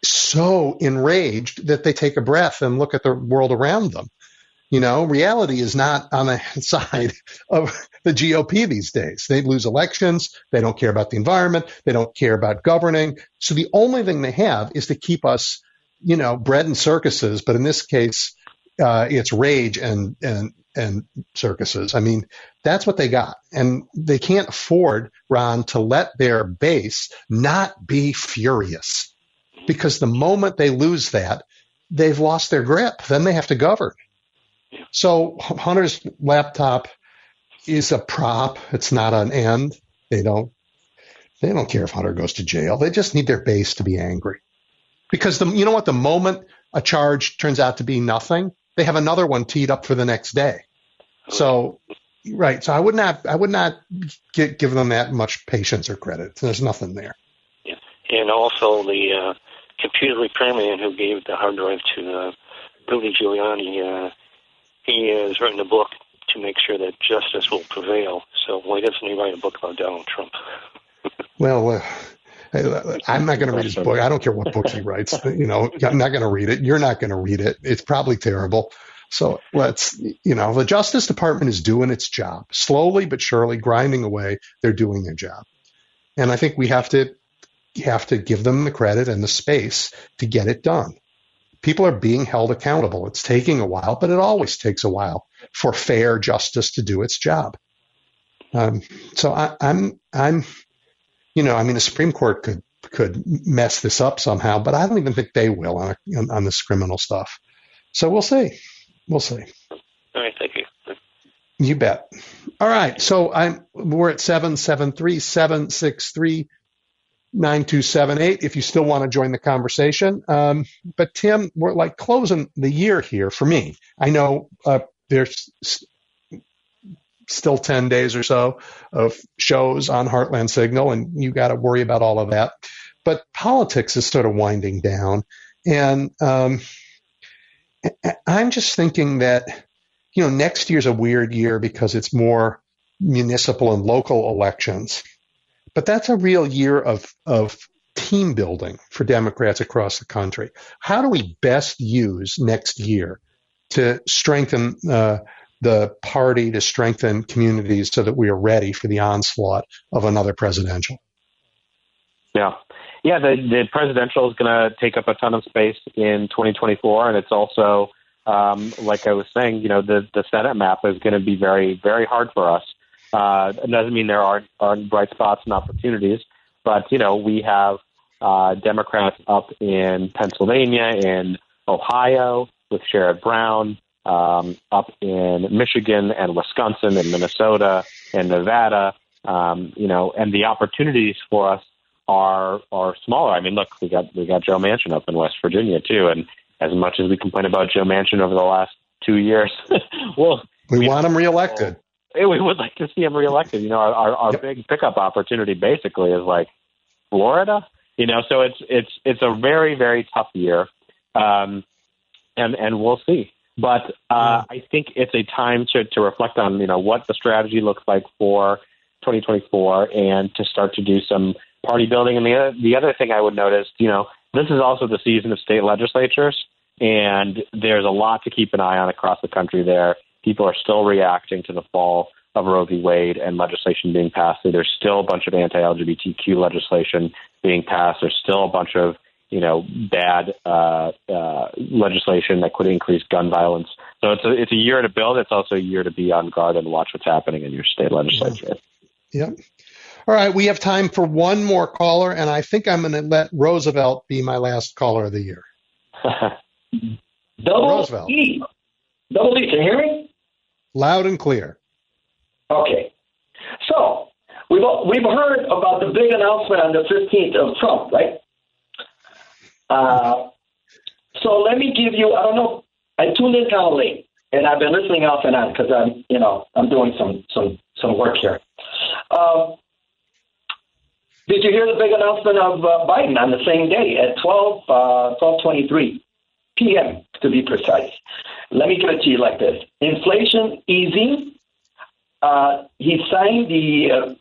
so enraged that they take a breath and look at the world around them. You know, reality is not on the side of the GOP these days. They lose elections. They don't care about the environment. They don't care about governing. So the only thing they have is to keep us, you know, bread and circuses. But in this case, uh, it's rage and, and, and circuses. I mean, that's what they got. And they can't afford, Ron, to let their base not be furious because the moment they lose that, they've lost their grip. Then they have to govern. So Hunter's laptop is a prop. It's not an end. They don't, they don't care if Hunter goes to jail. They just need their base to be angry because the, you know what? The moment a charge turns out to be nothing, they have another one teed up for the next day. So, right. So I would not, I would not give, give them that much patience or credit. There's nothing there. Yeah. And also the uh, computer repairman who gave the hard drive to uh, Rudy Giuliani, uh, he has written a book to make sure that justice will prevail. So why doesn't he write a book about Donald Trump? well, uh, I'm not going to read his book. I don't care what book he writes. You know, I'm not going to read it. You're not going to read it. It's probably terrible. So let's, you know, the Justice Department is doing its job slowly but surely, grinding away. They're doing their job, and I think we have to have to give them the credit and the space to get it done. People are being held accountable. It's taking a while, but it always takes a while for fair justice to do its job. Um, so I, I'm, I'm, you know, I mean, the Supreme Court could could mess this up somehow, but I don't even think they will on, on, on this criminal stuff. So we'll see. We'll see. All right, thank you. You bet. All right, so I'm we're at seven seven three seven six three nine two seven eight. If you still want to join the conversation, um, but Tim, we're like closing the year here for me. I know uh, there's still 10 days or so of shows on Heartland Signal, and you got to worry about all of that. But politics is sort of winding down. And um, I'm just thinking that, you know, next year's a weird year because it's more municipal and local elections. But that's a real year of, of team building for Democrats across the country. How do we best use next year to strengthen uh, the party, to strengthen communities so that we are ready for the onslaught of another presidential? Yeah. Yeah, the, the presidential is going to take up a ton of space in 2024, and it's also, um, like I was saying, you know, the the Senate map is going to be very, very hard for us. Uh, it doesn't mean there aren't, aren't bright spots and opportunities, but you know, we have uh, Democrats up in Pennsylvania, in Ohio with Sherrod Brown, um, up in Michigan and Wisconsin and Minnesota and Nevada. Um, you know, and the opportunities for us are are smaller. I mean, look, we got we got Joe Manchin up in West Virginia too, and as much as we complain about Joe Manchin over the last two years, well, we, we want him reelected. We would like to see him reelected. You know, our our, our yep. big pickup opportunity basically is like Florida. You know, so it's it's it's a very very tough year, um, and and we'll see. But uh, I think it's a time to to reflect on you know what the strategy looks like for 2024 and to start to do some party building. And the other, the other thing I would notice, you know, this is also the season of state legislatures, and there's a lot to keep an eye on across the country there. People are still reacting to the fall of Roe v. Wade and legislation being passed. There's still a bunch of anti-LGBTQ legislation being passed. There's still a bunch of you know bad uh, uh, legislation that could increase gun violence. So it's a it's a year to build. It's also a year to be on guard and watch what's happening in your state legislature. Yeah. Yep. All right, we have time for one more caller, and I think I'm going to let Roosevelt be my last caller of the year. Double Roosevelt. E. Double D, can you hear me? Loud and clear. Okay. So, we've, we've heard about the big announcement on the 15th of Trump, right? Uh, so let me give you. I don't know. I tuned in kind of late, and I've been listening off and on because I'm, you know, I'm doing some some some work here. Um, did you hear the big announcement of uh, Biden on the same day at 12, uh, 12.23 p.m., to be precise? Let me give it to you like this. Inflation easing. Uh, he signed the uh,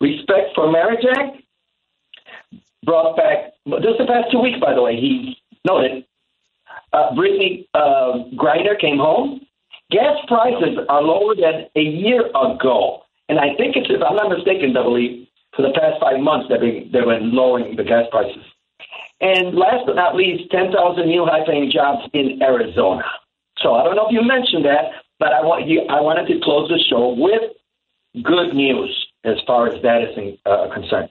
Respect for Marriage Act, brought back, just the past two weeks, by the way, he noted, uh, Brittney uh, Griner came home. Gas prices are lower than a year ago. And I think it's, if I'm not mistaken, Double E for the past five months, they've been, they've been lowering the gas prices. And last but not least, 10,000 new high paying jobs in Arizona. So I don't know if you mentioned that, but I, want you, I wanted to close the show with good news as far as that is uh, concerned.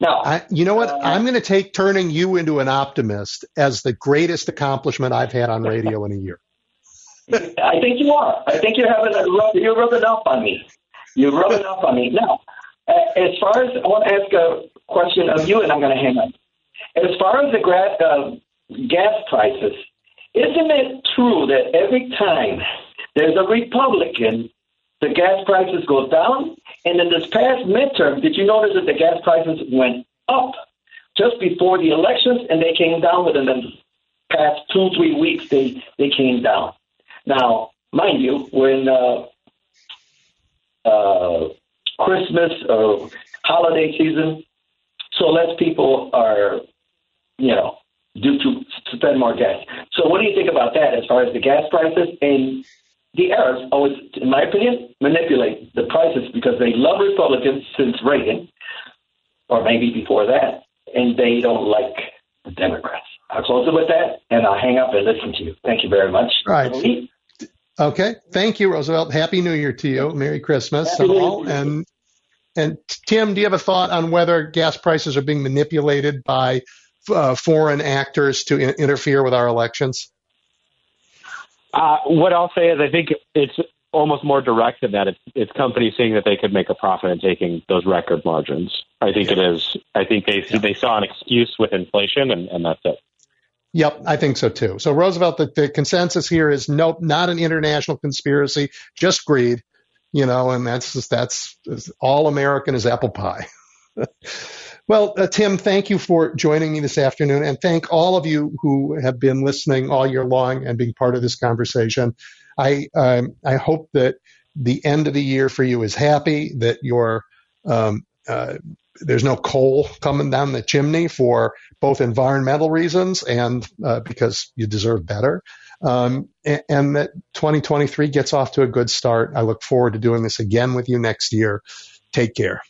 Now, I, you know what? Uh, I'm going to take turning you into an optimist as the greatest accomplishment I've had on radio in a year. I think you are. I think you're having a you're rubbing off on me. You're rubbing off on me. Now, as far as I want to ask a question of you, and I'm going to hang up. As far as the gra- uh, gas prices, isn't it true that every time there's a Republican, the gas prices go down? And in this past midterm, did you notice that the gas prices went up just before the elections, and they came down within the past two, three weeks? They they came down. Now, mind you, when uh, uh, Christmas or holiday season, so less people are, you know, due to spend more gas. So what do you think about that as far as the gas prices? And the Arabs always, in my opinion, manipulate the prices because they love Republicans since Reagan, or maybe before that, and they don't like the Democrats. I'll close it with that, and I'll hang up and listen to you. Thank you very much. Right. Okay. Thank you, Roosevelt. Happy New Year to you. Merry Christmas Happy all. And and Tim, do you have a thought on whether gas prices are being manipulated by uh, foreign actors to in- interfere with our elections? Uh, what I'll say is, I think it's almost more direct than that. It's, it's companies seeing that they could make a profit and taking those record margins. I think yeah. it is. I think they yeah. they saw an excuse with inflation, and, and that's it. Yep, I think so too. So Roosevelt, the, the consensus here is nope, not an international conspiracy, just greed you know, and that's just, that's, that's all American is apple pie. well, uh, Tim, thank you for joining me this afternoon, and thank all of you who have been listening all year long and being part of this conversation. I um, I hope that the end of the year for you is happy. That your um, uh, there's no coal coming down the chimney for both environmental reasons and uh, because you deserve better um, and, and that 2023 gets off to a good start. I look forward to doing this again with you next year. Take care.